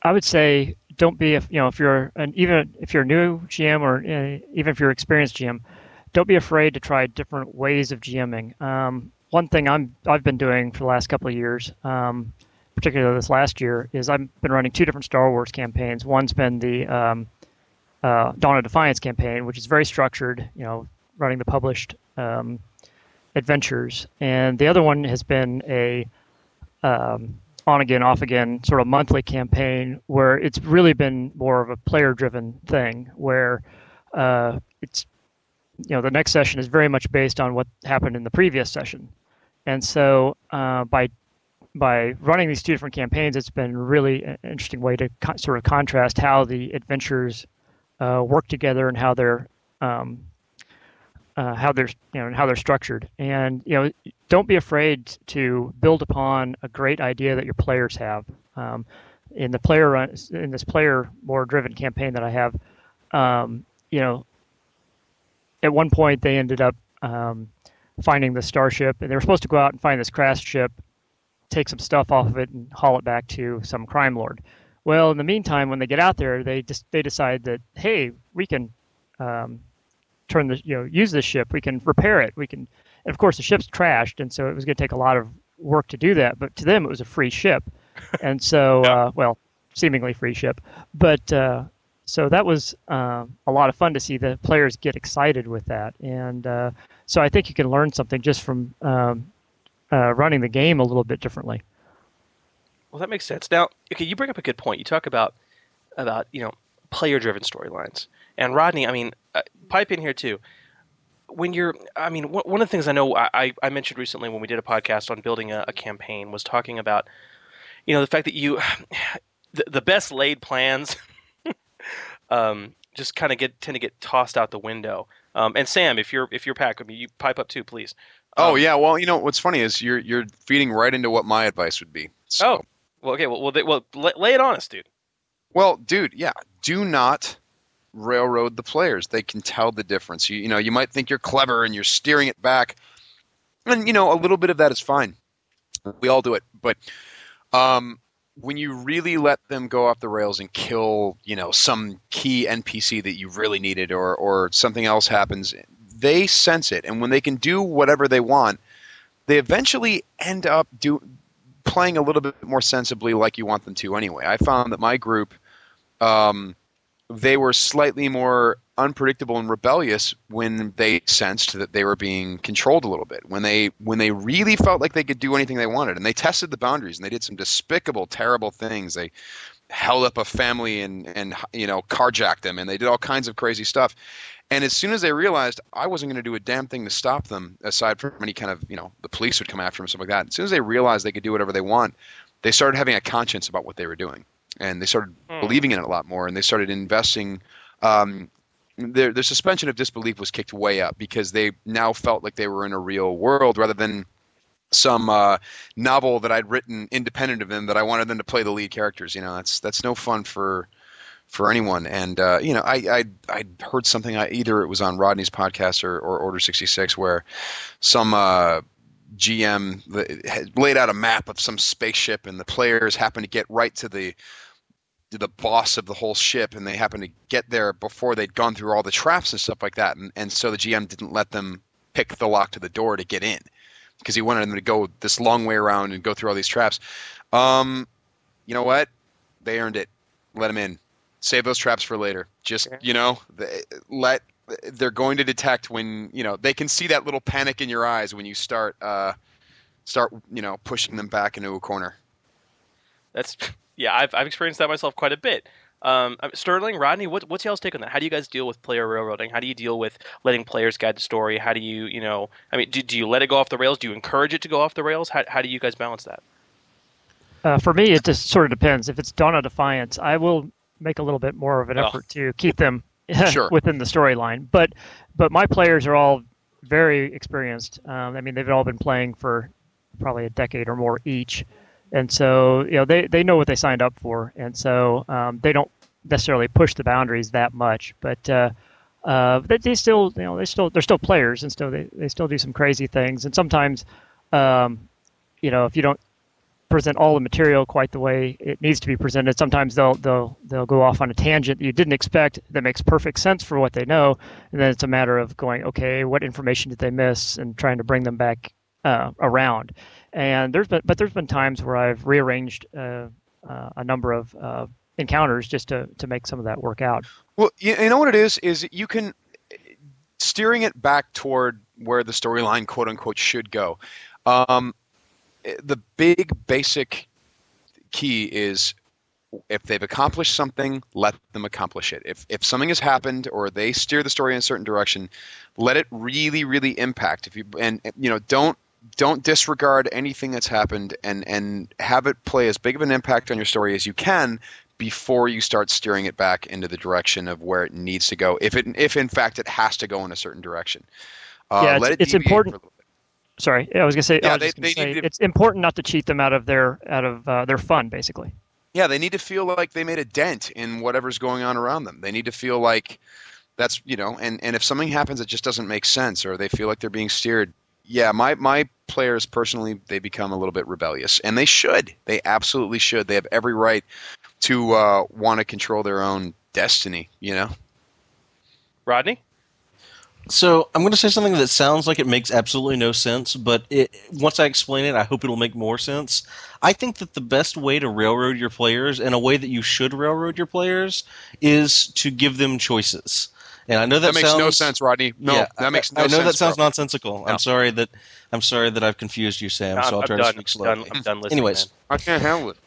I would say don't be if you know if you're an even if you're a new GM or uh, even if you're an experienced GM, don't be afraid to try different ways of GMing. Um, one thing I'm I've been doing for the last couple of years, um, particularly this last year, is I've been running two different Star Wars campaigns. One's been the um, uh, Dawn of Defiance campaign, which is very structured, you know, running the published um, adventures, and the other one has been a um, on again, off again sort of monthly campaign where it's really been more of a player driven thing where uh, it's you know the next session is very much based on what happened in the previous session. And so uh, by by running these two different campaigns it's been really an interesting way to co- sort of contrast how the adventures uh, work together and how they're um, uh, how they're you know and how they're structured. And you know don't be afraid to build upon a great idea that your players have. Um, in the player run in this player more driven campaign that I have um, you know at one point they ended up um, finding the starship and they were supposed to go out and find this crashed ship take some stuff off of it and haul it back to some crime lord. Well in the meantime when they get out there they just they decide that hey we can um, turn the you know use this ship. We can repair it. We can and of course the ship's trashed and so it was going to take a lot of work to do that but to them it was a free ship. And so uh, well seemingly free ship. But uh, so that was uh, a lot of fun to see the players get excited with that and uh, so i think you can learn something just from um, uh, running the game a little bit differently Well, that makes sense. Now, okay, you bring up a good point. You talk about about you know player-driven storylines, and Rodney. I mean, uh, pipe in here too. when you're, I mean, one of the things I know I, I- I mentioned recently when we did a podcast on building a, a campaign was talking about, you know, the fact that you, the, the best laid plans, um, just kind of get tend to get tossed out the window. Um, and Sam, if you're if you're Pat, could you pipe up too, please? Oh yeah, well you know what's funny is you're you're feeding right into what my advice would be. Oh, well, okay, well, well, they, well lay, lay it on us, dude. Well, dude, yeah, do not railroad the players. They can tell the difference. You, you know, you might think you're clever and you're steering it back, and you know a little bit of that is fine. We all do it, but um, when you really let them go off the rails and kill, you know, some key NPC that you really needed, or or something else happens, they sense it, and when they can do whatever they want, they eventually end up do playing a little bit more sensibly like you want them to anyway. I found that my group um, they were slightly more unpredictable and rebellious when they sensed that they were being controlled a little bit. When they when they really felt like they could do anything they wanted, and they tested the boundaries, and they did some despicable, terrible things. They held up a family and and you know carjacked them, and they did all kinds of crazy stuff. And as soon as they realized I wasn't going to do a damn thing to stop them, aside from any kind of you know the police would come after them stuff like that. As soon as they realized they could do whatever they want, they started having a conscience about what they were doing, and they started Hmm. believing in it a lot more, and they started investing. Um, their their suspension of disbelief was kicked way up because they now felt like they were in a real world rather than some uh, novel that I'd written independent of them that I wanted them to play the lead characters. You know, that's that's no fun for for anyone. And uh, you know, I I I heard something. I, either it was on Rodney's podcast or, or Order sixty six where some. Uh, GM had laid out a map of some spaceship, and the players happened to get right to the the boss of the whole ship, and they happened to get there before they'd gone through all the traps and stuff like that, and, and so the GM didn't let them pick the lock to the door to get in because he wanted them to go this long way around and go through all these traps. Um, you know what? They earned it. Let them in. Save those traps for later. Just you know, the- let they're going to detect when you know they can see that little panic in your eyes when you start uh, start you know pushing them back into a corner. That's yeah, I've I've experienced that myself quite a bit. Um, Sterling, Rodney, what, what's y'all's take on that? How do you guys deal with player railroading? How do you deal with letting players guide the story? How do you, you know, I mean, do, do you let it go off the rails? Do you encourage it to go off the rails? How, how do you guys balance that? Uh, for me, it just sort of depends. If it's Dawn of Defiance, I will make a little bit more of an Oh. effort to keep them Sure. within the storyline. But but my players are all very experienced. Um, I mean, they've all been playing for probably a decade or more each, and so you know they, they know what they signed up for, and so um, they don't necessarily push the boundaries that much. But uh, uh, they, still you know they still they're still players, and still they, they still do some crazy things, and sometimes um, you know if you don't present all the material quite the way it needs to be presented. Sometimes they'll they'll they'll go off on a tangent that you didn't expect that makes perfect sense for what they know, and then it's a matter of going, okay, what information did they miss, and trying to bring them back uh, around. And there's been but there's been times where I've rearranged uh, uh, a number of uh, encounters just to to make some of that work out. Well, you, know what it is is you can steering it back toward where the storyline quote unquote should go. Um, the big basic key is if they've accomplished something, let them accomplish it. If if something has happened or they steer the story in a certain direction, let it really really impact. If you and you know don't don't disregard anything that's happened and and have it play as big of an impact on your story as you can before you start steering it back into the direction of where it needs to go. If it if in fact it has to go in a certain direction, uh, yeah, it's, it it's important. Sorry, I was gonna say. Yeah, they- say need to- it's important not to cheat them out of their out of uh, their fun, basically. Yeah, they need to feel like they made a dent in whatever's going on around them. They need to feel like that's you know, and and if something happens that just doesn't make sense, or they feel like they're being steered. Yeah, my my players personally, they become a little bit rebellious, and they should. They absolutely should. They have every right to uh, want to control their own destiny. You know. Rodney? So I'm going to say something that sounds like it makes absolutely no sense, but it, once I explain it, I hope it'll make more sense. I think that the best way to railroad your players, and a way that you should railroad your players, is to give them choices. And I know that, That makes no sense, Rodney. No, Yeah, that makes I, no I know sense, that sounds bro. nonsensical. No. I'm sorry that I'm sorry that I've confused you, Sam. No, so I'll I'm try done. to speak I'm done. I'm done listening, Anyways, I can't handle it.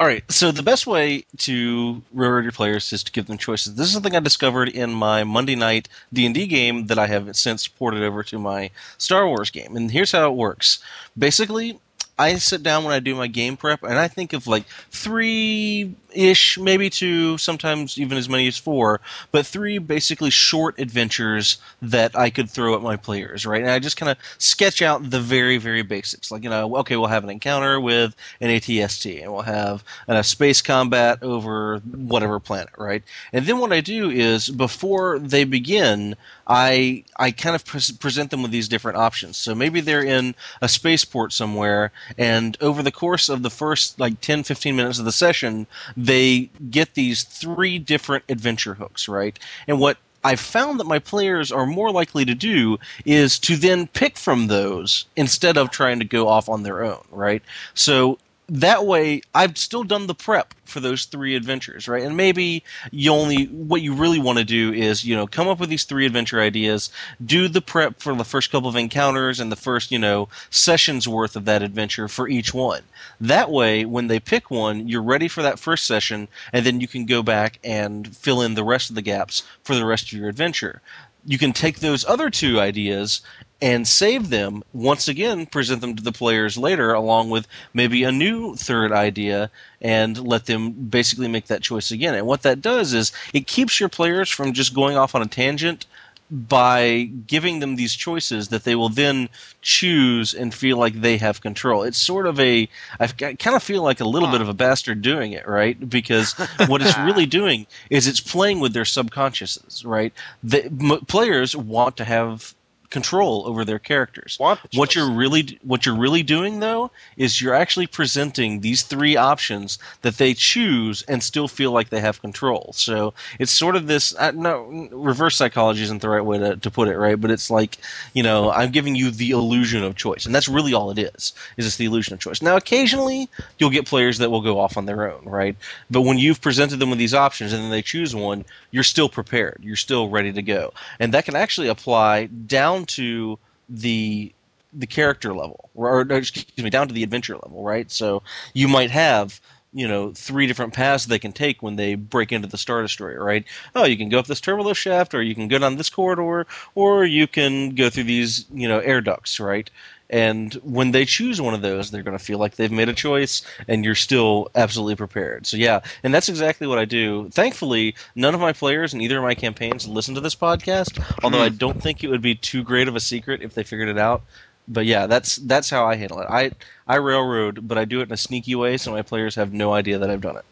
All right. So the best way to reward your players is to give them choices. This is something I discovered in my Monday night D and D game that I have since ported over to my Star Wars game. And here's how it works. Basically, I sit down when I do my game prep, and I think of like three ish, maybe two, sometimes even as many as four, but three basically short adventures that I could throw at my players, right? And I just kind of sketch out the very, very basics. Like, you know, okay, we'll have an encounter with an ATST, and we'll have a space combat over whatever planet, right? And then what I do is before they begin, I I kind of pres present them with these different options. So maybe they're in a spaceport somewhere, and over the course of the first like 10, 15 minutes of the session, they get these three different adventure hooks, right? And what I've found that my players are more likely to do is to then pick from those instead of trying to go off on their own, right? So that way I've still done the prep for those three adventures, right? And maybe you only what you really want to do is, you know, come up with these three adventure ideas, do the prep for the first couple of encounters and the first, you know, sessions worth of that adventure for each one. That way when they pick one, you're ready for that first session and then you can go back and fill in the rest of the gaps for the rest of your adventure you can take those other two ideas and save them once again present them to the players later along with maybe a new third idea and let them basically make that choice again. And what that does is it keeps your players from just going off on a tangent by giving them these choices that they will then choose and feel like they have control. It's sort of a, I kind of feel like a little bit of a bastard doing it, right? Because what it's really doing is it's playing with their subconsciouses, right? The m- players want to have control over their characters. what you're really what you're really doing though is you're actually presenting these three options that they choose and still feel like they have control. So it's sort of this uh, no reverse psychology isn't the right way to, to put it, right? But it's like you know I'm giving you the illusion of choice, and that's really all it is. Is it's the illusion of choice. Now occasionally you'll get players that will go off on their own, right? But when you've presented them with these options and then they choose one, you're still prepared. You're still ready to go, and that can actually apply down to the the character level, or, or excuse me, down to the adventure level, right? So you might have you know three different paths they can take when they break into the star destroyer right oh you can go up this turbolift shaft or you can go down this corridor or you can go through these you know air ducts right and when they choose one of those they're going to feel like they've made a choice and you're still absolutely prepared so yeah and that's exactly what i do thankfully none of my players in either of my campaigns listen to this podcast although i don't think it would be too great of a secret if they figured it out but yeah that's that's how i handle it i i railroad but i do it in a sneaky way so my players have no idea that i've done it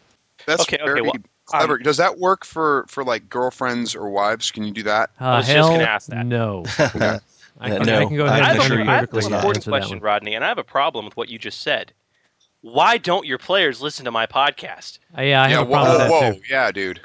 That's Okay, okay, very well, clever. Does that work for for like girlfriends or wives? Can you do that? Uh, was just gonna ask that. no. Okay. I, can, no. I can go ahead I and have, assure a, you I have an important question. Rodney, and I have a problem with what you just said. Why don't your players listen to my podcast? Uh, yeah, I yeah, have a whoa, problem with that whoa, too. yeah, dude.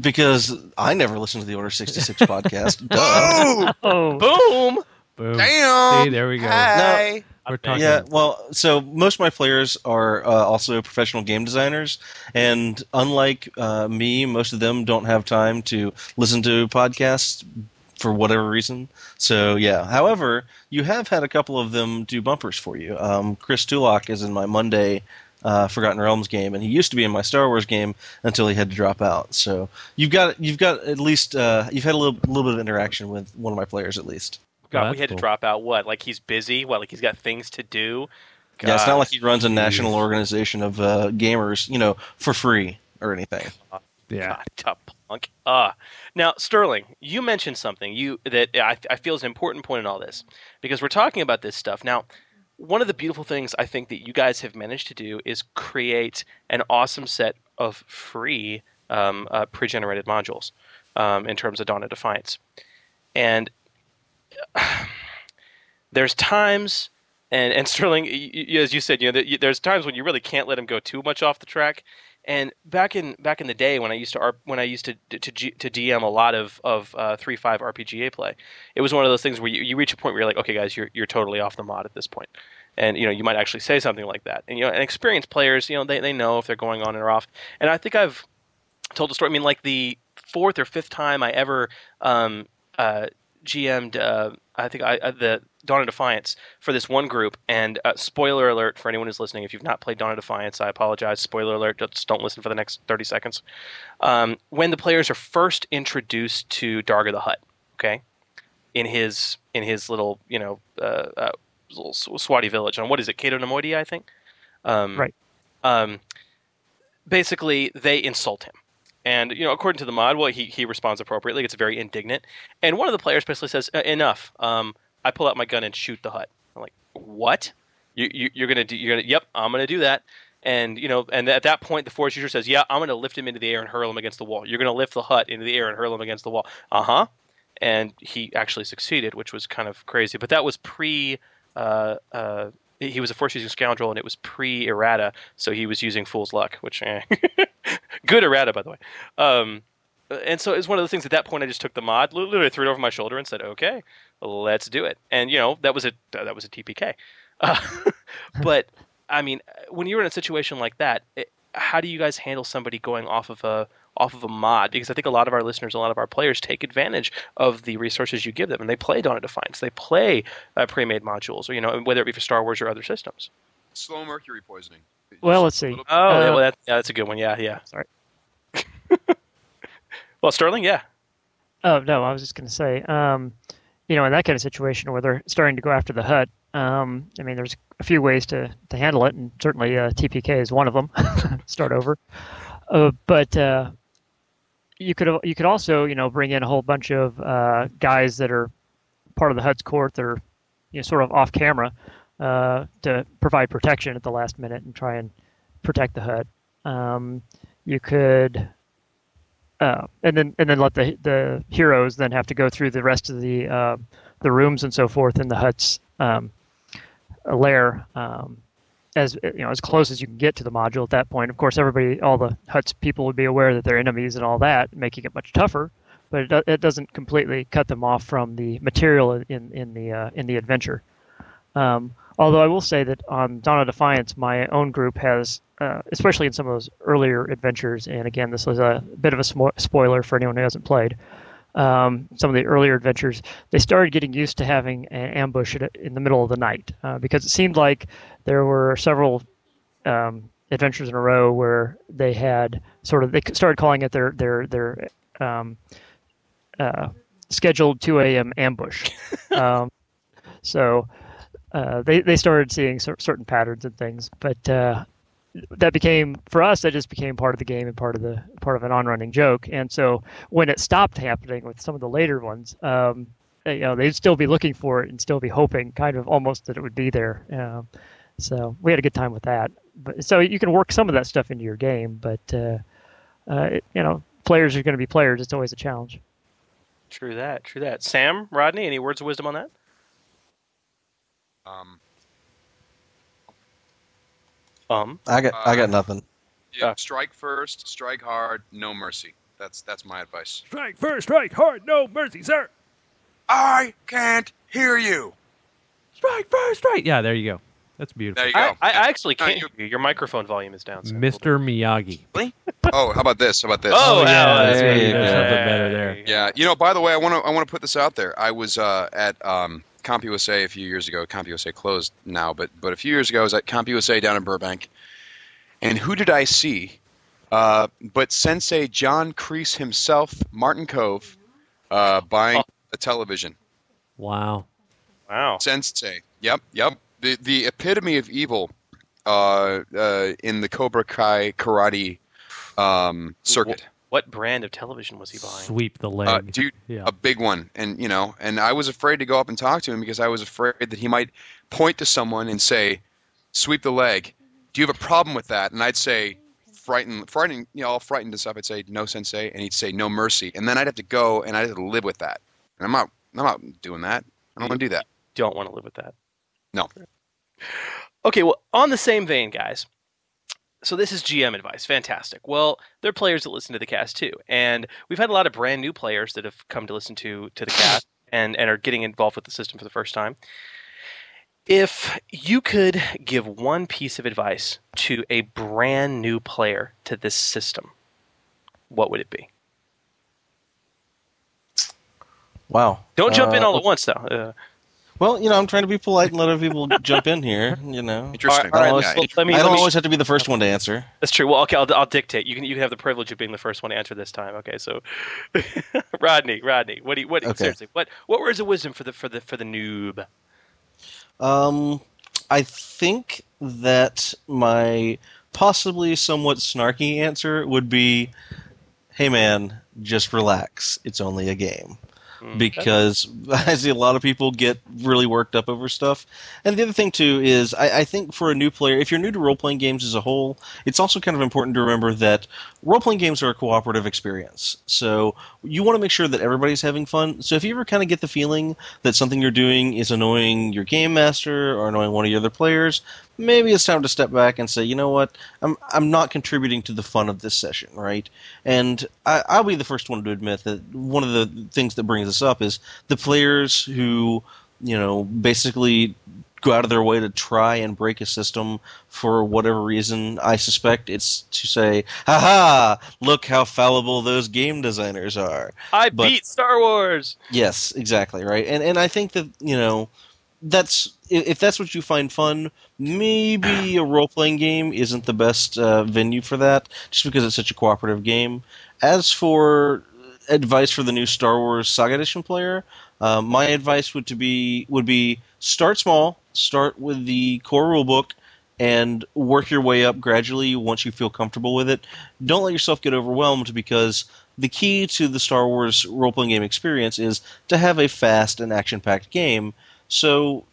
because i never listened to the order 66 podcast Duh. Oh, Boom! Boom. damn. See, there we go. Hey. We're talking. Yeah, well, so most of my players are uh, also professional game designers, and unlike uh, me, most of them don't have time to listen to podcasts for whatever reason. So yeah. However, you have had a couple of them do bumpers for you. Um, Chris Tulach is in my Monday uh, Forgotten Realms game, and he used to be in my Star Wars game until he had to drop out. So you've got you've got at least uh, you've had a little little bit of interaction with one of my players at least. God, Oh, we had cool. to drop out. What? Like he's busy? What? Like he's got things to do? Yeah, it's not like he runs a national organization of uh, gamers, you know, for free or anything. Yeah. God, tough punk. Uh, now, Sterling, you mentioned something you that I, I feel is an important point in all this because we're talking about this stuff now. One of the beautiful things I think that you guys have managed to do is create an awesome set of free um, uh, pre-generated modules um, in terms of Dawn of Defiance, and there's times and and Sterling, as you said, you know, there's times when you really can't let him go too much off the track. And back in back in the day when I used to when I used to to, to DM a lot of of uh, three five RPGA play, it was one of those things where you, you reach a point where you're like, okay, guys, you're you're totally off the mod at this point. and you know you might actually say something like that. And you know, and experienced players, you know, they they know if they're going on or off. And I think I've told the story. I mean, like the fourth or fifth time I ever um, uh, GM'd uh, I think I, uh, the Dawn of Defiance for this one group. And uh, spoiler alert for anyone who's listening: if you've not played Dawn of Defiance, I apologize. Spoiler alert: just don't listen for the next thirty seconds. Um, when the players are first introduced to Darga the Hutt, okay, in his in his little you know uh, uh, little Swati village on what is it, Cato Neimoidia, I think. Um, Right. Um, basically, they insult him. And you know, according to the mod, well, he, he responds appropriately. It's very indignant, and one of the players basically says, "Uh, "Enough." Um, I pull out my gun and shoot the Hutt. I'm like, "What? You, you you're gonna do? You're gonna? Yep, I'm gonna do that." And you know, and at that point, the Force user says, "Yeah, I'm gonna lift him into the air and hurl him against the wall. You're gonna lift the Hutt into the air and hurl him against the wall." Uh huh. And he actually succeeded, which was kind of crazy. But that was pre. Uh, uh, he was a force using scoundrel, and it was pre errata, so he was using fool's luck, which eh. good errata, by the way. Um, and so it was one of the things at that point I just took the mod, literally threw it over my shoulder and said, "Okay, let's do it." And you know that was a that was a TPK. Uh, but I mean, when you're in a situation like that, it, how do you guys handle somebody going off of a off of a mod? Because I think a lot of our listeners, a lot of our players take advantage of the resources you give them, and they play Dawn of Defiance, they play uh, pre-made modules, or you know, whether it be for Star Wars or other systems. Slow mercury poisoning. Well, let's see. Oh, yeah, Uh, well, that, yeah, that's a good one. Yeah, yeah. Sorry. well, Sterling, yeah. Oh no, I was just going to say, um, you know, in that kind of situation where they're starting to go after the Hutt, um, I mean, there's a few ways to, to handle it, and certainly uh, TPK is one of them. Start over, uh, but uh, you could you could also you know bring in a whole bunch of uh, guys that are part of the Hutt's court that are you know sort of off camera uh, to provide protection at the last minute and try and protect the Hutt. Um, you could uh, and then and then let the the heroes then have to go through the rest of the uh, the rooms and so forth in the Hutt's um, lair um, as you know as close as you can get to the module at that point. Of course, everybody, all the Hutt's people would be aware that they're enemies and all that, making it much tougher. But it, it doesn't completely cut them off from the material in in the uh, in the adventure. Um, although I will say that Dawn of Defiance, my own group has, uh, especially in some of those earlier adventures, and again, this was a bit of a smo- spoiler for anyone who hasn't played. Um, some of the earlier adventures, they started getting used to having an ambush in the middle of the night uh, because it seemed like there were several um, adventures in a row where they had sort of they started calling it their their their um, uh, scheduled 2 a.m. ambush. um, so uh, they they started seeing certain patterns and things, but uh, that became for us that just became part of the game and part of the part of an on-running joke. And so when it stopped happening with some of the later ones, um, you know, they'd still be looking for it and still be hoping, kind of almost that it would be there. Um, so we had a good time with that. But so you can work some of that stuff into your game, but uh, uh, it, you know, players are going to be players. It's always a challenge. True that. True that. Sam, Rodney, any words of wisdom on that? Um, Um, I got I Uh, got nothing. yeah, strike first, strike hard, no mercy. That's that's my advice. Strike first, strike hard, no mercy, sir. I can't hear you. Strike first, strike. Yeah, there you go. That's beautiful. There you go. I, I actually can't hear you. Your microphone volume is down. Sam. Mr. Miyagi. oh, how about this? How about this? Oh, yeah, that's there maybe you go. something better there. Yeah, you know. By the way, I want to I want to put this out there. I was uh, at um, CompUSA a few years ago. CompUSA closed now, but but a few years ago, I was at CompUSA down in Burbank, and who did I see? Uh, but Sensei John Kreese himself, Martin Kove, uh, buying a television. Wow. Wow. Sensei. Yep, yep. The the epitome of evil uh, uh, in the Cobra Kai karate um, circuit. What brand of television was he buying? Sweep the leg. Uh, dude, Yeah. a big one, and you know, and I was afraid to go up and talk to him because I was afraid that he might point to someone and say, "Sweep the leg." Do you have a problem with that? And I'd say, frightened, frightened, you know, all frightened and stuff. I'd say, "No, sensei," and he'd say, "No mercy," and then I'd have to go and I'd have to live with that. And I'm not, I'm not doing that. I don't want to do that. Don't want to live with that. No. Okay, well, on the same vein, guys. So this is GM advice. Fantastic. Well, there are players that listen to the cast too, and we've had a lot of brand new players that have come to listen to to the cast and and are getting involved with the system for the first time. If you could give one piece of advice to a brand new player to this system, what would it be? Wow. Don't jump in Uh, all at once, though. Uh, Well, you know, I'm trying to be polite and let other people jump in here. You know, Interesting. I don't, always, yeah, well, let me- I don't always have to be the first one to answer. That's true. Well, okay, I'll, I'll dictate. You can you can have the privilege of being the first one to answer this time. Okay, so Rodney, Rodney, what do you what Okay. seriously what what words of wisdom for the for the for the noob? Um, I think that my possibly somewhat snarky answer would be, "Hey, man, just relax. It's only a game." Mm-hmm. Because I see a lot of people get really worked up over stuff. And the other thing, too, is I, I think for a new player, if you're new to role playing games as a whole, it's also kind of important to remember that role playing games are a cooperative experience. So you want to make sure that everybody's having fun. So if you ever kind of get the feeling that something you're doing is annoying your game master or annoying one of your other players, maybe it's time to step back and say, you know what, I'm I'm not contributing to the fun of this session, right? And I, I'll be the first one to admit that one of the things that brings us up is the players who, you know, basically go out of their way to try and break a system for whatever reason. I suspect it's to say, "Ha ha! Look how fallible those game designers are." I But- beat Star Wars. Yes, exactly right, and and I think that you know that's if if that's what you find fun, maybe a role playing game isn't the best uh, venue for that, just because it's such a cooperative game. As for advice for the new Star Wars Saga Edition player, uh, my advice would to be would be start small, start with the core rulebook, and work your way up gradually once you feel comfortable with it. Don't let yourself get overwhelmed because the key to the Star Wars role playing game experience is to have a fast and action packed game. So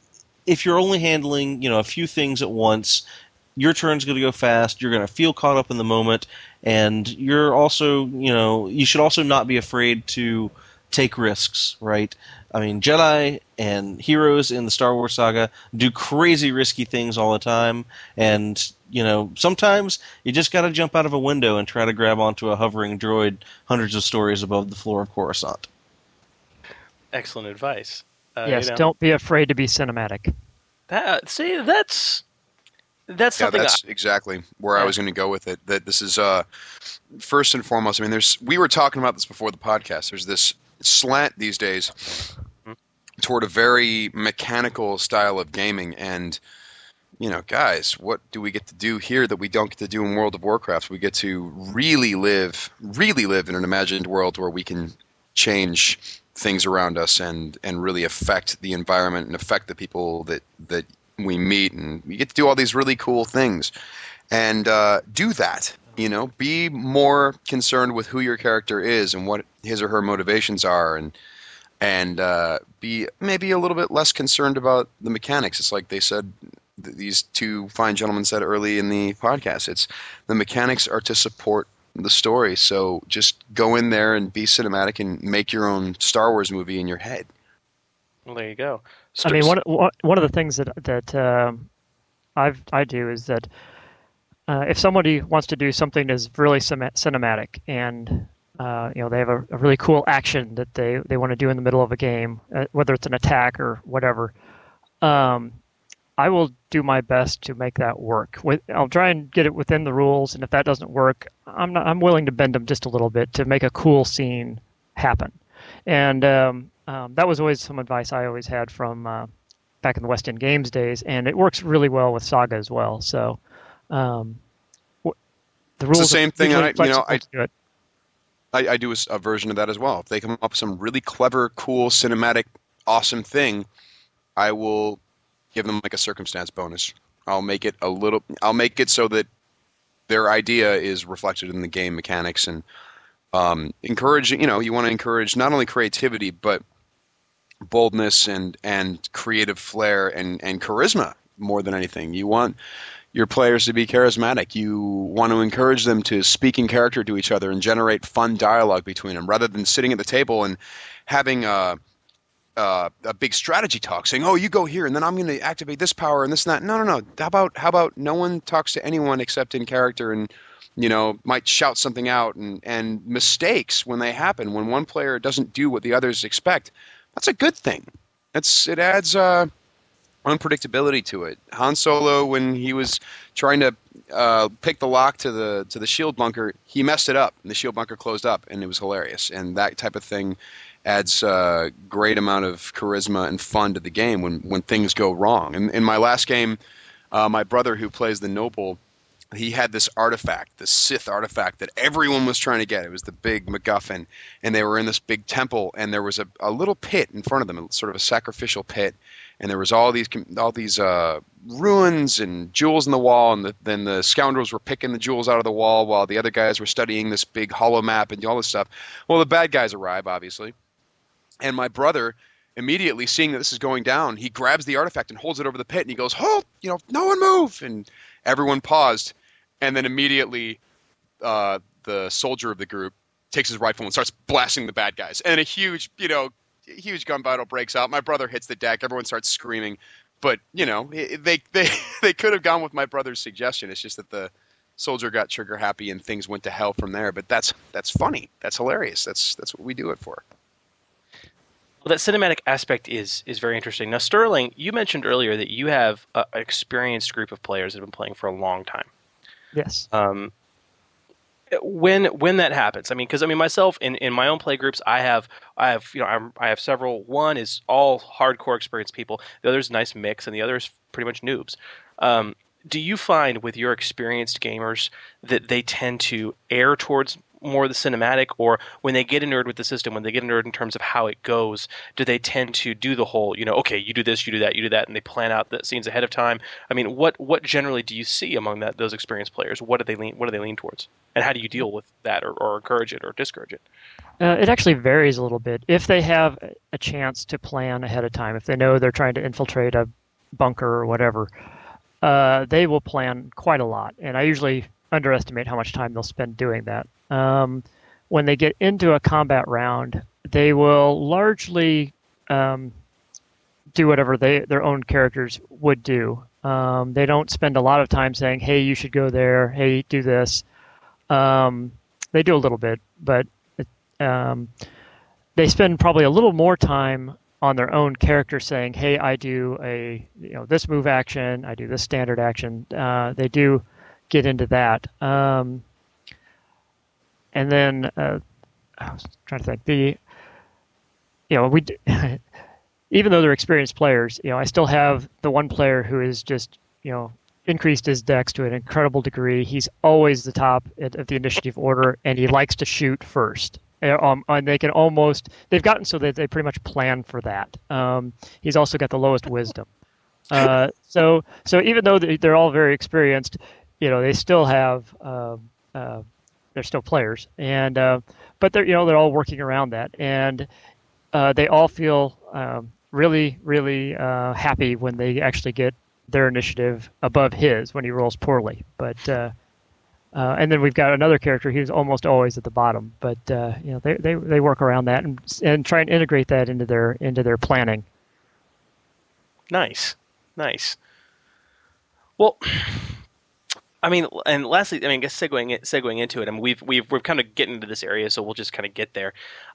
if you're only handling, you know, a few things at once, your turn's going to go fast, you're going to feel caught up in the moment, and you're also, you know, you should also not be afraid to take risks, right? I mean, Jedi and heroes in the Star Wars saga do crazy risky things all the time, and you know, sometimes you just got to jump out of a window and try to grab onto a hovering droid hundreds of stories above the floor of Coruscant. Excellent advice. Uh, yes, you know, don't be afraid to be cinematic. That, see, that's that's yeah, something. that's exactly where I was going to go with it. That this is uh, first and foremost. I mean, there's we were talking about this before the podcast. There's this slant these days toward a very mechanical style of gaming, and you know, guys, what do we get to do here that we don't get to do in World of Warcraft? We get to really live, really live in an imagined world where we can change things around us and and really affect the environment and affect the people that that we meet. And we get to do all these really cool things. And uh, do that you know be more concerned with who your character is and what his or her motivations are. And and uh, be maybe a little bit less concerned about the mechanics. It's like they said th- these two fine gentlemen said early in the podcast it's the mechanics are to support the story. So just go in there and be cinematic and make your own star wars movie in your head. Well, there you go. I mean, one one one of the things that that um, I've I do is that uh, if somebody wants to do something that's really cinematic and uh, you know they have a, a really cool action that they, they want to do in the middle of a game, uh, whether it's an attack or whatever, um, I will do my best to make that work. With, I'll try and get it within the rules, and if that doesn't work, I'm not, I'm willing to bend them just a little bit to make a cool scene happen. And um, um, that was always some advice I always had from uh, back in the West End Games days, and it works really well with Saga as well. So um, w- the rules it's the same thing I, you know I, to do it. I, I do a version of that as well. If they come up with some really clever cool cinematic awesome thing i will give them like a circumstance bonus. I'll make it a little i'll make it so that their idea is reflected in the game mechanics and um, encourage you know you want to encourage not only creativity but boldness and and creative flair and and charisma more than anything. You want your players to be charismatic you want to encourage them to speak in character to each other and generate fun dialogue between them rather than sitting at the table and having a uh, a big strategy talk saying, "Oh, you go here, and then I'm going to activate this power and this and that." No, no, no. How about how about no one talks to anyone except in character, and you know might shout something out, and and mistakes when they happen when one player doesn't do what the others expect. That's a good thing. It's it adds uh, unpredictability to it. Han Solo, when he was trying to uh, pick the lock to the to the shield bunker, he messed it up, and the shield bunker closed up, and it was hilarious. And that type of thing adds a great amount of charisma and fun to the game when when things go wrong. And in my last game, uh, my brother who plays the noble, he had this artifact, this Sith artifact that everyone was trying to get. It was the big MacGuffin, and they were in this big temple, and there was a, a little pit in front of them, sort of a sacrificial pit, and there was all these all these uh, ruins and jewels in the wall, and the, then the scoundrels were picking the jewels out of the wall while the other guys were studying this big hollow map and all this stuff. Well, the bad guys arrive, obviously, and my brother immediately seeing that this is going down, he grabs the artifact and holds it over the pit, and he goes, "Halt! You know, no one move!" And everyone paused, and then immediately uh, the soldier of the group takes his rifle and starts blasting the bad guys, and a huge, you know, huge gun battle breaks out. My brother hits the deck. Everyone starts screaming, but you know, they they they could have gone with my brother's suggestion. It's just that the soldier got trigger happy and things went to hell from there. But that's that's funny. That's hilarious. That's that's what we do it for. Well, that cinematic aspect is is very interesting. Now, Sterling, you mentioned earlier that you have an experienced group of players that have been playing for a long time. Yes. Um, when when that happens, I mean, because I mean, myself in, in my own play groups, I have I have you know I'm, I have several. One is all hardcore experienced people. The other is a nice mix, and the other is pretty much noobs. Um, do you find with your experienced gamers that they tend to err towards more the cinematic, or when they get a nerd with the system, when they get a nerd in terms of how it goes, do they tend to do the whole, you know, okay, you do this, you do that, you do that, and they plan out the scenes ahead of time? I mean, what what generally do you see among that those experienced players? What do they lean What do they lean towards, and how do you deal with that, or, or encourage it, or discourage it? Uh, it actually varies a little bit. If they have a chance to plan ahead of time, if they know they're trying to infiltrate a bunker or whatever, uh, they will plan quite a lot. And I usually underestimate how much time they'll spend doing that. Um, when they get into a combat round, they will largely um, do whatever they their own characters would do. Um, they don't spend a lot of time saying, "Hey, you should go there. Hey, do this." Um, they do a little bit, but it, um, they spend probably a little more time on their own character saying, "Hey, I do a you know this move action. I do this standard action." Uh, they do get into that. Um, and then uh, I was trying to think the you know we even though they're experienced players, you know I still have the one player who is just you know increased his dex to an incredible degree. He's always the top of the initiative order, and he likes to shoot first. Uh, Um, and they can almost they've gotten so that they pretty much plan for that. Um, he's also got the lowest wisdom. Uh, so so even though they're all very experienced, you know they still have um uh, they're still players, and uh, but they're you know they're all working around that, and uh, they all feel um, really really uh, happy when they actually get their initiative above his when he rolls poorly. But uh, uh, and then we've got another character who's almost always at the bottom, but uh, you know they, they they work around that and and try and integrate that into their into their planning. Nice, nice. Well, I mean, and lastly, I mean, I guess segueing segueing into it, I mean, we've we've we're kind of getting into this area, so we'll just kind of get there.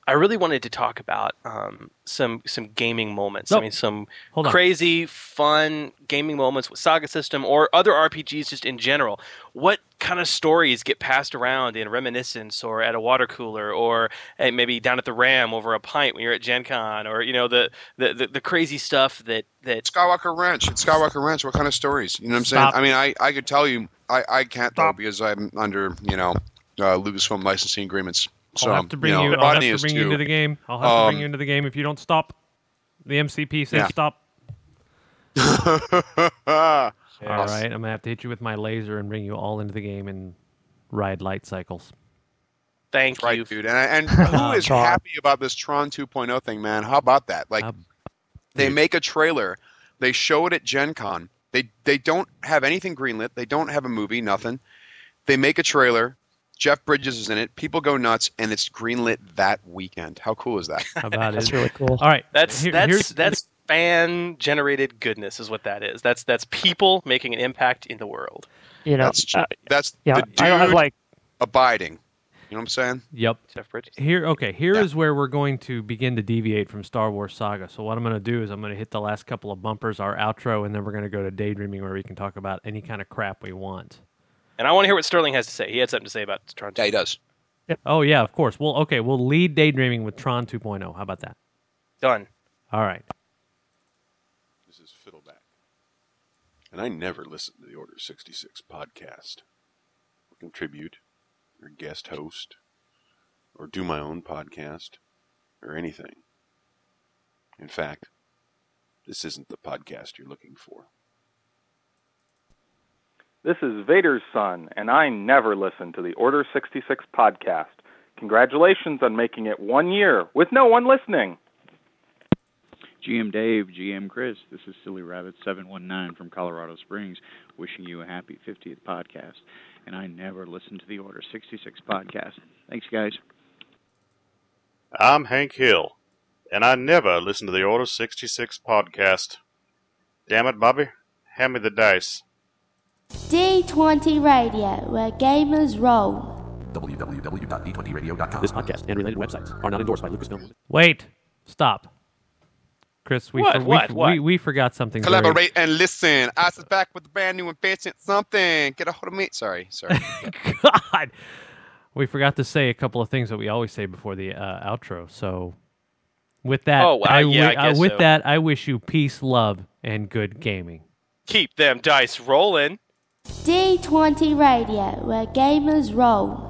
I really wanted to talk about um, some some gaming moments. I mean, some Hold on. crazy, fun gaming moments with Saga System or other RPGs just in general. What kind of stories get passed around in Reminiscence or at a water cooler or maybe down at the Ram over a pint when you're at Gen Con or you know the the, the, the crazy stuff that that Skywalker Ranch. It's Skywalker Ranch. What kind of stories? You know what I'm Stop. saying? I mean, I, I could tell you. I, I can't though because I'm under you know uh, Lucasfilm licensing agreements. So I'll have to bring you, you. I'll have to is bring you into the game. I'll have to Um, bring you into the game if you don't stop. The MCP says Yeah. stop. Yes. All right, I'm gonna have to hit you with my laser and bring you all into the game and ride light cycles. Thank right, dude. And, and who is Tron. happy about this Tron 2.0 thing, man? How about that? Like, they make a trailer, they show it at Gen Con. They they don't have anything greenlit. They don't have a movie, nothing. They make a trailer. Jeff Bridges is in it. People go nuts, and it's greenlit that weekend. How cool is that? How about That's it? really cool. All right, That's here- that's here's- that's fan generated goodness is what that is. That's that's people making an impact in the world. You know, That's uh, that's yeah, the dude I don't have like abiding. You know what I'm saying? Yep. Jeff Bridges. Here, okay. Here is where we're going to begin to deviate from Star Wars Saga. So what I'm going to do is I'm going to hit the last couple of bumpers, our outro, and then we're going to go to daydreaming, where we can talk about any kind of crap we want. And I want to hear what Sterling has to say. He had something to say about Tron. Yeah, he does. Oh yeah, of course. Well, okay, we'll lead daydreaming with Tron 2.0. How about that? Done. All right. This is Fiddleback. And I never listen to the Order 66 podcast, or contribute, or guest host, or do my own podcast, or anything. In fact, this isn't the podcast you're looking for. This is Vader's son, and I never listen to the Order 66 podcast. Congratulations on making it one year with no one listening. GM Dave, GM Chris, this is Silly Rabbit 719 from Colorado Springs, wishing you a happy 50th podcast. And I never listen to the Order 66 podcast. Thanks, guys. I'm Hank Hill, and I never listen to the Order 66 podcast. Damn it, Bobby. Hand me the dice. D20 Radio, where gamers roll. www.d20radio.com. This podcast and related websites are not endorsed by Lucasfilm. Wait. Stop. Chris, we What, for- we, what, what? we we forgot something. very- Collaborate and listen. Us is back with a brand new invention. Something. Get a hold of me. Sorry, sorry. God. We forgot to say a couple of things that we always say before the uh, outro. So, with that, Oh, uh, I yeah, wi- I guess uh, with so. that, I wish you peace, love, and good gaming. Keep them dice rolling. D20 Radio, where gamers roll.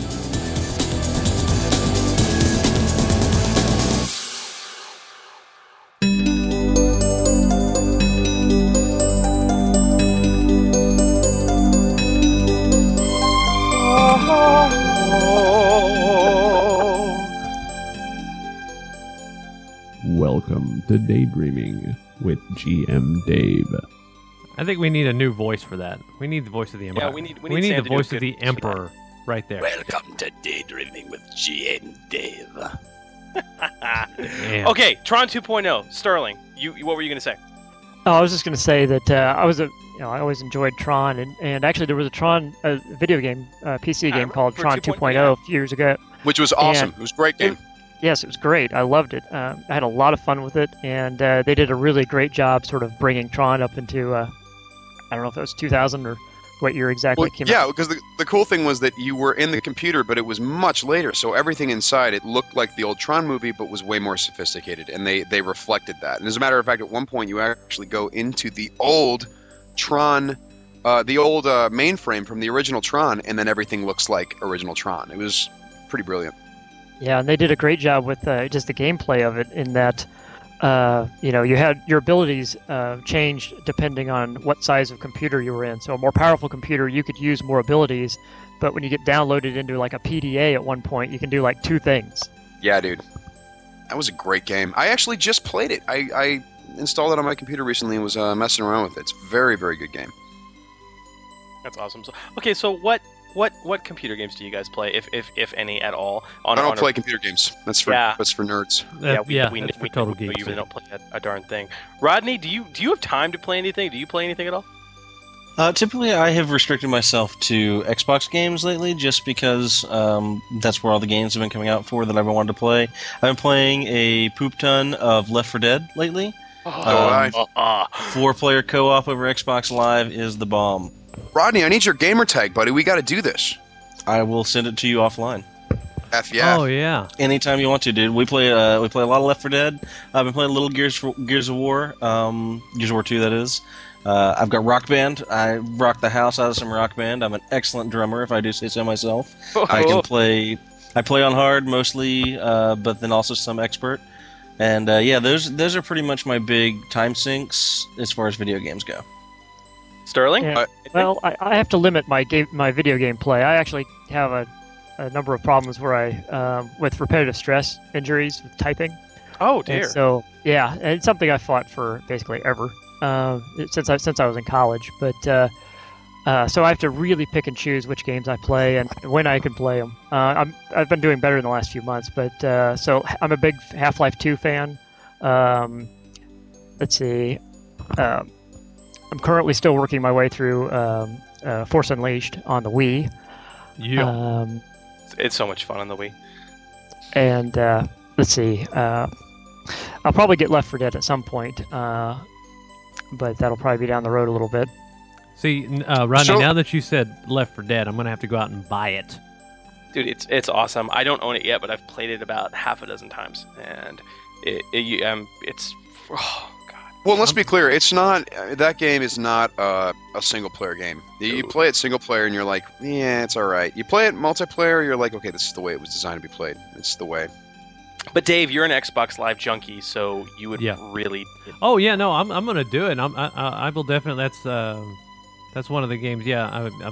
To Daydreaming with GM Dave. I think we need a new voice for that. We need the voice of the emperor. Yeah, we need- we need Sam the to do a voice of the voice for emperor right there. Welcome to Daydreaming with GM Dave. Okay, Tron 2.0. Sterling, you, you what were you going to say? Oh, I was just going to say that uh, I was a, you know, I always enjoyed Tron, and, and actually there was a Tron uh, video game, uh, PC game called Tron 2.0, 2.0 a few years ago. Which was awesome. And it was a great game. Yes, it was great. I loved it. Um, I had a lot of fun with it, and uh, they did a really great job, sort of bringing Tron up into, uh, I don't know if it was 2000 or what year exactly Well, came yeah, out. because the, the cool thing was that you were in the computer, but it was much later. So everything inside it looked like the old Tron movie, but was way more sophisticated, and they they reflected that. And as a matter of fact, at one point you actually go into the old Tron, uh, the old uh, mainframe from the original Tron, and then everything looks like original Tron. It was pretty brilliant. Yeah, and they did a great job with uh, just the gameplay of it in that, uh, you know, you had your abilities uh, changed depending on what size of computer you were in. So a more powerful computer, you could use more abilities, but when you get downloaded into like a PDA at one point, you can do like two things. Yeah, dude, that was a great game. I actually just played it. I, I installed it on my computer recently and was uh, messing around with it. It's a very very good game. That's awesome. So, okay, so what what what computer games do you guys play, if if if any at all? On, I don't on a- play computer games. That's for Yeah. that's for nerds. yeah, we, yeah, we, that's we, for total we, geeks, We yeah. don't play a, a darn thing. Rodney, do you do you have time to play anything? Do you play anything at all? Uh, typically, I have restricted myself to Xbox games lately, just because um, that's where all the games have been coming out for that I've been wanting to play. I've been playing a poop ton of Left 4 Dead lately. Oh, uh, Four-player co-op over Xbox Live is the bomb. Rodney, I need your gamer tag, buddy. We got to do this. I will send it to you offline. F yeah. Oh yeah. Anytime you want to, dude. We play uh, we play a lot of Left 4 Dead. I've been playing a little Gears for, Gears of War, um, Gears of War 2 that is. Uh, I've got Rock Band. I rock the house out of some Rock Band. I'm an excellent drummer, if I do say so myself. I can play. I play on hard mostly, uh, but then also some expert. And uh, yeah, those those are pretty much my big time sinks as far as video games go. Sterling? Yeah. well, I, I have to limit my game, my video game play. I actually have a, a number of problems where I, um, with repetitive stress injuries with typing. Oh And dear. so yeah, and it's something I fought for basically ever uh, since I since I was in college. But uh, Uh, so I have to really pick and choose which games I play and when I can play them. Uh, I'm, I've been doing better in the last few months, but uh, so I'm a big Half-Life 2 fan. Um, let's see. Um, I'm currently still working my way through um, uh, Force Unleashed on the Wii. Yeah. Um, It's, it's so much fun on the Wii. and uh, let's see. Uh, I'll probably get Left 4 Dead at some point, uh, but that'll probably be down the road a little bit. See, n- uh, Rodney, So- now that you said Left 4 Dead, I'm gonna have to go out and buy it. Dude, it's it's awesome. I don't own it yet, but I've played it about half a dozen times, and it, it you- um it's oh, Well, let's be clear. It's not uh, that game is not uh, a single player game. You, you play it single player and you're like, yeah, it's all right. You play it multiplayer, you're like, okay, this is the way it was designed to be played. It's the way. But Dave, you're an Xbox Live junkie, so you would Yeah. really. Oh yeah, no, I'm, I'm gonna do it. I'm, I, I I will definitely. That's uh, that's one of the games. Yeah, I, I,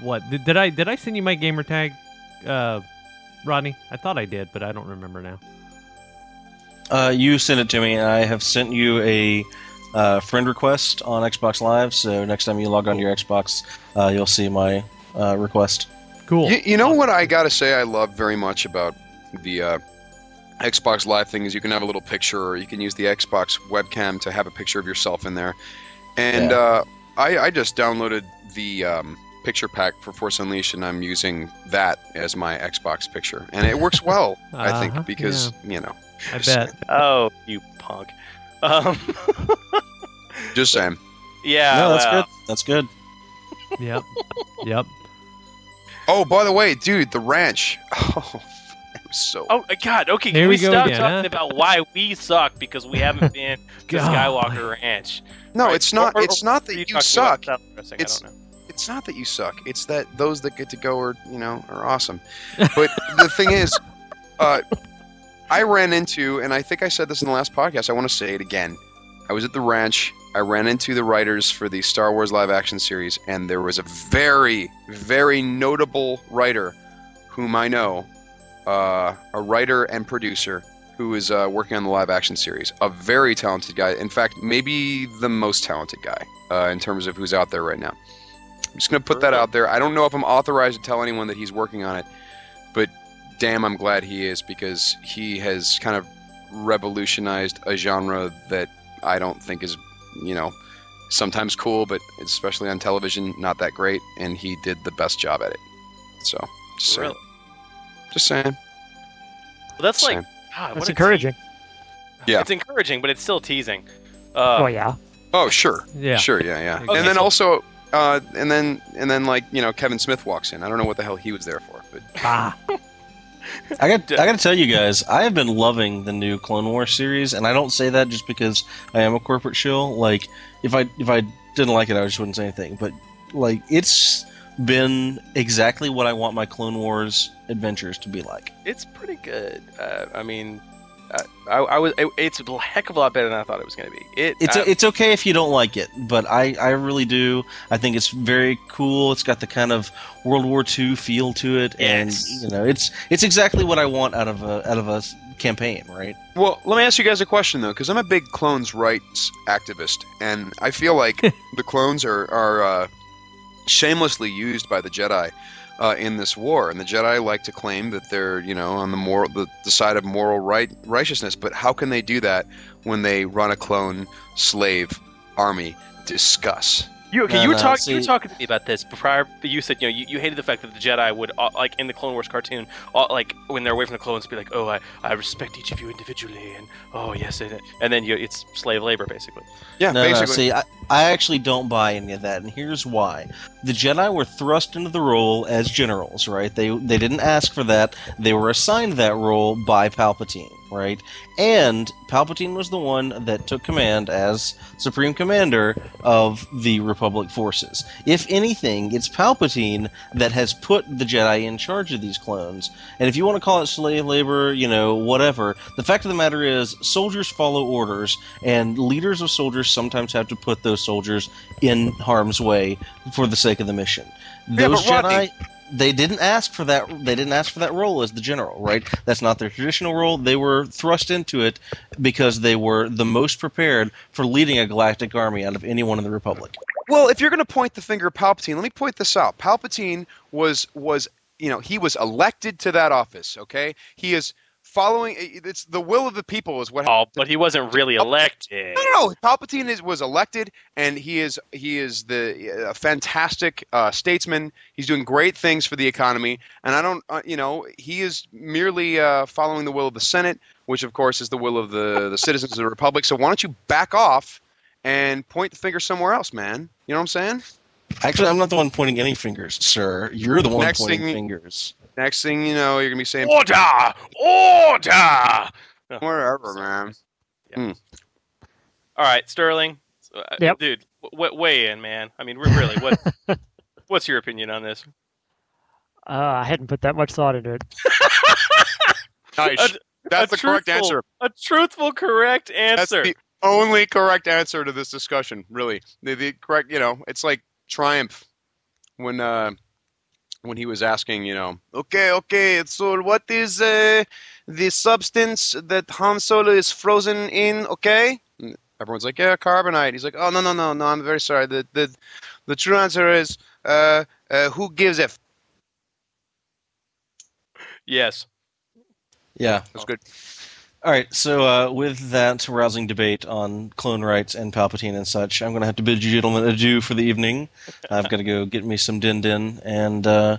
what did, did I did I send you my gamer tag, uh, Rodney? I thought I did, but I don't remember now. Uh, you sent it to me. And I have sent you a uh, friend request on Xbox Live. So next time you log on to your Xbox, uh, you'll see my uh, request. Cool. You, you know what I gotta say I love very much about the uh, Xbox Live thing is you can have a little picture, or you can use the Xbox webcam to have a picture of yourself in there. And Yeah. uh, I, I just downloaded the um, picture pack for Force Unleashed, and I'm using that as my Xbox picture, and it works well. I Uh-huh, think because you know. I bet. Oh, you punk. Um, Just saying. yeah. no, that's well, good. That's good. Yep. yep. Oh, by the way, dude, the ranch. Oh, so. Oh uh, God! Okay, Here can we we, go stop again, talking huh? about why we suck because we haven't been to Skywalker Ranch? No, Right? it's not. Or- or- it's not that are you, suck. about It's I don't know. it's not that you suck. It's that those that get to go are you know are awesome. But the thing is, uh, I ran into, and I think I said this in the last podcast. I want to say it again. I was at the ranch. I ran into the writers for the Star Wars live action series, and there was a very, very notable writer whom I know, uh, a writer and producer who is uh, working on the live action series. A very talented guy. In fact, maybe the most talented guy uh, in terms of who's out there right now. I'm just going to put that out there. I don't know if I'm authorized to tell anyone that he's working on it, but damn, I'm glad he is because he has kind of revolutionized a genre that I don't think is, you know, sometimes cool, but especially on television, not that great. And he did the best job at it. So, just saying. Really? Just saying. Well, that's like Same. God, That's what a encouraging. Yeah. It's encouraging, but it's still teasing. Uh, oh yeah. Oh, sure. Yeah. Sure. Yeah. Yeah. Okay, and then so- also, uh, and then and then like you know Kevin Smith walks in. I don't know what the hell he was there for, but Ah. I got I got to tell you guys, I have been loving the new Clone Wars series, and I don't say that just because I am a corporate shill. Like, if I if I didn't like it, I just wouldn't say anything. But like, it's been exactly what I want my Clone Wars adventures to be like. It's pretty good. Uh, I mean, I, I was. It, it's a heck of a lot better than I thought it was going to be. It. It's it's okay if you don't like it, but I, I really do. I think it's very cool. It's got the kind of World War II feel to it, and you know, it's it's exactly what I want out of a out of a s- campaign, right? Well, let me ask you guys a question though, because I'm a big clones rights activist, and I feel like the clones are are uh, shamelessly used by the Jedi uh, in this war, and the Jedi like to claim that they're you know on the moral the, the side of moral right righteousness, but how can they do that when they run a clone slave army? Discuss. You okay? No, you were no, talking. You were talking to me about this prior. You said you know you, you hated the fact that the Jedi would uh, like in the Clone Wars cartoon, uh, like when they're away from the clones, be like, oh, I, I respect each of you individually, and oh yes, and, and then you, it's slave labor basically. Yeah, no, no, basically. see, I, I actually don't buy any of that, and here's why: the Jedi were thrust into the role as generals, right? They they didn't ask for that; they were assigned that role by Palpatine, right? And Palpatine was the one that took command as Supreme Commander of the Republic forces. If anything, it's Palpatine that has put the Jedi in charge of these clones. And if you want to call it slave labor, you know, whatever, the fact of the matter is, soldiers follow orders, and leaders of soldiers sometimes have to put those soldiers in harm's way for the sake of the mission. Yeah, Those Rodney, Jedi. they didn't ask for that. They didn't ask for that role as the general, right? That's not their traditional role. They were thrust into it because they were the most prepared for leading a galactic army out of anyone in the Republic. Well, if you're going to point the finger at Palpatine, let me point this out. Palpatine was was you know he was elected to that office. Okay, he is following. It's the will of the people is what. Oh, but he wasn't really elected. No, no, no. Palpatine is, was elected, and he is he is the a fantastic uh, statesman. He's doing great things for the economy, and I don't, uh, you know, he is merely uh, following the will of the Senate, which of course is the will of the the citizens of the Republic. So why don't you back off and point the finger somewhere else, man? You know what I'm saying? Actually, I'm not the one pointing any fingers, sir. You're the one Next pointing thing- fingers. Next thing you know, you're gonna be saying Order! Order! Whatever, man. Hmm. All right, Sterling. Uh, Yep. Dude, w- weigh in, man. I mean, re- really, what? what's your opinion on this? Uh, I hadn't put that much thought into it. Nice. A- That's a the correct answer. A truthful, correct answer. That's answer. the only correct answer to this discussion, really. The, the correct, you know, it's like Triumph when uh, when he was asking, you know, okay, okay, so what is uh, the substance that Han Solo is frozen in? Okay, And everyone's like, yeah, carbonite. He's like, oh no, no, no, no, I'm very sorry. The the the true answer is uh, uh, who gives F? Yes. Yeah, that's good. All right, so uh, with that rousing debate on clone rights and Palpatine and such, I'm going to have to bid you gentlemen adieu for the evening. I've got to go get me some din din and uh,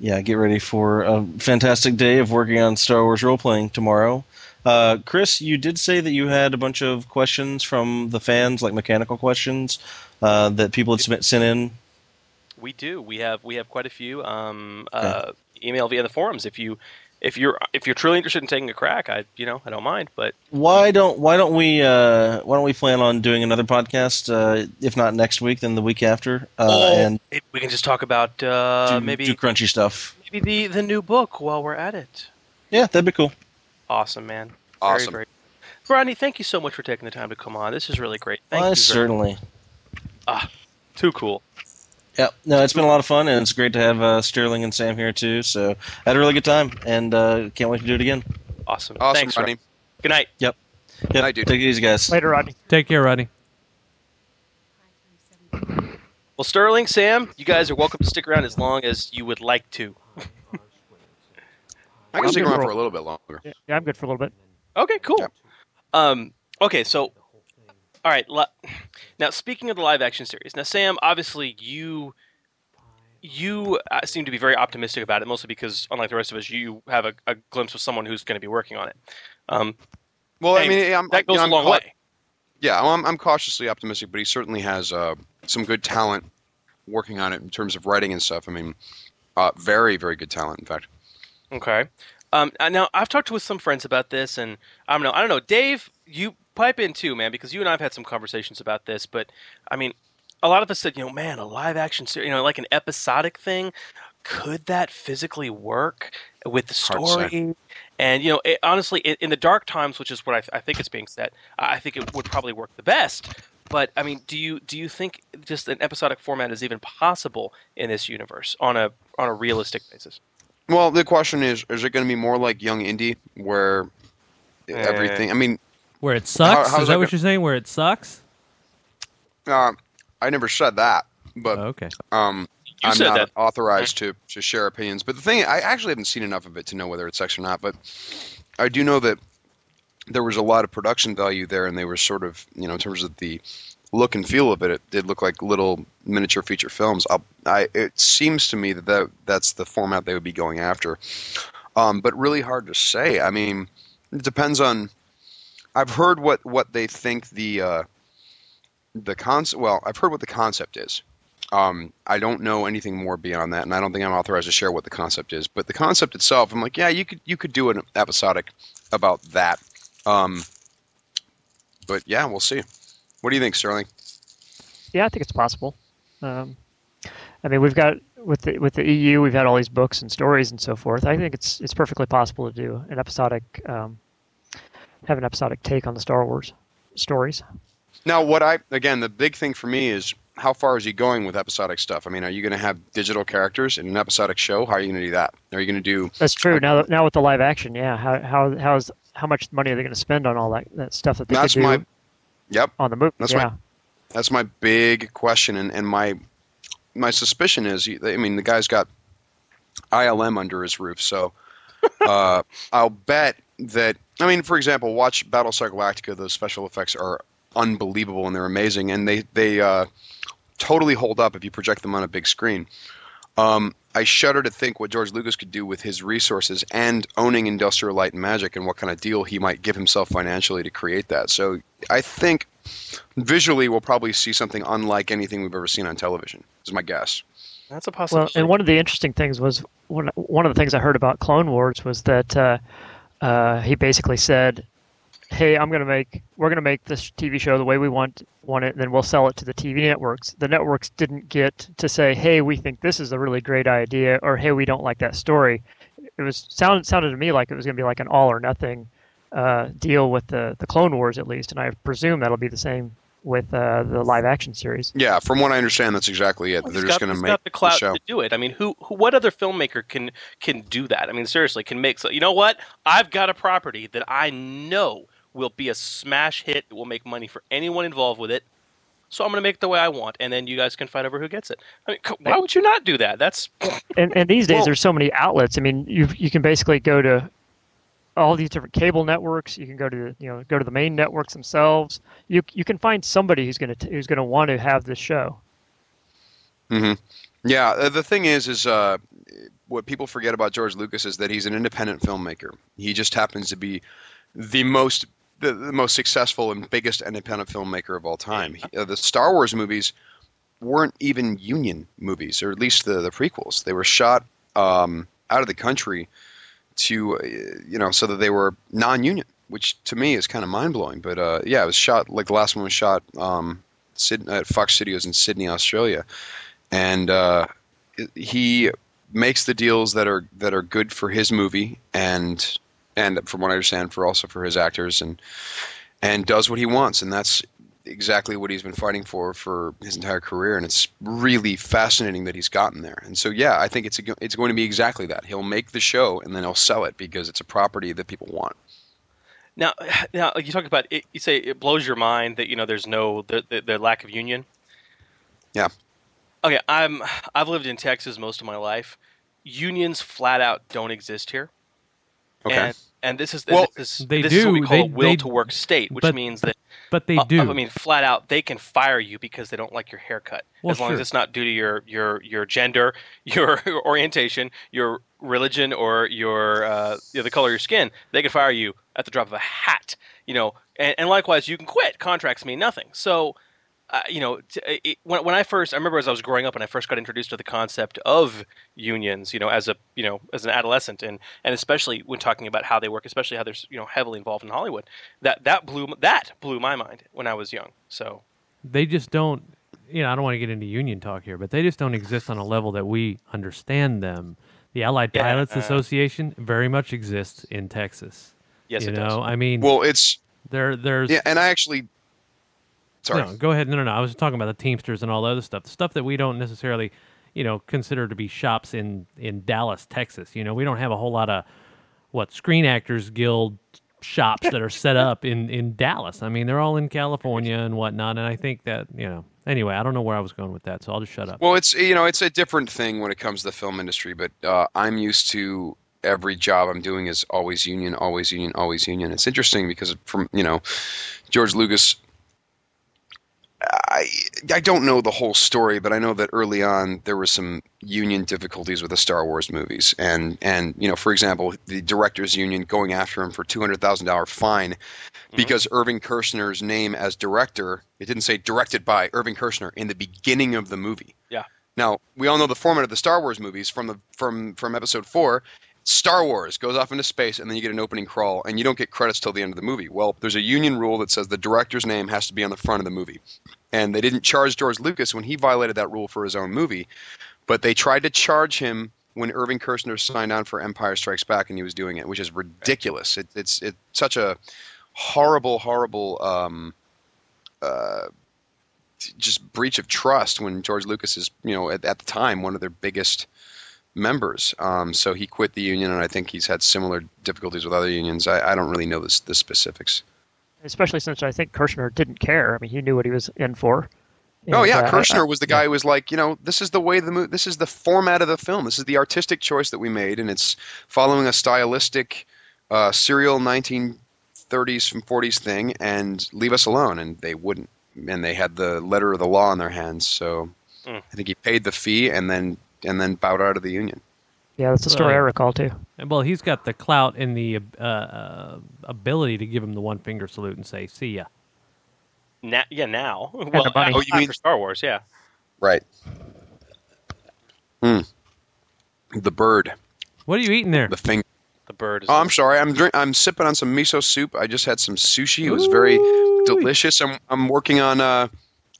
yeah, get ready for a fantastic day of working on Star Wars role playing tomorrow. Uh, Chris, you did say that you had a bunch of questions from the fans, like mechanical questions uh, that people had submit, sent in. We do. We have we have quite a few. Um, uh, email via the forums if you if you're if you're truly interested in taking a crack. I you know I don't mind, but Why don't Why don't we uh, Why don't we plan on doing another podcast? Uh, if not next week, then the week after, uh, Oh, and we can just talk about uh, do, maybe do crunchy stuff. maybe the the new book while we're at it. Yeah, that'd be cool. Awesome, man. Awesome. Very, very. Rodney, thank you so much for taking the time to come on. This is really great. Thank Why, you. very- certainly. Ah, too cool. Yep. No, it's been a lot of fun, and it's great to have uh, Sterling and Sam here too. So I had a really good time, and uh, can't wait to do it again. Awesome. Awesome, Thanks, Rodney. Rodney. Good night. Yep. Yep. Night, dude. Take it easy, guys. Later, Rodney. Take care, Rodney. Well, Sterling, Sam, you guys are welcome to stick around as long as you would like to. I can I'm stick around for- for a little bit longer. Yeah, yeah, I'm good for a little bit. Okay, cool. Um, okay, so, all right. li- Now, speaking of the live action series, now Sam, obviously you you uh, seem to be very optimistic about it, mostly because, unlike the rest of us, you have a, a glimpse of someone who's going to be working on it. Um, Well, I mean, I'm, that you goes know, a long way. Yeah, I'm, I'm cautiously optimistic, but he certainly has uh, some good talent working on it in terms of writing and stuff. I mean, uh, very, very good talent, in fact. Okay. Um, uh, now I've talked with some friends about this, and I don't know. I don't know, Dave. You pipe in too, man, because you and I've had some conversations about this. But I mean, a lot of us said, you know, man, a live action series, you know, like an episodic thing. Could that physically work with the Hard to say. story? And you know, it, honestly, in, in the dark times, which is what I, th- I think is being said, I I think it would probably work the best. But I mean, do you do you think just an episodic format is even possible in this universe on a on a realistic basis? Well, the question is, is it going to be more like Young Indy, where eh. everything? I mean, Where it sucks? how's Is that that what go- you're saying? Where it sucks? uh, I never said that, but okay. um, You I'm said not that. authorized to to share opinions. But the thing, I actually haven't seen enough of it to know whether it sucks or not. But I do know that there was a lot of production value there, and they were sort of, you know, in terms of the look and feel of it, it did look like little miniature feature films. I'll, I, it seems to me that, that that's the format they would be going after. Um, but really hard to say. I mean, it depends on. I've heard what, what they think the uh, the concept. Well, I've heard what the concept is. Um, I don't know anything more beyond that, and I don't think I'm authorized to share what the concept is. But the concept itself, I'm like, yeah, you could you could do an episodic about that. Um, but yeah, we'll see. What do you think, Sterling? Yeah, I think it's possible. Um, I mean, we've got with the with the EU, we've had all these books and stories and so forth. I think it's it's perfectly possible to do an episodic, um, have an episodic take on the Star Wars stories. Now, what I again, the big thing for me is how far is he going with episodic stuff? I mean, are you going to have digital characters in an episodic show? How are you going to do that? Are you going to do? That's true. Now, now with the live action, yeah. How how how's how much money are they going to spend on all that, that stuff that they That's do my. Yep. on the movie? That's yeah. my. That's my big question, and, and my my suspicion is, I mean, the guy's got ILM under his roof, so uh, I'll bet that. I mean, for example, watch Battlestar Galactica. Those special effects are unbelievable and they're amazing, and they they uh, totally hold up if you project them on a big screen. Um, I shudder to think what George Lucas could do with his resources and owning Industrial Light and Magic, and what kind of deal he might give himself financially to create that. So I think visually we'll probably see something unlike anything we've ever seen on television. Is my guess. That's a Well, possibility. and one of the interesting things was one one of the things I heard about Clone Wars was that uh, uh, he basically said, "Hey, I'm going to make we're going to make this TV show the way we want want it, and then we'll sell it to the TV networks." The networks didn't get to say, "Hey, we think this is a really great idea," or "Hey, we don't like that story." It was sounded sounded to me like it was going to be like an all or nothing uh, deal with the the Clone Wars at least, and I presume that'll be the same with uh, the live action series. Yeah, from what I understand, that's exactly it. They're He's just going to he's make got the clout show. to do it. I mean, who, who, what other filmmaker can can do that? I mean, seriously, can make. So, you know what? I've got a property that I know will be a smash hit. It will make money for anyone involved with it. So I'm going to make it the way I want, and then you guys can fight over who gets it. I mean, why would you not do that? That's and and these days there's so many outlets. I mean, you you can basically go to all these different cable networks. You can go to the, you know go to the main networks themselves. You you can find somebody who's gonna who's gonna want to have this show. hmm Yeah, uh, the thing is, is uh, what people forget about George Lucas is that he's an independent filmmaker. He just happens to be the most the, the most successful and biggest independent filmmaker of all time. He, uh, the Star Wars movies weren't even union movies, or at least the the prequels. They were shot um, out of the country to uh, you know so that they were non-union, which to me is kind of mind blowing. But uh, yeah, it was shot like the last one was shot um, at Fox Studios in Sydney, Australia, and uh, he makes the deals that are that are good for his movie and and from what I understand for also for his actors and and does what he wants and that's exactly what he's been fighting for for his entire career and it's really fascinating that he's gotten there and so yeah I think it's a, it's going to be exactly that he'll make the show and then he'll sell it because it's a property that people want now. Now you talk about it, you say it blows your mind that you know there's no the, the, the lack of union. yeah Okay, I'm I've lived in Texas most of my life. Unions flat out don't exist here. Okay. And, and this is Well, this, is, they this is what we do. call They- a will they- to work state, which but- means that but they uh, do. I mean, flat out, they can fire you because they don't like your haircut, Well, as long as it's not due to your your your gender, your orientation, your religion, or your uh, you know, the color of your skin. They can fire you at the drop of a hat. You know, and, and likewise, you can quit. Contracts mean nothing. So uh, you know, t- it, when, when I first, I remember as I was growing up and I first got introduced to the concept of unions, you know, as a, you know, as an adolescent, and and especially when talking about how they work, especially how they're, you know, heavily involved in Hollywood, that that blew that blew my mind when I was young. So they just don't you know i don't want to get into union talk here but they just don't exist on a level that we understand them the allied Yeah, pilots uh, association very much exists in texas Yes, you it know does. i mean well it's there there's yeah and I actually sorry. No, go ahead. No no no. I was talking about the teamsters and all the other stuff. The stuff that we don't necessarily you know consider to be shops in in dallas texas. You know we don't have a whole lot of what screen actors guild shops that are set up in in dallas. I mean they're all in california and whatnot and i think that you know anyway i don't know where i was going with that so i'll just shut up. Well, it's you know it's a different thing when it comes to the film industry, but uh, I'm used to every job I'm doing is always union, always union, always union. It's interesting because from you know George Lucas. I I don't know the whole story, but I know that early on there were some union difficulties with the Star Wars movies, and and you know, for example, the directors' union going after him for two hundred thousand dollar fine mm-hmm. because Irving Kershner's name as director it didn't say directed by Irving Kershner in the beginning of the movie. yeah, Now we all know the format of the Star Wars movies from the from from Episode Four. Star Wars goes off into space, and then you get an opening crawl, and you don't get credits till the end of the movie. Well, there's a union rule that says the director's name has to be on the front of the movie, and they didn't charge George Lucas when he violated that rule for his own movie, but they tried to charge him when Irving Kershner signed on for Empire Strikes Back, and he was doing it, which is ridiculous. It, it's it's such a horrible, horrible. Um, uh, just breach of trust when George Lucas is, you know, at, at the time one of their biggest members. Um, so he quit the union, and I think he's had similar difficulties with other unions. I, I don't really know the, the specifics. Especially since I think Kershner didn't care. I mean, he knew what he was in for. oh yeah, uh, Kershner was the guy who was like, you know, this is the way the mo- this is the format of the film. This is the artistic choice that we made, and it's following a stylistic, uh, serial 1930s and 40s thing, and leave us alone. And they wouldn't, and they had the letter of the law in their hands. So Mm. I think he paid the fee and then and then bowed out of the union. Yeah, that's the story I recall too. And well, he's got the clout and the uh, uh, ability to give him the one finger salute and say, "See ya." Na- yeah, now. Well, the Oh, you not mean- for Star Wars? Yeah. Right. Hmm. The bird. What are you eating there? The thing. The bird. Is Oh, I'm sorry. I'm drink- I'm sipping on some miso soup. I just had some sushi. It was very delicious. I'm I'm working on uh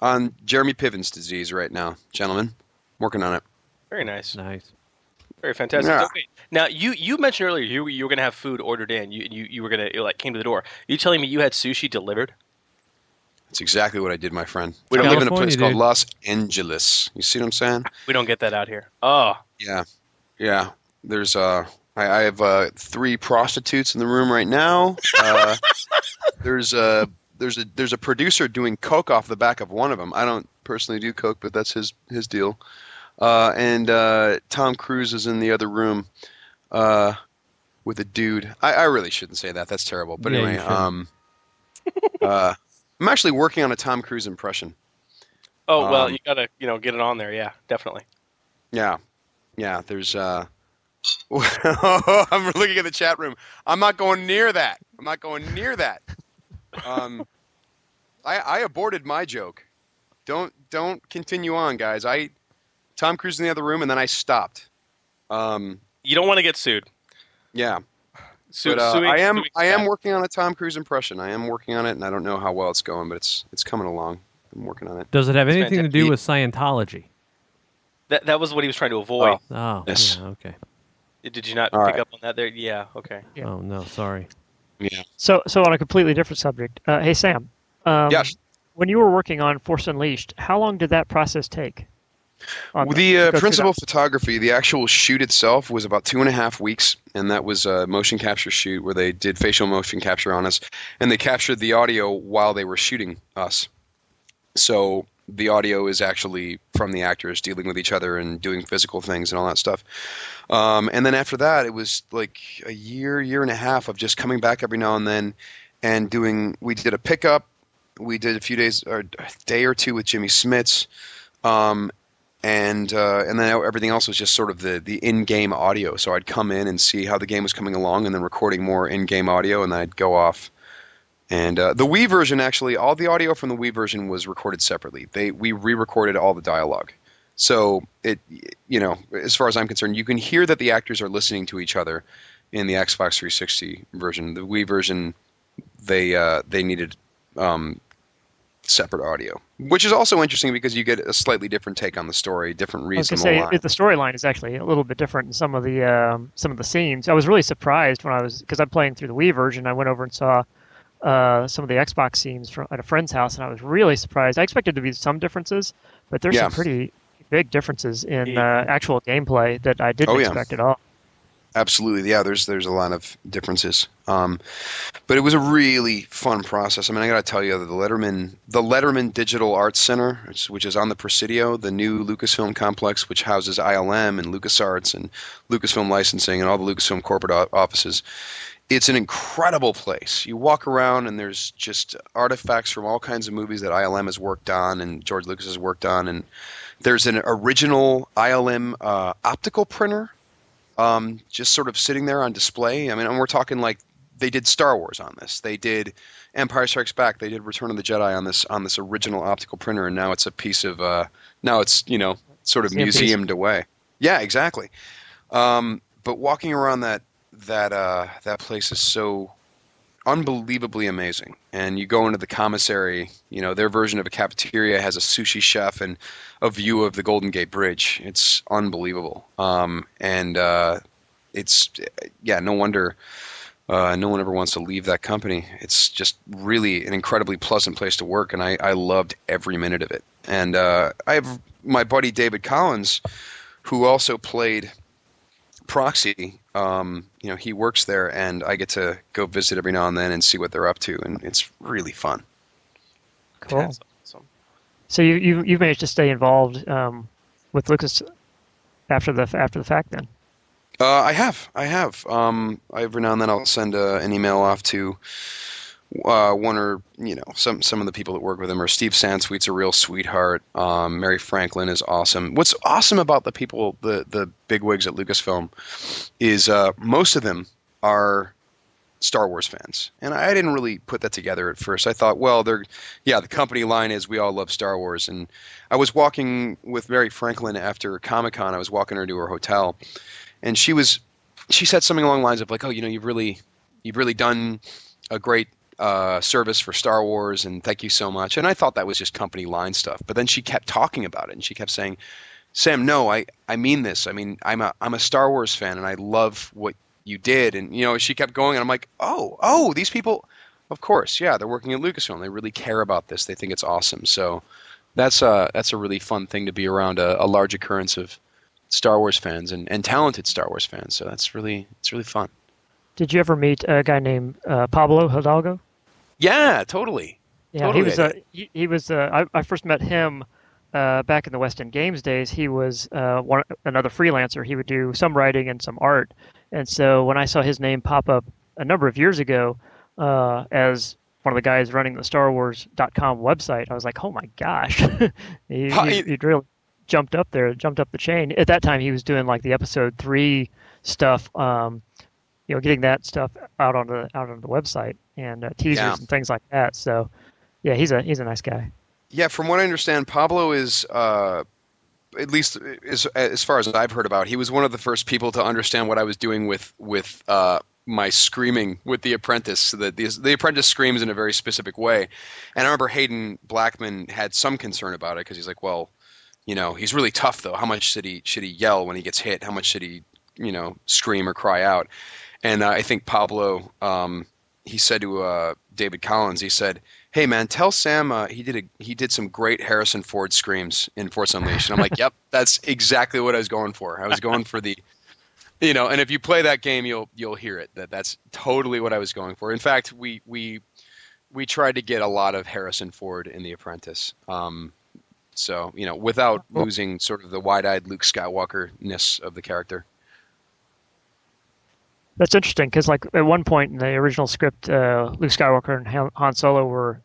on Jeremy Piven's disease right now, gentlemen. working on it. Very nice. Nice. Very fantastic. Yeah. So, wait, now you you mentioned earlier you you were gonna have food ordered in. You you, you were gonna it like came to the door. you telling me you had sushi delivered? That's exactly what I did, my friend. We don't live in a California, place called. Los Angeles. You see what I'm saying? We don't get that out here. Oh, Yeah, yeah. There's uh, I, I have uh, three prostitutes in the room right now. Uh, there's a there's a there's a producer doing coke off the back of one of them. I don't personally do coke, but that's his his deal. Uh, and uh, Tom Cruise is in the other room uh, with a dude. I, I really shouldn't say that. That's terrible. But Yeah, anyway, um, uh, I'm actually working on a Tom Cruise impression. oh well, Um, you gotta you know get it on there. Yeah, definitely. Yeah, yeah. There's. uh I'm looking at the chat room. I'm not going near that. I'm not going near that. Um, I, I aborted my joke. Don't don't continue on, guys. I Tom Cruise in the other room, and then I stopped. Um, You don't want to get sued. yeah. Su- but uh, suing- I am suing I am working on a Tom Cruise impression. I am working on it, and I don't know how well it's going, but it's it's coming along. I'm working on it. Does it have That's anything to do with Scientology? That that was what he was trying to avoid. Oh, Yes. yeah, okay. Did you not All pick right. up on that there? Yeah. Okay. Oh no, sorry. Yeah. So, so on a completely different subject. Uh, hey, Sam. Um, Yes. When you were working on Force Unleashed, how long did that process take? Well, the uh, principal photography, the actual shoot itself, was about two and a half weeks, and that was a motion capture shoot where they did facial motion capture on us, and they captured the audio while they were shooting us. So the audio is actually from the actors dealing with each other and doing physical things and all that stuff. Um, and then after that, it was like a year, year and a half of just coming back every now and then and doing. We did a pickup. We did a few days, or a day or two with Jimmy Smits. Um, and uh, and then everything else was just sort of the the in-game audio. So I'd come in and see how the game was coming along, and then recording more in-game audio, and then I'd go off. And uh, the Wii version, actually, all the audio from the Wii version was recorded separately. They we re-recorded all the dialogue. So it, you know, as far as I'm concerned, you can hear that the actors are listening to each other in the Xbox 360 version. The Wii version, they uh, they needed um, separate audio, which is also interesting because you get a slightly different take on the story, different I was reason. gonna say it- the storyline is actually a little bit different in some of the um, some of the scenes. I was really surprised when I was because I'm playing through the Wii version. I went over and saw uh, some of the Xbox scenes from, at a friend's house, and I was really surprised. I expected to be some differences, but there's Yeah. some pretty big differences in uh, actual gameplay that I didn't Oh, yeah. expect at all. Absolutely, yeah. There's there's a lot of differences, um, but it was a really fun process. I mean, I got to tell you, the Letterman the Letterman Digital Arts Center, which- which is on the Presidio, the new Lucasfilm complex, which houses ILM and LucasArts and Lucasfilm licensing and all the Lucasfilm corporate offices. It's an incredible place. You walk around and there's just artifacts from all kinds of movies that ILM has worked on and George Lucas has worked on, and there's an original ILM uh, optical printer um, just sort of sitting there on display. I mean, and we're talking like they did Star Wars on this. They did Empire Strikes Back. They did Return of the Jedi on this on this original optical printer, and now it's a piece of uh, now it's you know sort of piece. museumed away. Yeah, exactly. Um, but walking around that that uh, that place is so unbelievably amazing. And you go into the commissary, you know, their version of a cafeteria has a sushi chef and a view of the Golden Gate Bridge. It's unbelievable. Um, and uh, it's, yeah, no wonder Uh, no one ever wants to leave that company. It's just really an incredibly pleasant place to work, and I, I loved every minute of it. And uh, I have my buddy David Collins, who also played Proxy. Um, you know, he works there, and I get to go visit every now and then and see what they're up to, and it's really fun. Cool. So you you you've managed to stay involved um, with Lucas after the after the fact then. Uh, I have, I have. Um, every now and then I'll send uh, an email off to uh, one or you know some some of the people that work with him. Or Steve Sansweet's a real sweetheart. Um, Mary Franklin is awesome. What's awesome about the people, the the bigwigs at Lucasfilm, is uh, most of them are Star Wars fans, and I didn't really put that together at first. I thought, well, they're yeah, the company line is we all love Star Wars, and I was walking with Mary Franklin after Comic Con. I was walking her to her hotel, and she was she said something along the lines of like, oh, you know, you've really you've really done a great uh, service for Star Wars, and thank you so much. And I thought that was just company line stuff, but then she kept talking about it, and she kept saying. Sam, no, I, I mean this. I mean, I'm a I'm a Star Wars fan, and I love what you did and you know she kept going and i'm like oh oh these people of course yeah they're working at lucasfilm they really care about this they think it's awesome so that's a that's a really fun thing to be around a, a large occurrence of star wars fans and, and talented star wars fans so that's really it's really fun Did you ever meet a guy named uh, Pablo Hidalgo? Yeah totally Yeah, totally. he was. Uh, he, he was. Uh, I, I first met him uh, back in the West End Games days. He was uh, one another freelancer. He would do some writing and some art. And so when I saw his name pop up a number of years ago uh, as one of the guys running the Star Wars.com website, I was like, oh my gosh, he, Hi. he, he'd really jumped up there, jumped up the chain. At that time, he was doing like the episode three stuff. Um, you know, getting that stuff out on the out on the website and uh, teasers Yeah. and things like that. So, yeah, he's a he's a nice guy. Yeah, from what I understand, Pablo is, uh, at least as as far as I've heard about, he was one of the first people to understand what I was doing with with uh, my screaming with the Apprentice. So that the, the Apprentice screams in a very specific way, and I remember Haden Blackman had some concern about it because he's like, well, you know, he's really tough though. How much should he should he yell when he gets hit? How much should he, you know, scream or cry out? And uh, I think Pablo, um, he said to uh, David Collins, he said, "Hey man, tell Sam uh, he did a, he did some great Harrison Ford screams in Force Unleashed." And I'm like, "Yep, that's exactly what I was going for. I was going for the." You know, and if you play that game, you'll you'll hear it. That that's totally what I was going for. In fact, we we we tried to get a lot of Harrison Ford in The Apprentice. Um, so you know, without losing sort of the wide-eyed Luke Skywalker ness of the character. That's interesting because, like, at one point in the original script, uh, Luke Skywalker and Han- Han Solo were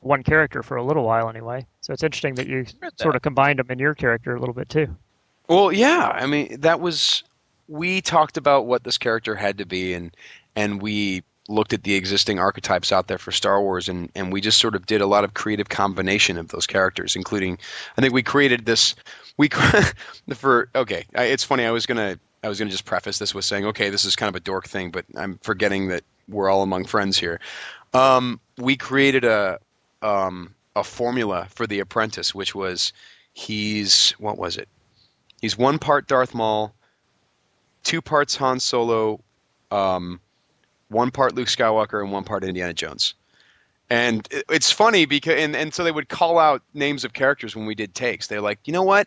one character for a little while, anyway. So it's interesting that you sort of combined them in your character a little bit too. Well, yeah. I mean, that was we talked about what this character had to be, and and we looked at the existing archetypes out there for Star Wars, and and we just sort of did a lot of creative combination of those characters, including I think we created this. We for okay, it's funny. I was gonna I was gonna just preface this with saying, okay, this is kind of a dork thing, but I'm forgetting that we're all among friends here. Um, we created a um, a formula for the apprentice, which was he's what was it? He's one part Darth Maul, two parts Han Solo, um, one part Luke Skywalker, and one part Indiana Jones. And it- it's funny because and, and so they would call out names of characters when we did takes. They're like, you know what?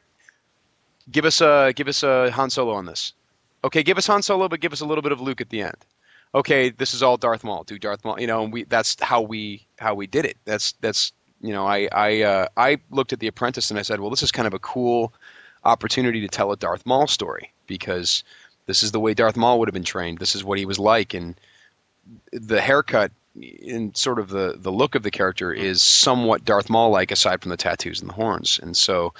Give us a give us a Han Solo on this. Okay, give us Han Solo, but give us a little bit of Luke at the end. Okay, this is all Darth Maul. Do Darth Maul, you know? And we that's how we how we did it. That's that's you know I I uh, I looked at the Apprentice and I said, well, this is kind of a cool opportunity to tell a Darth Maul story because this is the way Darth Maul would have been trained. This is what he was like, and the haircut and sort of the the look of the character is somewhat Darth Maul like, aside from the tattoos and the horns. And so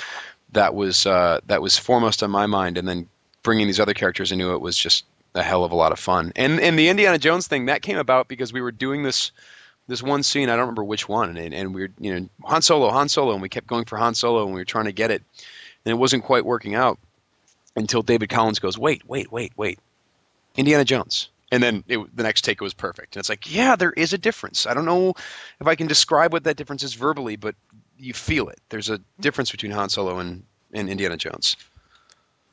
that was uh, that was foremost on my mind. And then bringing these other characters into it was just a hell of a lot of fun. And and the Indiana Jones thing that came about because we were doing this this one scene. I don't remember which one, and, and we were you know Han Solo, Han Solo, and we kept going for Han Solo, and we were trying to get it, and it wasn't quite working out until David Collins goes, wait, wait, wait, wait, Indiana Jones. And then it, the next take was perfect. And it's like, yeah, there is a difference. I don't know if I can describe what that difference is verbally, but you feel it. There's a difference between Han Solo and, and Indiana Jones.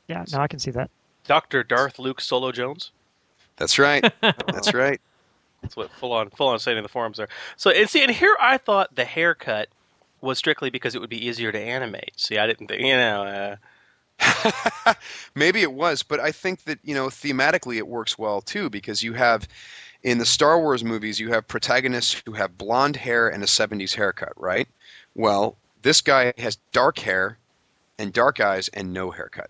Yeah, no, I can see that. Doctor Darth Luke Solo Jones. That's right. That's right. That's what full on full on saying in the forums there. So and see, and here I thought the haircut was strictly because it would be easier to animate. See, I didn't think you know. Uh, Maybe it was, but I think that you know thematically it works well too because you have in the Star Wars movies you have protagonists who have blonde hair and a 70s haircut, right? Well, this guy has dark hair and dark eyes and no haircut.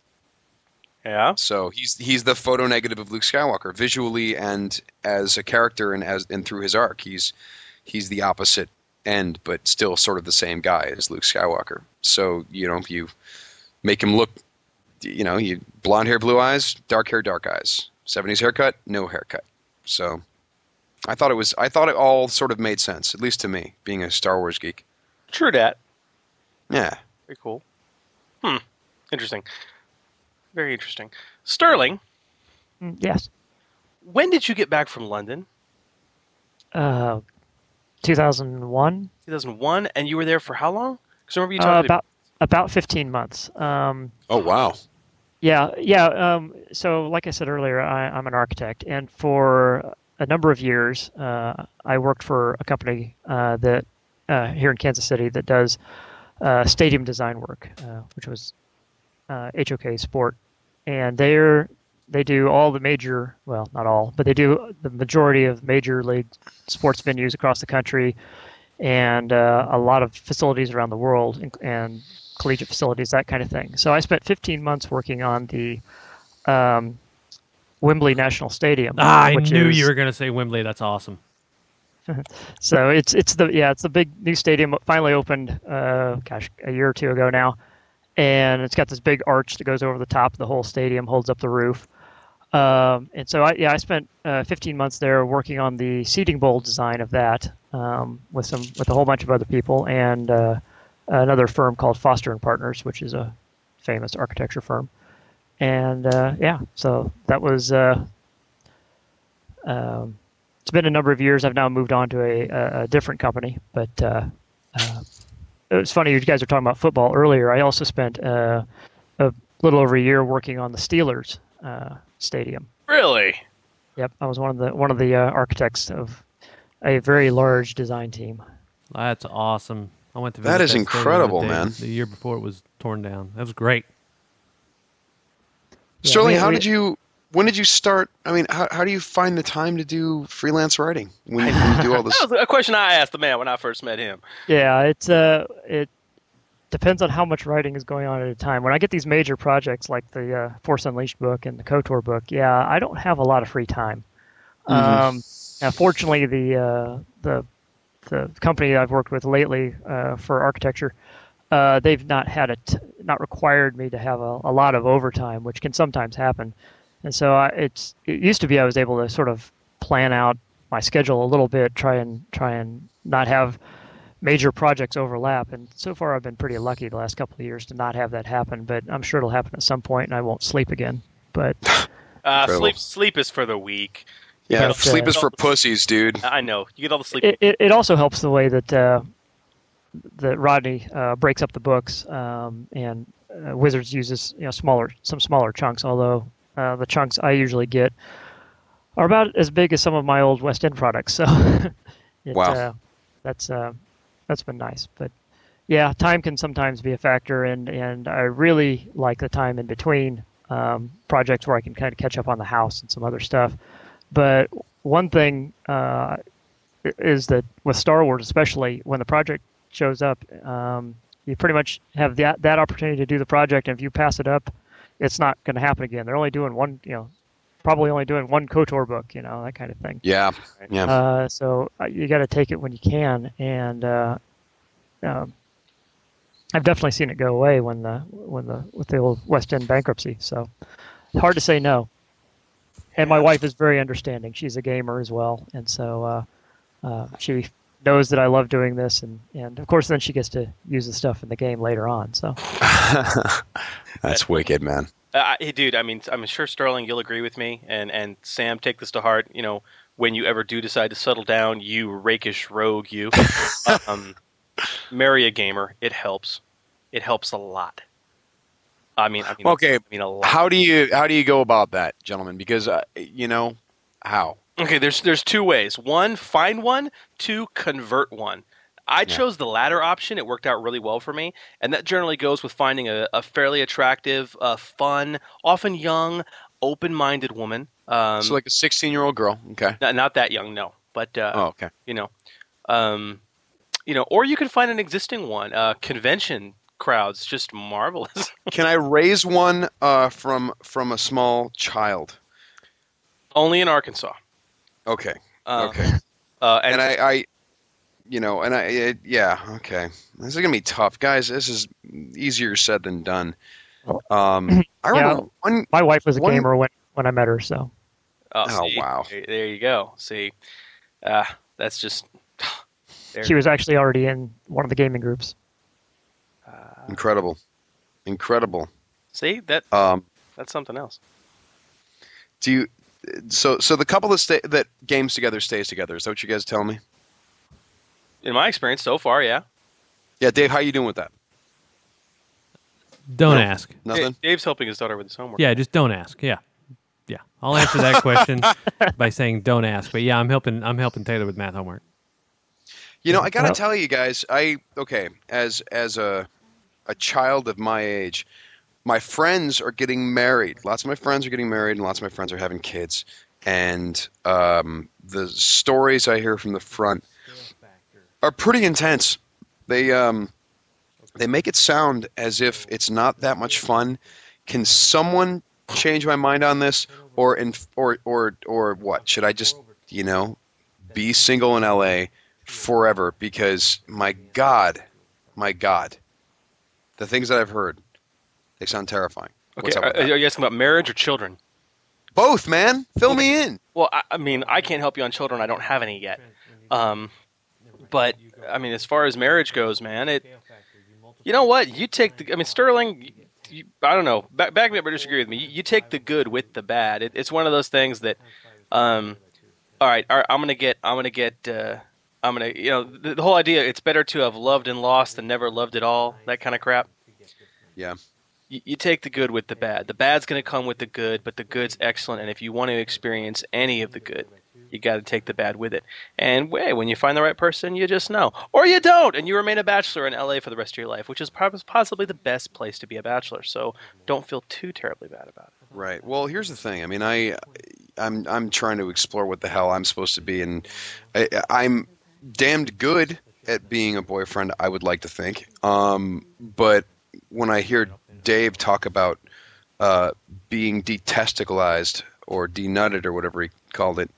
Yeah. So he's he's the photo negative of Luke Skywalker visually and as a character and as and through his arc he's he's the opposite end but still sort of the same guy as Luke Skywalker. So you know you make him look you know you blonde hair blue eyes dark hair dark eyes 70s haircut no haircut. So I thought it was I thought it all sort of made sense at least to me being a Star Wars geek. true that. Yeah. Very cool. Hmm. Interesting. Very interesting. Sterling, Mm, Yes. when did you get back from London? Uh, 2001. 2001, and you were there for how long? Because remember you Uh, talked about about 15 months. Um, Oh wow. Yeah, yeah. Um, so, like I said earlier, I, I'm an architect, and for a number of years, uh, I worked for a company uh, that uh, here in Kansas City that does uh, stadium design work, uh, which was uh, HOK Sport, and they're they do all the major, well, not all, but they do the majority of major league sports venues across the country, and uh, a lot of facilities around the world, and- and collegiate facilities, that kind of thing. So I spent 15 months working on the um, Wembley National Stadium. Ah, I knew is, you were going to say Wembley. That's awesome. so it's it's the yeah it's the big new stadium finally opened uh gosh a year or two ago now, and it's got this big arch that goes over the top of the whole stadium, holds up the roof. Um, and so I yeah I spent uh, 15 months there working on the seating bowl design of that um, with some with a whole bunch of other people and uh, another firm called Foster and Partners, which is a famous architecture firm. And uh, yeah, so that was uh, um, it's been a number of years. I've now moved on to a, a, a different company, but it was funny. You guys were talking about football earlier. I also spent uh, a little over a year working on the Steelers uh, stadium. Really? Yep, I was one of the one of the uh, architects of a very large design team. That's awesome. I went to That visit is stadium the incredible, man. The year before it was torn down. That was great. Sterling, we- how we- did you? When did you start? I mean, how, how do you find the time to do freelance writing when you, when you do all this? That was a question I asked the man when I first met him. Yeah, it's uh, it depends on how much writing is going on at a time. When I get these major projects like the uh, Force Unleashed book and the Kotor book, yeah, I don't have a lot of free time. Mhm. Um, now, fortunately, the uh, the the company I've worked with lately uh, for architecture, uh, they've not had it, not required me to have a, a lot of overtime, which can sometimes happen. And so I, it's it used to be I was able to sort of plan out my schedule a little bit, try and try and not have major projects overlap. And so far, I've been pretty lucky the last couple of years to not have that happen. But I'm sure it'll happen at some point, and I won't sleep again. But Uh, sleep sleep is for the weak. Yeah, get all- sleep you is for pussies, dude. I know. You get all the sleep. it, it, it also helps the way that uh, that Rodney uh, breaks up the books, um, and uh, Wizards uses you know smaller some smaller chunks. Although uh, the chunks I usually get are about as big as some of my old West End products. So it, Wow. uh, that's uh, that's been nice. But yeah, time can sometimes be a factor, and and I really like the time in between um, projects where I can kind of catch up on the house and some other stuff. But one thing uh, is that with Star Wars, especially when the project shows up, um, you pretty much have that that opportunity to do the project, and if you pass it up, it's not going to happen again. They're only doing one, you know, probably only doing one Kotor book, you know, that kind of thing. Yeah, yeah. Uh, so uh, you got to take it when you can, and uh, um, I've definitely seen it go away when the when the with the old West End bankruptcy. So hard to say no. And my wife is very understanding. She's a gamer as well, and so uh, uh, she knows that I love doing this, and and of course then she gets to use the stuff in the game later on. So That's wicked, man. Uh, hey, dude, I mean, I'm sure Sterling, you'll agree with me, and and Sam, take this to heart. You know, when you ever do decide to settle down, you rakish rogue, you, um, marry a gamer. It helps. It helps a lot. I mean, I mean, Okay, I mean a lot. How do you how do you go about that, gentlemen? Because uh, you know, How? Okay, there's there's two ways. One, find one. Two, convert one. I chose the latter option. It worked out really well for me, and that generally goes with finding a, a fairly attractive, uh, fun, often young, open-minded woman. Um, so like a 16 year old girl. Okay. not, not that young, no, but uh, Oh, okay. you know, um, you know, or you can find an existing one. Uh, convention crowds just marvelous. Can I raise one uh, from from a small child? Only in Arkansas. Okay. Uh, okay. Uh, and, I, I, you know, and I, it, yeah, okay. This is gonna be tough, guys. This is easier said than done. Um, I Yeah, remember one. My wife was a one- gamer when when I met her, so Oh, Oh, see? wow. There, there you go. See, uh, that's just. there. she was actually already in one of the gaming groups. Incredible, incredible. See that Um, that's something else. do you? So, so the couple that stay that games together stays together. Is that what you guys tell me? In my experience so far, yeah. Yeah, Dave, how are you doing with that? Don't No, ask. Nothing. Dave's helping his daughter with his homework. Yeah, just don't ask. Yeah, yeah. I'll answer that question by saying don't ask. But yeah, I'm helping. I'm helping Taylor with math homework. You know, I gotta Well- tell you guys, I okay, as as a a child of my age, my friends are getting married. Lots of my friends are getting married, and lots of my friends are having kids. And um, the stories I hear from the front are pretty intense. They um, they make it sound as if it's not that much fun. Can someone change my mind on this, or in or or or what? Should I just you know be single in LA forever? Because my God, my God, the things that I've heard, they sound terrifying. Okay, are, are you asking about marriage or children? Both, man. Fill me in. Well, I, I mean, I can't help you on children. I don't have any yet. Um, but I mean, as far as marriage goes, man, it. You know what? You take the. I mean, Sterling. You, I don't know. Back, back me up or disagree with me. You, you take the good with the bad. It, it's one of those things that. Um, all right, all right. I'm gonna get. I'm gonna get. Uh, I'm gonna. You know, the, the whole idea. It's better to have loved and lost than never loved at all. That kind of crap. Yeah. You, you take the good with the bad. The bad's going to come with the good, but the good's excellent. And if you want to experience any of the good, you got to take the bad with it. And hey, when you find the right person, you just know, or you don't, and you remain a bachelor in LA for the rest of your life, which is prob- possibly the best place to be a bachelor. So don't feel too terribly bad about it. Right. Well, here's the thing. I mean, I, I'm, I'm trying to explore what the hell I'm supposed to be, and I, I'm damned good at being a boyfriend. I would like to think. Um, but when I hear Dave talk about uh, being detesticalized or denutted or whatever he called it,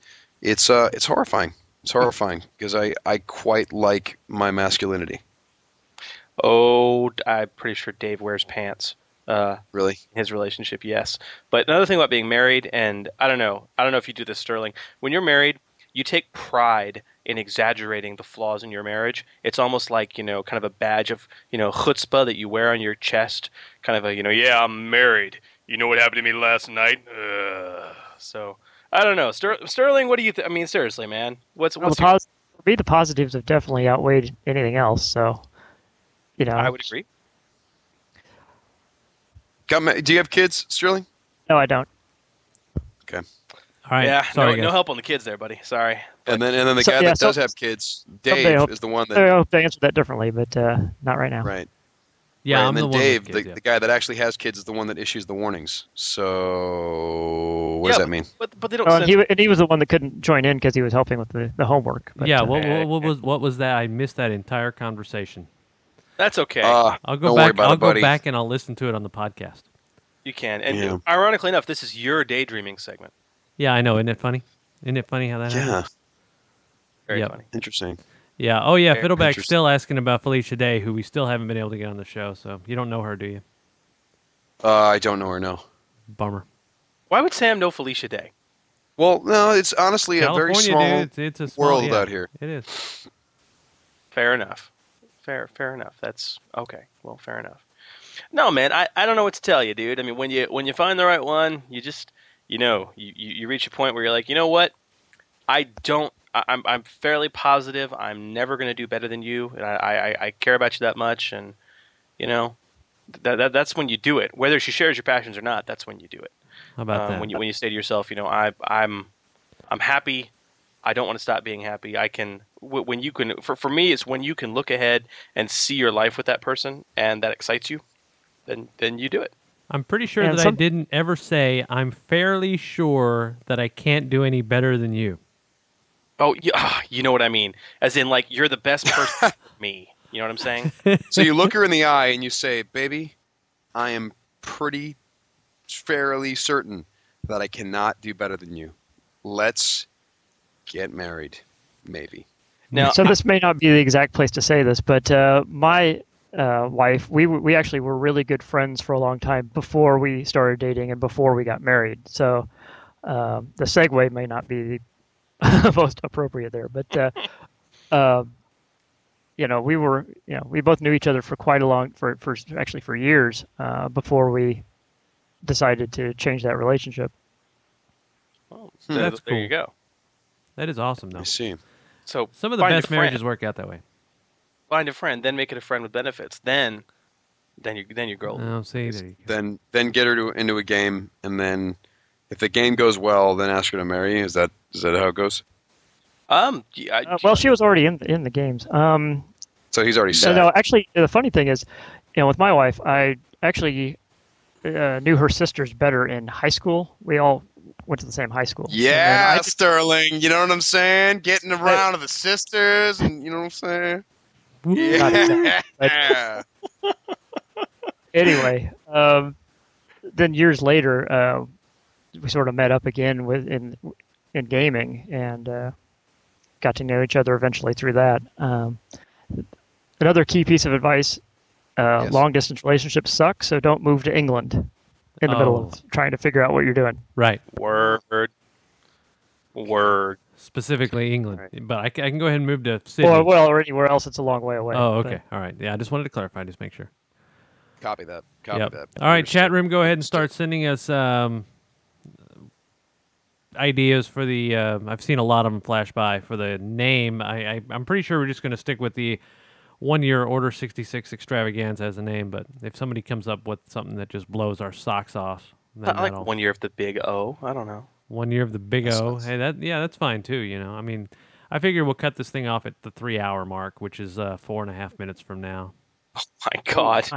it's uh, it's horrifying. It's horrifying because I, I quite like my masculinity. Oh, I'm pretty sure Dave wears pants. Uh, really? His relationship, yes. But another thing about being married, and I don't know, I don't know if you do this, Sterling. When you're married, you take pride in exaggerating the flaws in your marriage. It's almost like you know, kind of a badge of you know chutzpah that you wear on your chest. Kind of a you know, yeah, I'm married. You know what happened to me last night? Ugh. So I don't know, Ster- Sterling. What do you? Th- I mean, seriously, man. What's Well, what's the your- pos- for me, the positives have definitely outweighed anything else. So, you know, I would agree. Got do you have kids, Sterling? No, I don't. Okay. All right. yeah, Sorry, no, no help on the kids there, buddy. Sorry. And then and then the So- guy yeah, that so- does have kids, Dave, hope- is the one that. I that hope they answer that differently, but uh, not right now. right. Yeah, Right, I'm and the then one with Dave, kids, the, yeah. the guy that actually has kids, is the one that issues the warnings. So what does that mean? But but they don't. Oh, and he, and he was the one that couldn't join in because he was helping with the, the homework. But, yeah. uh, What, what, what was what was that? I missed that entire conversation. That's okay. Uh, I'll go don't worry back. about I'll it, go back and I'll listen to it on the podcast. you can. And Yeah. ironically enough, this is your daydreaming segment. Yeah, I know. Isn't it funny? Isn't it funny how that Yeah, happens? Very Yep. funny. interesting. Yeah. Oh yeah. Very Fiddleback's still asking about Felicia Day, who we still haven't been able to get on the show. So you don't know her, do you? Uh, I don't know her. No. Bummer. Why would Sam know Felicia Day? Well, no, it's honestly a very small dude. It's, it's a small, world yeah, out here. It is. Fair enough. Fair fair enough. That's okay. Well, fair enough. No, man, I, I don't know what to tell you, dude. I mean, when you when you find the right one, you just you know you, you, reach a point where you're like, you know what, I don't. I, I'm I'm fairly positive I'm never going to do better than you, and I, I I care about you that much, and you know that, that that's when you do it. Whether she shares your passions or not, that's when you do it. How about Um, that? When you when you say to yourself, you know, I I'm I'm happy. I don't want to stop being happy. I can when you can for for me it's when you can look ahead and see your life with that person and that excites you, then then you do it. I'm pretty sure And that some- I didn't ever say I'm fairly sure that I can't do any better than you. Oh, you, ah, you know what I mean. As in like you're the best person for me. You know what I'm saying? so you look her in the eye and you say, "Baby, I am pretty fairly certain that I cannot do better than you. Let's get married, maybe." Now, so this may not be the exact place to say this, but uh, my uh, wife, we we actually were really good friends for a long time before we started dating and before we got married. So um, the segue may not be the most appropriate there, but uh, uh, you know, we were, you know, we both knew each other for quite a long, for for actually for years uh, before we decided to change that relationship. Oh, Hmm. That's there you go. That is awesome, though. I see. So Some of the best marriages friend. work out that way. Find a friend, then make it a friend with benefits. Then, then you then you're golden. Oh, see, there you Then then get her to, into a game, and then if the game goes well, then ask her to marry. you. Is that is that how it goes? Um, y- I- Uh, well, she was already in in the games. Um, So he's already So set. no, actually, the funny thing is, you know, with my wife, I actually uh, knew her sisters better in high school. We all went to the same high school. Yeah, I- Sterling. You know what I'm saying? Getting around to the sisters, and you know what I'm saying? Not exactly, Yeah. anyway, um, then years later, uh, we sort of met up again with in in gaming and uh, got to know each other eventually through that. Um, another key piece of advice: uh, long distance relationships suck, so don't move to England in the middle Oh. of trying to figure out what you're doing. Right. Word. Word. Specifically England, but I, I can go ahead and move to Sydney. Or well, or anywhere else, it's a long way away. oh, but- okay. All right. Yeah, I just wanted to clarify, just make sure. Copy that. Copy Yep. that. All right, chat room, go ahead and start sending us um, ideas for the. Uh, I've seen a lot of them flash by for the name. I, I I'm pretty sure we're just going to stick with the one year Order 66 extravaganza as a name. But if somebody comes up with something that just blows our socks off, then I like one year of the big O. I don't know. One year of the Big O. Hey, that yeah, that's fine too. You know, I mean, I figure we'll cut this thing off at the three hour mark, which is uh, four and a half minutes from now. Oh my God.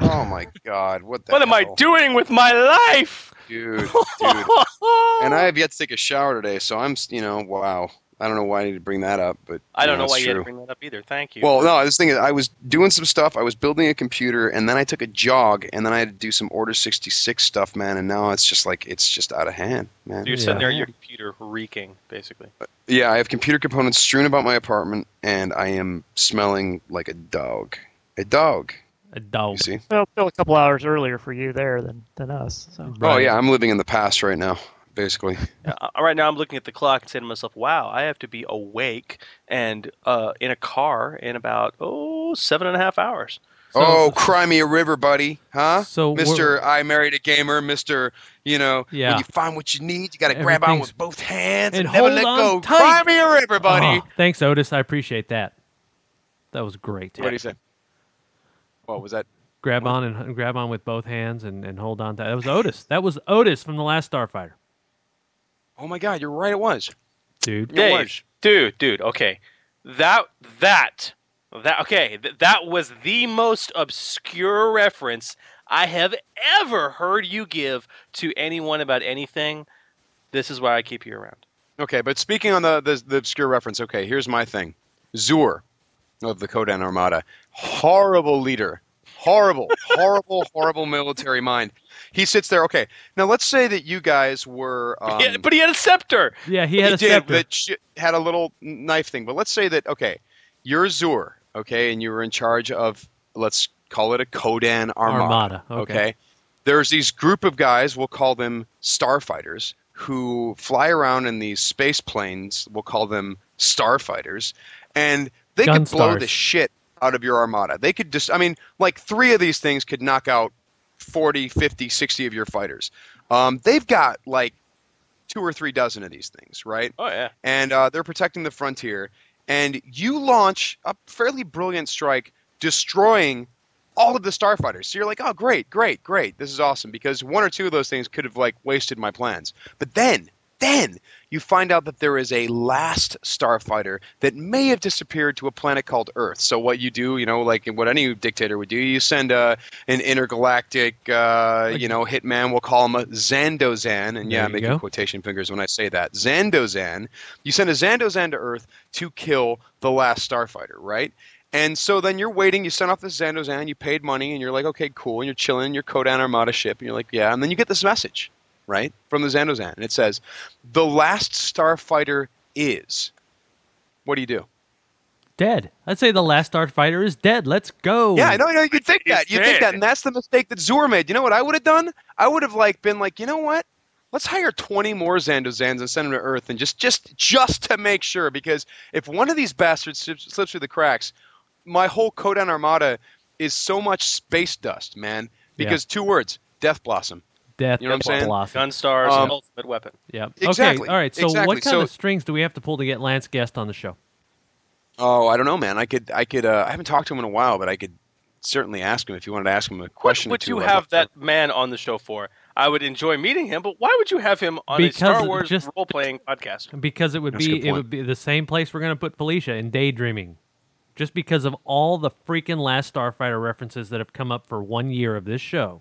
Oh my God! What the What am I doing with my life? dude, dude. and I have yet to take a shower today, so I'm, you know, wow. I don't know why I need to bring that up, but I don't you know why it's you had to bring that up either. Thank you. Well, no, this thing is, I was doing some stuff. I was building a computer, and then I took a jog, and then I had to do some Order 66 stuff, man. And now it's just like it's just out of hand, man. So you're sitting there at your computer reeking, basically. Uh, yeah, I have computer components strewn about my apartment, and I am smelling like a dog. A dog. A dog. You see? Well, still a couple hours earlier for you there than than us. So. Oh yeah, I'm living in the past right now, basically. Uh, right now, I'm looking at the clock and saying to myself, "Wow, I have to be awake and uh, in a car in about oh seven and a half hours." oh, cry me a river, buddy, huh? So Mister, I married a gamer, Mister. You know, Yeah. when you find what you need, you got to grab on with both hands and, and never let go. tight. Cry me a river, buddy. Oh, thanks, Otis. I appreciate that. That was great. What do you say? What was that? Grab on and grab on with both hands and, and hold on to. That was Otis. That was Otis from the last Starfighter, Oh my God, you're right. It was. dude. Dave, dude, dude. Okay, that that that okay. Th- that was the most obscure reference I have ever heard you give to anyone about anything. This is why I keep you around. Okay, but speaking on the, the the obscure reference, okay, here's my thing. Xur of the Kodan Armada, horrible leader, horrible, horrible, horrible military mind. He sits there. Okay, now let's say that you guys were. Um, Yeah, but he had a scepter. Yeah, he had a did, scepter. That sh- had a little knife thing. But let's say that okay, you're Xur, okay, and you were in charge of let's call it a Kodan Armada. Armada, okay. There's these group of guys. We'll call them starfighters who fly around in these space planes. We'll call them starfighters, and they Gun could blow the shit out of your armada. They could just. I mean, like three of these things could knock out 40, 50, 60 of your fighters. Um, they've got like two or three dozen of these things, right? Oh yeah. And uh, they're protecting the frontier. And you launch a fairly brilliant strike, destroying all of the starfighters. So you're like, oh, great, great, great. This is awesome because one or two of those things could have like wasted my plans. But then, then you find out that there is a last starfighter that may have disappeared to a planet called Earth. So what you do, you know, like what any dictator would do, you send a an intergalactic, uh, you know, hitman. We'll call him a Zandozan, and yeah, I'm making go. quotation fingers when I say that. Zandozan. You send a Zandozan to Earth to kill the last starfighter, right? And so then you're waiting, you send off this Zandozan, you paid money, and you're like, okay, cool, and you're chilling in your Kodan Armada ship, and you're like, yeah, and then you get this message, right, from the Zandozan, and it says, the last starfighter is. What do you do? Dead. I'd say the last starfighter is dead. Let's go. Yeah, I know, I know. You'd think that. You'd think that, and that's the mistake that Xur made. You know what I would have done? I would have like been like, you know what? Let's hire 20 more Zandozans and send them to Earth, and just, just, just to make sure, because if one of these bastards slips, slips through the cracks, my whole Kodan Armada is so much space dust, man. Because two words: Death Blossom. Death You know what I'm saying? Blossom. Gunstars, Um, ultimate weapon. Yeah. Exactly, Okay. All right. So exactly. what kind So- of strings do we have to pull to get Lance Guest on the show? Oh, I don't know, man. I could, I could. Uh, I haven't talked to him in a while, but I could certainly ask him if you wanted to ask him a question. What would you have love to- that man on the show for? I would enjoy meeting him, but why would you have him on Because a Star Wars just- role playing podcast? Because it would That's be it would be the same place we're going to put Felicia in daydreaming. Just because of all the freaking last Starfighter references that have come up for one year of this show.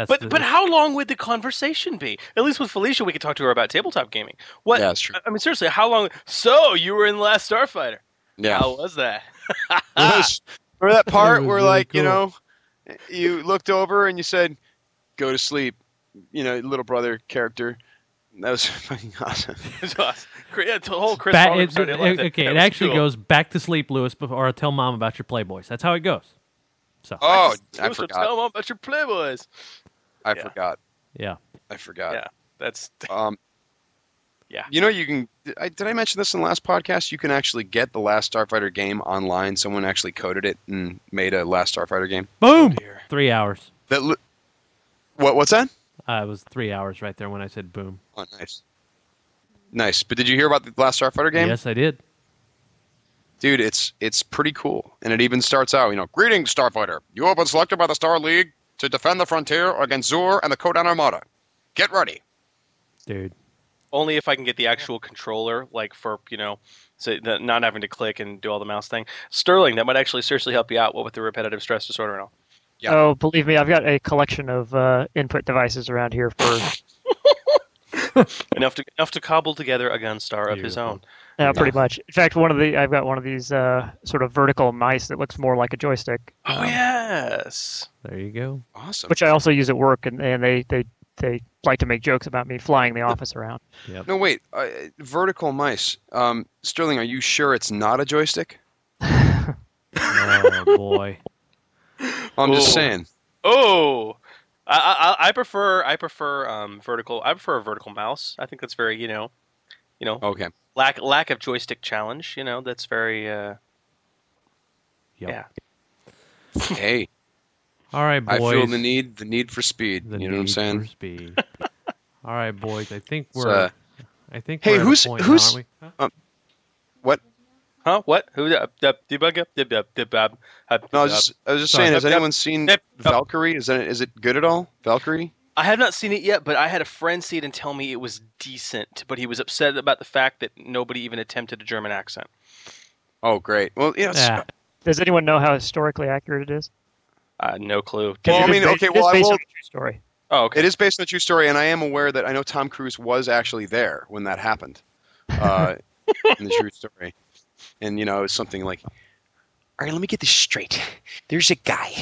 That's But the- but how long would the conversation be? At least with Felicia, we could talk to her about tabletop gaming. What? Yeah, that's true. I mean, seriously, how long? So you were in the Last Starfighter? Yeah. How was that? Remember that part was where, really like, you know, you looked over and you said, "Go to sleep," you know, little brother character. That was fucking awesome. It was- yeah, the whole Chris Ba- Farley it- it- okay, That it actually cool. goes back to sleep, Lewis, before or tell mom about your Playboys. That's how it goes. So. Oh, I Lewis, forgot. Tell mom about your Playboys. I Yeah. forgot. Yeah. I forgot. Yeah, that's um. Yeah. You know, you can. Did I, did I mention this in the last podcast? You can actually get the Last Starfighter game online. Someone actually coded it and made a Last Starfighter game. Boom. Three hours. That. Li- what? What's that? Uh, it was three hours right there when I said boom. Oh, nice. Nice. But did you hear about the Last Starfighter game? Yes, I did. Dude, it's it's pretty cool, and it even starts out, you know, greetings, Starfighter. You have been selected by the Star League to defend the frontier against Xur and the Ko-Dan Armada. Get ready. Dude. Only if I can get the actual controller, like for you know, so that not having to click and do all the mouse thing. Sterling, that might actually seriously help you out. What with the repetitive stress disorder and all. Oh, believe me, I've got a collection of uh, input devices around here for enough to enough to cobble together a Gunstar of his own. Yeah, pretty much. In fact, one of the I've got one of these uh, sort of vertical mice that looks more like a joystick. Oh yes. There you go. Awesome. Which I also use at work, and, and they, they they like to make jokes about me flying the office around. Yep. No, wait. Uh, vertical mice. Um, Sterling, are you sure it's not a joystick? Oh boy. I'm just Oh. saying. Oh, I, I I prefer I prefer um, vertical. I prefer a vertical mouse. I think that's very you know, you know. Okay. Lack lack of joystick challenge. You know that's very. Uh, Yeah. Hey. All right, boys. I feel the need the need for speed. The you know what I'm saying? for speed. All right, boys. I think we're. uh, I think. Hey, we're at a who's point, who's aren't we? um, what? Huh? What? Who? Debug? Deb- deb- deb- No, I was just, I was just saying. Has Yep, yep. anyone seen Valkyrie? Is that is it good at all? Valkyrie? I have not seen it yet, but I had a friend see it and tell me it was decent. But he was upset about the fact that nobody even attempted a German accent. Oh, great. Well, yeah. Yeah. Does anyone know how historically accurate it is? Uh, no clue. Well, I It is mean, ba- okay. Well, I based will. on a true story. Oh, okay. It is based on a true story, and I am aware that I know Tom Cruise was actually there when that happened, uh, in the true story. And you know, it's something like, All right, let me get this straight. There's a guy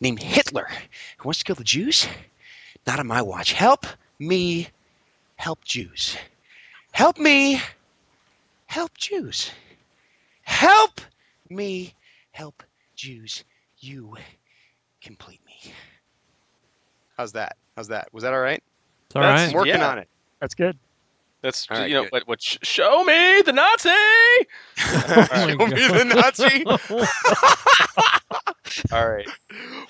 named Hitler who wants to kill the Jews. Not on my watch. Help me help Jews. Help me help Jews. Help me help Jews. You complete me. how's that? How's that? Was that all right? It's all That's- right. I'm working yeah. on it. That's good. That's All right, you know good. what? What? sh- Show me the Nazi. Show me the Nazi. All right.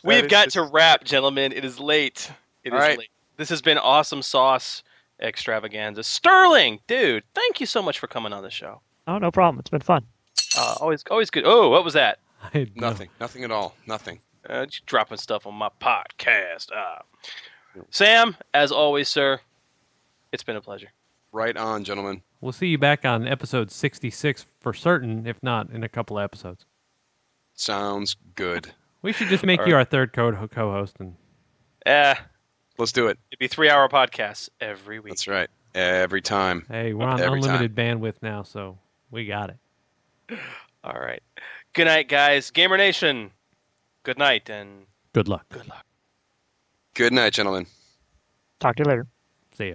We've got just- to wrap, gentlemen. It is late. It is All right. late. This has been awesome sauce extravaganza. Sterling, dude, thank you so much for coming on the show. Oh, no problem. It's been fun. Uh, always, always good. Oh, what was that? Nothing. Nothing at all. Nothing. Uh, just dropping stuff on my podcast. Uh, Sam, as always, sir. It's been a pleasure. Right on, gentlemen. We'll see you back on episode 66 for certain, if not in a couple of episodes. Sounds good. We should just make All you right. our third co- co-host and Eh, Let's do it. it'd be three hour podcasts every week. That's right. Every time. hey, we're on Every time. unlimited bandwidth now, so we got it. All right. Good night, guys. Gamer Nation. Good night and Good luck. Good luck. Good night, gentlemen. Talk to you later. See ya.